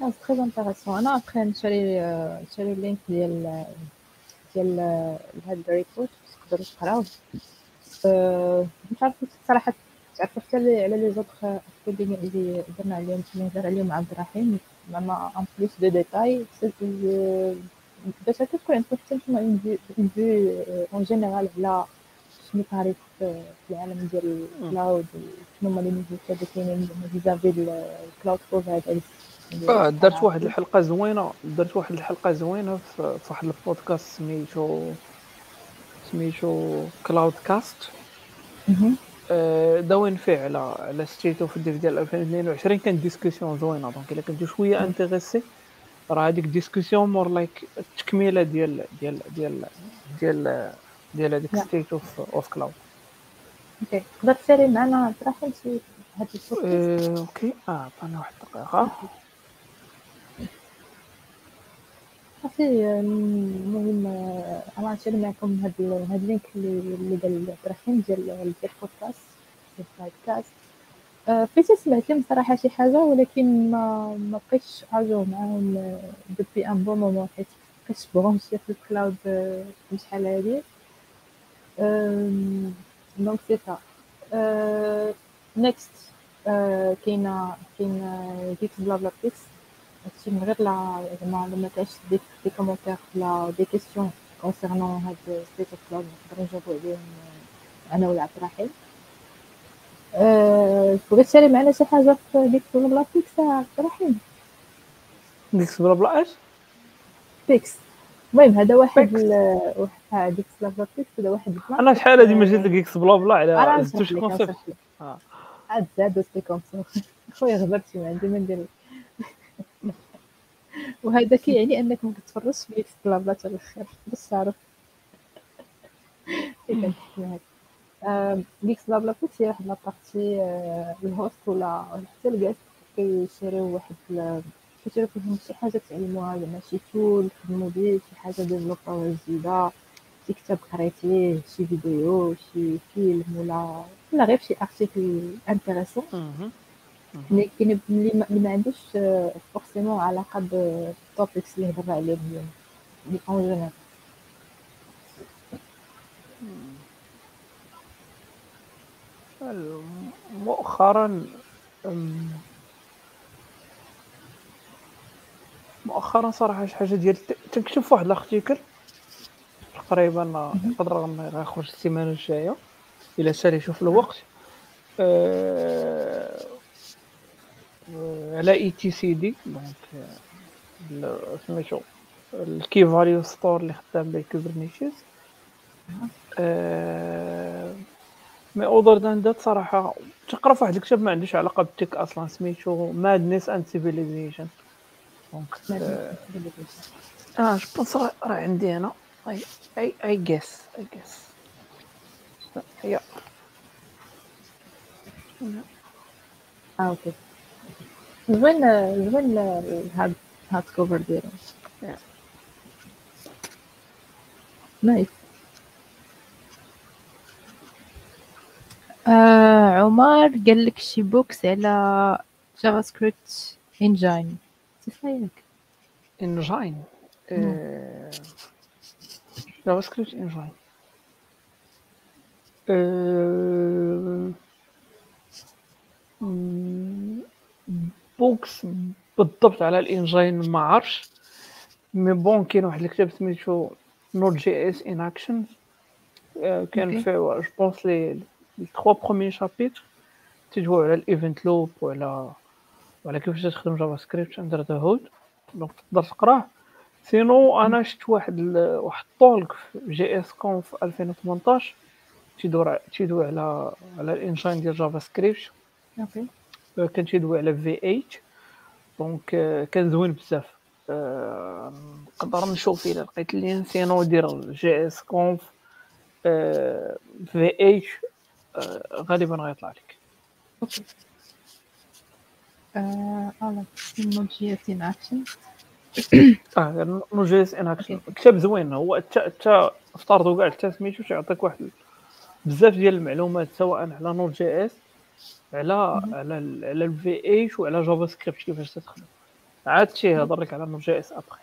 [SPEAKER 1] c'est très intéressant أنا ابخي نشري نشري ال link ديال ديال هاد ال report تقدروا تقراوه مش عارفه صراحة تعرف حتى على les autres اللي درنا عليهم اللي هضر عليهم عبد الرحيم. زعما en plus de détails باش هكا تكون عندكم حتى نتوما une vue en général على شنو طاري في العالم ديال ال cloud شنو هما les nouveautés اللي كاينين vis-à-vis ال cloud
[SPEAKER 3] providers آه درت واحد الحلقة زوينة درت واحد الحلقة زوينة في واحد البودكاست سميتو سميتو Cloudcast داوين فيه على على State of DevOps ديال 2022 كان discussion زوينة donc إلا كنتو شوية intéressés راه هذيك discussion more like التكميله ديال ديال ديال ديال ديال هذيك State of of Cloud
[SPEAKER 1] OK تقدر تسالي معنا عبد الرحيم شي هاد
[SPEAKER 3] OK آه عطانا واحد الدقيقه
[SPEAKER 1] صافي المهم أنا غنشير معكم هاد هاد ال link اللي دار عبد الرحيم ديال ديال البودكاست ديال البودكاست بقيت سمعت لهم صراحة شي حاجة؟ ولكن ما ما بقيتش à jour معاهم depuis un bon moment حيت بقيت branché في ال cloud شحال هادي donc c'est ça next كاينة كاين GeeksBlaBla Picks هادشي من غير لا زعما لما تعيش des des commentaires ولا des questions concernant هاد State of Cloud نقدروا نجاوبوا عليهم أنا ولا عبد الرحيم بغيت تشاري معنا شي حاجة في GeeksBlaBla Picks عبد الرحيم
[SPEAKER 3] GeeksBlaBla اش
[SPEAKER 1] Picks المهم هذا واحد واحد ديكس بلا بلا هذا واحد
[SPEAKER 3] أنا شحال هادي ما جات لك ديكس بلا بلا على زدتو كونسيبت
[SPEAKER 1] عاد زادو شي كونسيبت خويا غبرتي ما عندي ما ندير وهذا كيعني أنك ما كتفرجش في بلا بلا حتى الآخر باش تعرف ديكس بلا بلا هي واحد لابارتي الهوست ولا حتى الكاس كيشريو واحد كيشريو فيهم شي حاجة تعلموها زعما شي tool تخدمو بيه شي حاجة ديفلوباوها جديده شي كتاب قريتيه شي فيديو شي فيلم ولا ولا غير شي article intéressant mais كاين اللي ما عندوش forcément علاقه ب ال topics اللي هضرنا عليهم اليوم اللي اون جينيرال
[SPEAKER 3] مؤخرا مؤخرا صراحة شي حاجة ديال تنكتب واحد ال article تقريبا نقدر غيخرج السيمانة الجاية الا سالي يشوف الوقت. أه... على etcd donc سميتو ال key-value store اللي خدام به Kubernetes أه... mais other than that صراحة تقرأ في واحد الكتاب ما عندوش علاقة ب ال tech أصلا سميتو Madness and Civilization donc آه je pense راه عندي هنا اي اي اي جيس اي جيس هي
[SPEAKER 1] آه OK زوين زوين هاد هاد cover ديالو. nice آه عمر قال لك شي books على JavaScript engine ياك
[SPEAKER 3] engine JavaScript engine books بالضبط على ال engine ما عرفش. mais bon كاين واحد الكتاب سميتو Node.js in Action كان فيه je pense les trois premiers chapitres تيجيو على ال event loop وعلى وعلى كيفاش تخدم JavaScript under the hood donc تقدر تقراه. sinon أنا شفت واحد واحد ال talk في JSConf 2018 تيدور تيدوي على على ال engine ديال JavaScript كان تيدوي على V8 donc كان زوين بزاف. نقدر نشوف إلى لقيت ال lien sinon دير JSConf V8 غالبا غيطلع لك.
[SPEAKER 1] آه Node.js
[SPEAKER 3] in Action آه Node.js in Action كتاب زوين. هو حتى افترضوا كاع حتى سميتو يعطيك واحد بزاف ديال المعلومات سواء على Node.js على على على ال V8 وعلى JavaScript كيفاش تدخل عاد شي يهضر لك على Node.js après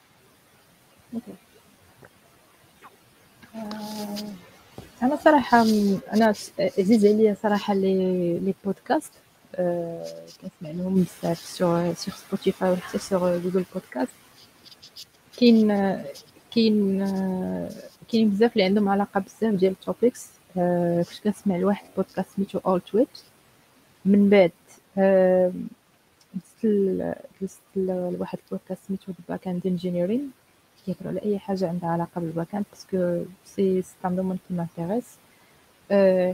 [SPEAKER 1] أنا صراحة أنا عزيز عليا صراحة les les podcasts كنسمع لهم بزاف sur sur Spotify وحتى sur Google Podcast كاين كاين كاين بزاف اللي عندهم علاقة بزاف ديال ال topics كنت كنسمع لواحد البودكاست سميتو اول تويت من بعد دزت لواحد البودكاست سميتو Backend Engineering كيهضروا على أي حاجة عندها علاقة بال backend parce que c'est c'est un domaine qui m'intéresse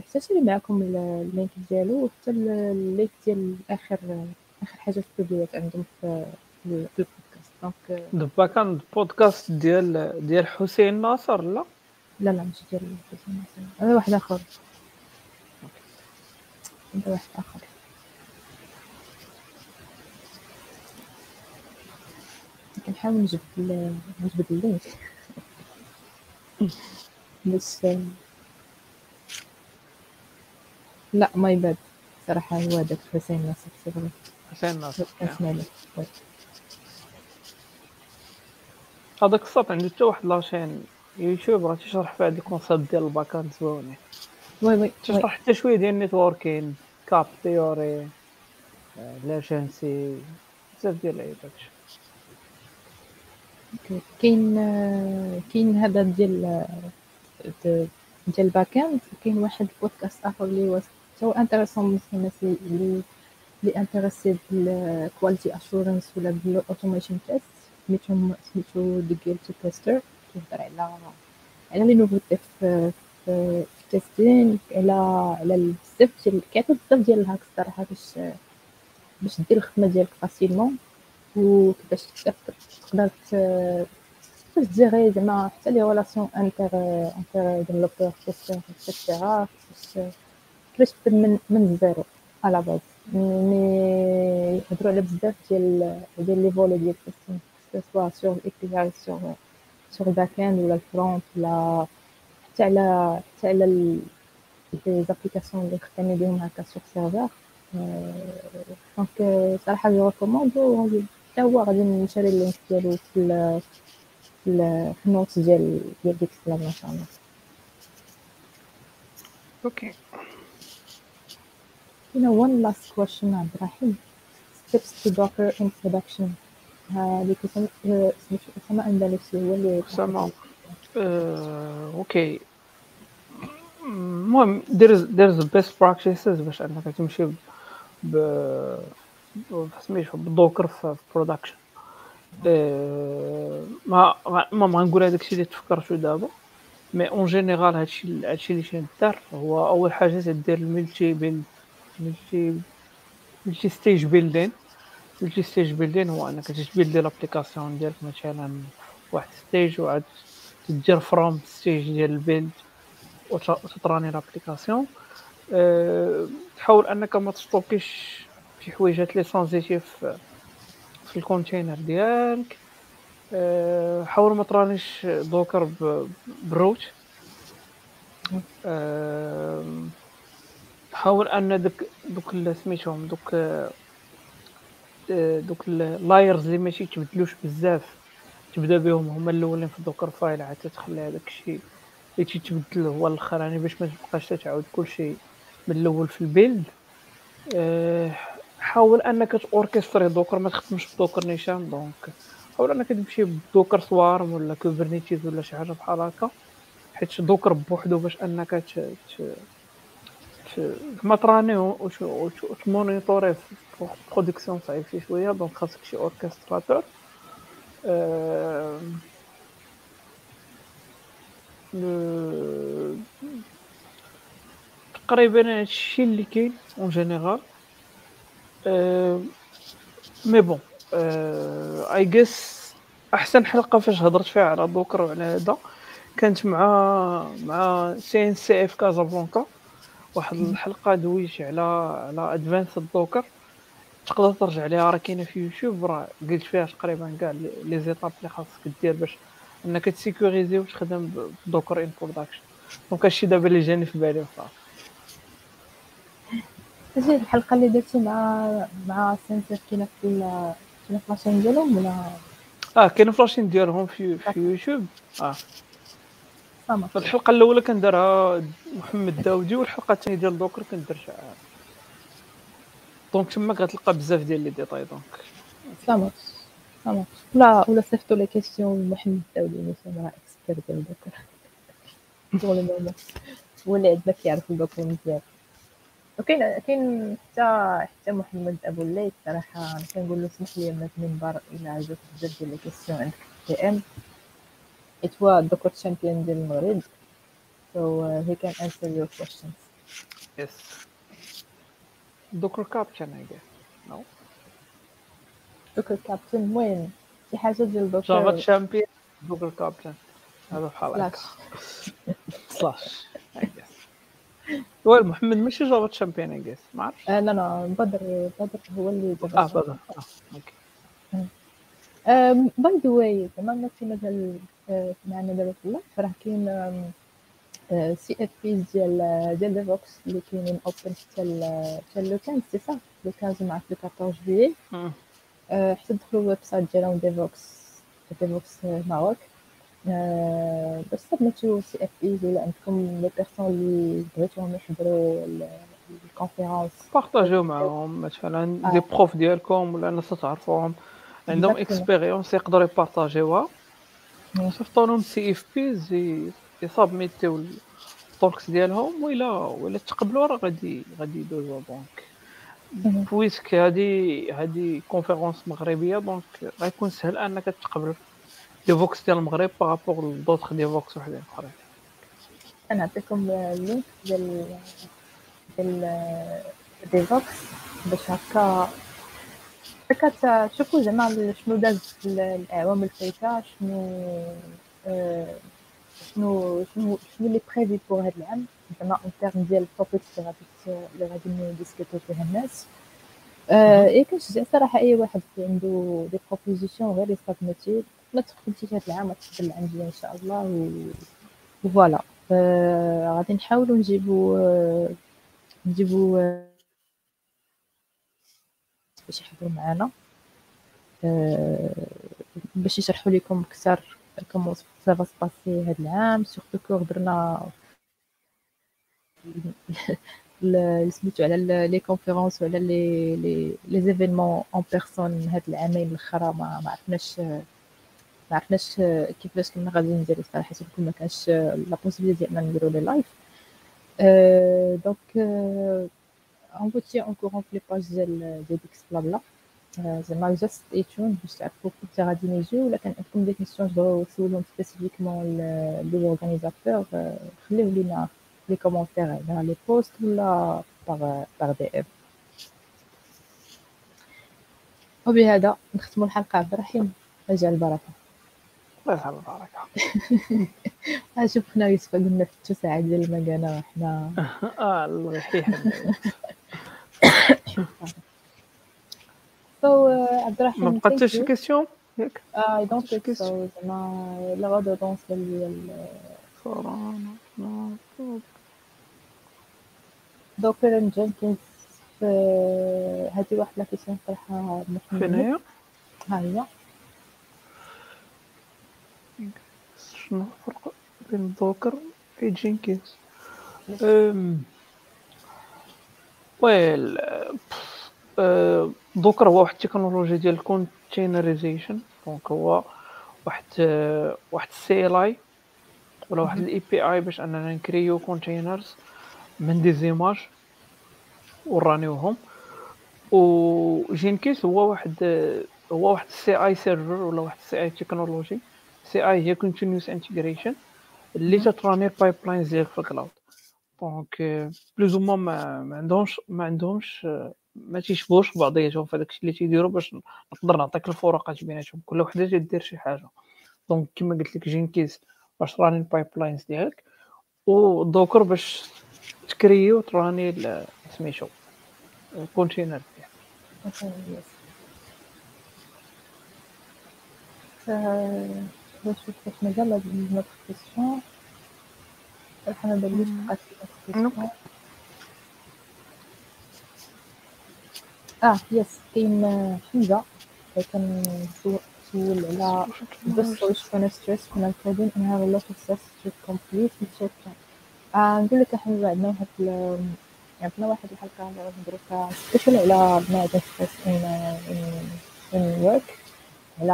[SPEAKER 1] حتى شري معكم ال link ديالو وحتى ال link ديال آخر آخر حاجة بوبليات عندهم في ال
[SPEAKER 3] podcast. donc backend podcast ديال ديال حسين ناصر لا؟
[SPEAKER 1] لا لا ماشي ديال حسين ناصر. هذا واحد آخر. هذا واحد آخر. كنحاول نجبد نجبد ال link بس لا my bad صراحة هو هذاك حسين ناصر صغير
[SPEAKER 3] حسين ناصر
[SPEAKER 1] له
[SPEAKER 3] هذاك الصوت عنده حتى واحد la chaîne YouTube راه تيشرح فيها هاد ال concepts ديال ال backend زوينين
[SPEAKER 1] oui oui
[SPEAKER 3] تشرح حتى شوية ديال ال networking CAP theory latency بزاف ديال العيبات
[SPEAKER 1] كاين كاين هذا ديال ديال ال backend وكاين واحد البودكاست آخر اللي هو هو intéressant للناس اللي اللي intéressés بال quality assurance ولا بال automation test سميتهم سميتو The Guilty Tester كيهضر على على les nouveautés في في ال testing على على بزاف ديال كيعطي بزاف ديال ال hacks صراحة؟ باش باش دير الخدمة ديالك facilement وكيفاش تقدر تجيري زعما حتى les relations entre entre développeur testeur et cetera كيفاش تبدا من من ال zéro على base mais يهضروا على بزاف ديال ديال les volets ديال ال testing soit sur ال API sur sur ال backend ولا ال front ولا حتى على حتى على les applications اللي خدامين بهم هكا sur serveur donc صراحة je recommande حتى هو غادي نشري ال link ديالو في في ال note ديال ديال ديك ال
[SPEAKER 3] explanation okay
[SPEAKER 1] You know, one last question, Abdurrahim. Steps to Docker in production. هذيك أندلسي هو اللي
[SPEAKER 3] أسامة okay. المهم دير دير best practices باش أنك تمشي ب سميتو بال Docker في production ما ما ما غنقول هذاك الشيء اللي تفكرتو دابا. mais en général هادشي هادشي اللي تيدار هو أول حاجة تدير ال multi build multi multi-stage building multi-stage building هو أنك تبيلدي l'application ديالك مثلا واحد stage وعاد تدير from stage ديال ال build وتطراني l'application أه تحاول أنك ما تستوكيش شي حويجات les sensitives في ال container ديالك. أه حاول ما ترانيش Docker ب root. أه حاول أن دوك دوك سميتهم دوك دوك ال layers اللي ماشي تبدلوش بزاف تبدا بهم هما الاولين في Dockerfile عاد تخلي هذاك الشيء اللي تيتبدل هو الاخراني باش ما تبقاش تعاود كلشي من الأول في ال build أه حاول انك توركستري Docker ما تخدمش ب Docker نيشان donc حاول انك تمشي ب Docker Swarm ولا Kubernetes ولا شي حاجة بحال هكا حيت Docker بوحدو باش انك ت... ت... ما تراني وتمونيتوري في production صعيب شي شوية donc خاصك شي orchestrateur أه... تقريبا هادشي اللي كاين en général mais bon I guess أحسن حلقة فاش هضرت فيها على Docker وعلى هذا كانت مع مع CNCF Casablanca واحد الحلقة دويت على على advanced Docker تقدر ترجع ليها. راه كاينة في يوتيوب راه قلت فيها تقريبا كاع les étapes اللي خاصك دير باش إنك ت sécuriser وتخدم ب Docker in production donc هادشي دابا اللي جاني في بالي وصافي
[SPEAKER 1] هذه الحلقة اللي درتي مع مع سنسر كاينة في كاينة في la chaîne ديالهم ولا؟
[SPEAKER 3] آه كاينة في la chaîne ديالهم في في يوتيوب. آه. الحلقة الأولى كنديرها محمد داودي والحلقة الثانية ديال Docker كندير donc تما غتلقى بزاف ديال les détails donc.
[SPEAKER 1] سامر سامر ولا ولا صيفطوا لي كيسيون لمحمد داودي مثلا راه اكسبير ديال دوكر شغل المهم هو اللي عندنا كيعرف الدوكر مزيان وكاين كاين حتى حتى محمد ابو الليث صراحة أنا كنقول له اسمح لي من المنبر إلى عجبك بزاف ديال لي كيسيون عندك في ام it was the champion ديال المغرب so uh, he can answer your questions.
[SPEAKER 3] Yes. دوكر كابتن I guess no
[SPEAKER 1] دوكر كابتن وين شي حاجة ديال دوكر
[SPEAKER 3] جافا تشامبيون دوكر كابتن هذا بحال هكا سلاش وين محمد ماشي جافا تشامبيون اي جيس ما عرفتش
[SPEAKER 1] لا لا بدر بدر هو اللي
[SPEAKER 3] آه بدر آه أوكي
[SPEAKER 1] باي ذا واي زعما ما في مازال معنا دابا في راه كاين CFPs ديال ديال Devoxx اللي كاينين open حتى حتى le 15 c'est ça le 15 مع le 14 juillet حتى دخلوا ال website ديالهم Devoxx Devoxx Maroc باش submit و CFPs ولا عندكم les personnes اللي بغيتوهم يحضروا ال
[SPEAKER 3] conférence partager و معاهم مثلا des profs ديالكم ولا ناس تعرفوهم عندهم expérience يقدروا ي partager وها صيفطوا لهم CFPs ي submit يو ال talks ديالهم ولا ولا تقبلوا راه غادي غادي يدوزوا donc puisque هادي هادي conférence مغربية donc غيكون سهل أنك تقبل Devoxx ديال المغرب par rapport ل d'autres Devoxx وحدين أخرين.
[SPEAKER 1] نعطيكم ال link ديال ديال Devoxx باش هكا هكا تشوفوا زعما شنو داز في الاعوام الفايته شنو آه شنو شنو شنو اللي prévu pour هذا العام؟ زعما en termes ديال ال topics اللي غادي اللي غادي ن discuter و فيها الناس. آه اي كنشجع صراحة أي واحد عنده des propositions غير ي submit ي ما تقبلتيش هذا العام تقبل العام الجاي إن شاء الله و voilà آه غادي نحاولوا نجيبوا آه نجيبوا آه باش يحضروا معنا باش يشرحوا لكم أكثر comment ça va se passer هاد العام surtout que هضرنا سميتو على les conférences وعلى les les les événements en personne هاد العامين الاخرى ما ما عرفناش ما عرفناش كيفاش كنا غادي نديرو صراحة كون ما كانش la possibilité اننا نديرو les live donc on vous tient au courant في les pages ديال ديال Devoxx بلا بلا زعما just stay tuned باش تعرفوا كنت غادي نيجيو ولا كان عندكم des questions تبغيو تسولهم spécifiquement les organisateurs خليو لينا les commentaires على les posts ولا par par DM وبهذا نختموا الحلقة. عبد الرحيم رجع البركة.
[SPEAKER 3] الله يسهل البركه
[SPEAKER 1] شوف حنا يوسف قلنا في التسعة ديال المكانه وحنا
[SPEAKER 3] آه الله يحيي
[SPEAKER 1] سو عبد الرحيم
[SPEAKER 3] ما بقات حتى شي كيسيون ياك
[SPEAKER 1] اي دونت ثينك سو زعما لا غادونس ديال دوكر اند جينكينز هذه واحد لا كيسيون طرحها
[SPEAKER 3] فين
[SPEAKER 1] محمد
[SPEAKER 3] هي
[SPEAKER 1] ها هي
[SPEAKER 3] شنو الفرق بين Docker و Jenkins well أه، Docker هو واحد التكنولوجيا ديال ال containerization donc هو واحد أه، واحد ال CLI ولا واحد ال API باش أننا ن créer و containers من des images و run يوهم. و Jenkins هو واحد هو واحد ال CI server ولا واحد ال CI technology CI هي continuous integration اللي تت run ي ال pipelines ديالك في ال cloud donc بلوز ما ما عندهمش ما عندهمش ما تيشبهوش بعضياتهم في داكشي اللي تيديروا باش نقدر نعطيك الفروقات بيناتهم. كل وحدة تدير شي حاجة. donc كما قلت لك Jenkins باش ت run ي ال pipelines ديالك و Docker باش تكريي وتراني سميتو الكونتينر ديالك.
[SPEAKER 1] Euh, نشوف واش مازال نوتر كيسيون صراحة ما باليش بقات في نوتر كيسيون آه يس كاين حمزة. كان سو- سول على بس واش كنا ستريس كنا محتاجين ان هذا اللوت اوف ستريس تو كومبليت آه نقول لك يا حمزة عندنا واحد عندنا واحد الحلقة اللي غادي نديرو special على stress in in in work على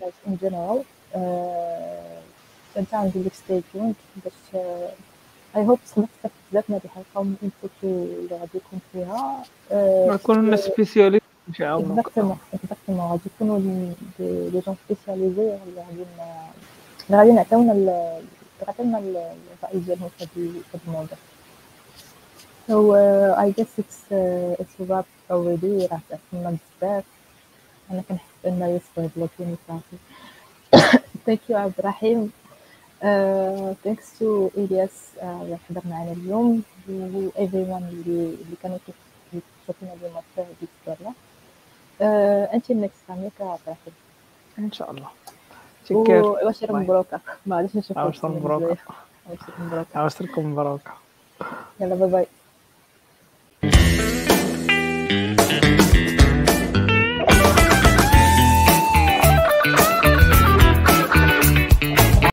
[SPEAKER 1] health in general. آه، كنت غنقول لك stay tuned باش I hope تقدر تستافد بزاف من هذه الحلقة ومن ال input اللي غادي يكون فيها آه،
[SPEAKER 3] يكونوا الناس spécialistes باش يعاونوك
[SPEAKER 1] exactement exactement غادي يكونوا les gens spécialisés اللي غادي اللي غادي نعطيونا ال- اللي غادي ال- الرأي ديالهم في هذا الموضوع So uh, I guess it's uh, it's a wrap already راه تعطينا بزاف أنا كنحس ان يوسف بلوكيني صافي Thank you عبد الرحيم uh, thanks to Elias uh, اللي حضر معنا اليوم و everyone اللي اللي كانوا كيشوفونا اليوم في هذه next time ياك عبد الرحيم
[SPEAKER 3] إن شاء الله. bye.
[SPEAKER 1] مبروكة. ما غاديش نشوفك عواشركم مبروكة.
[SPEAKER 3] عواشركم مبروكة.
[SPEAKER 1] يلا bye bye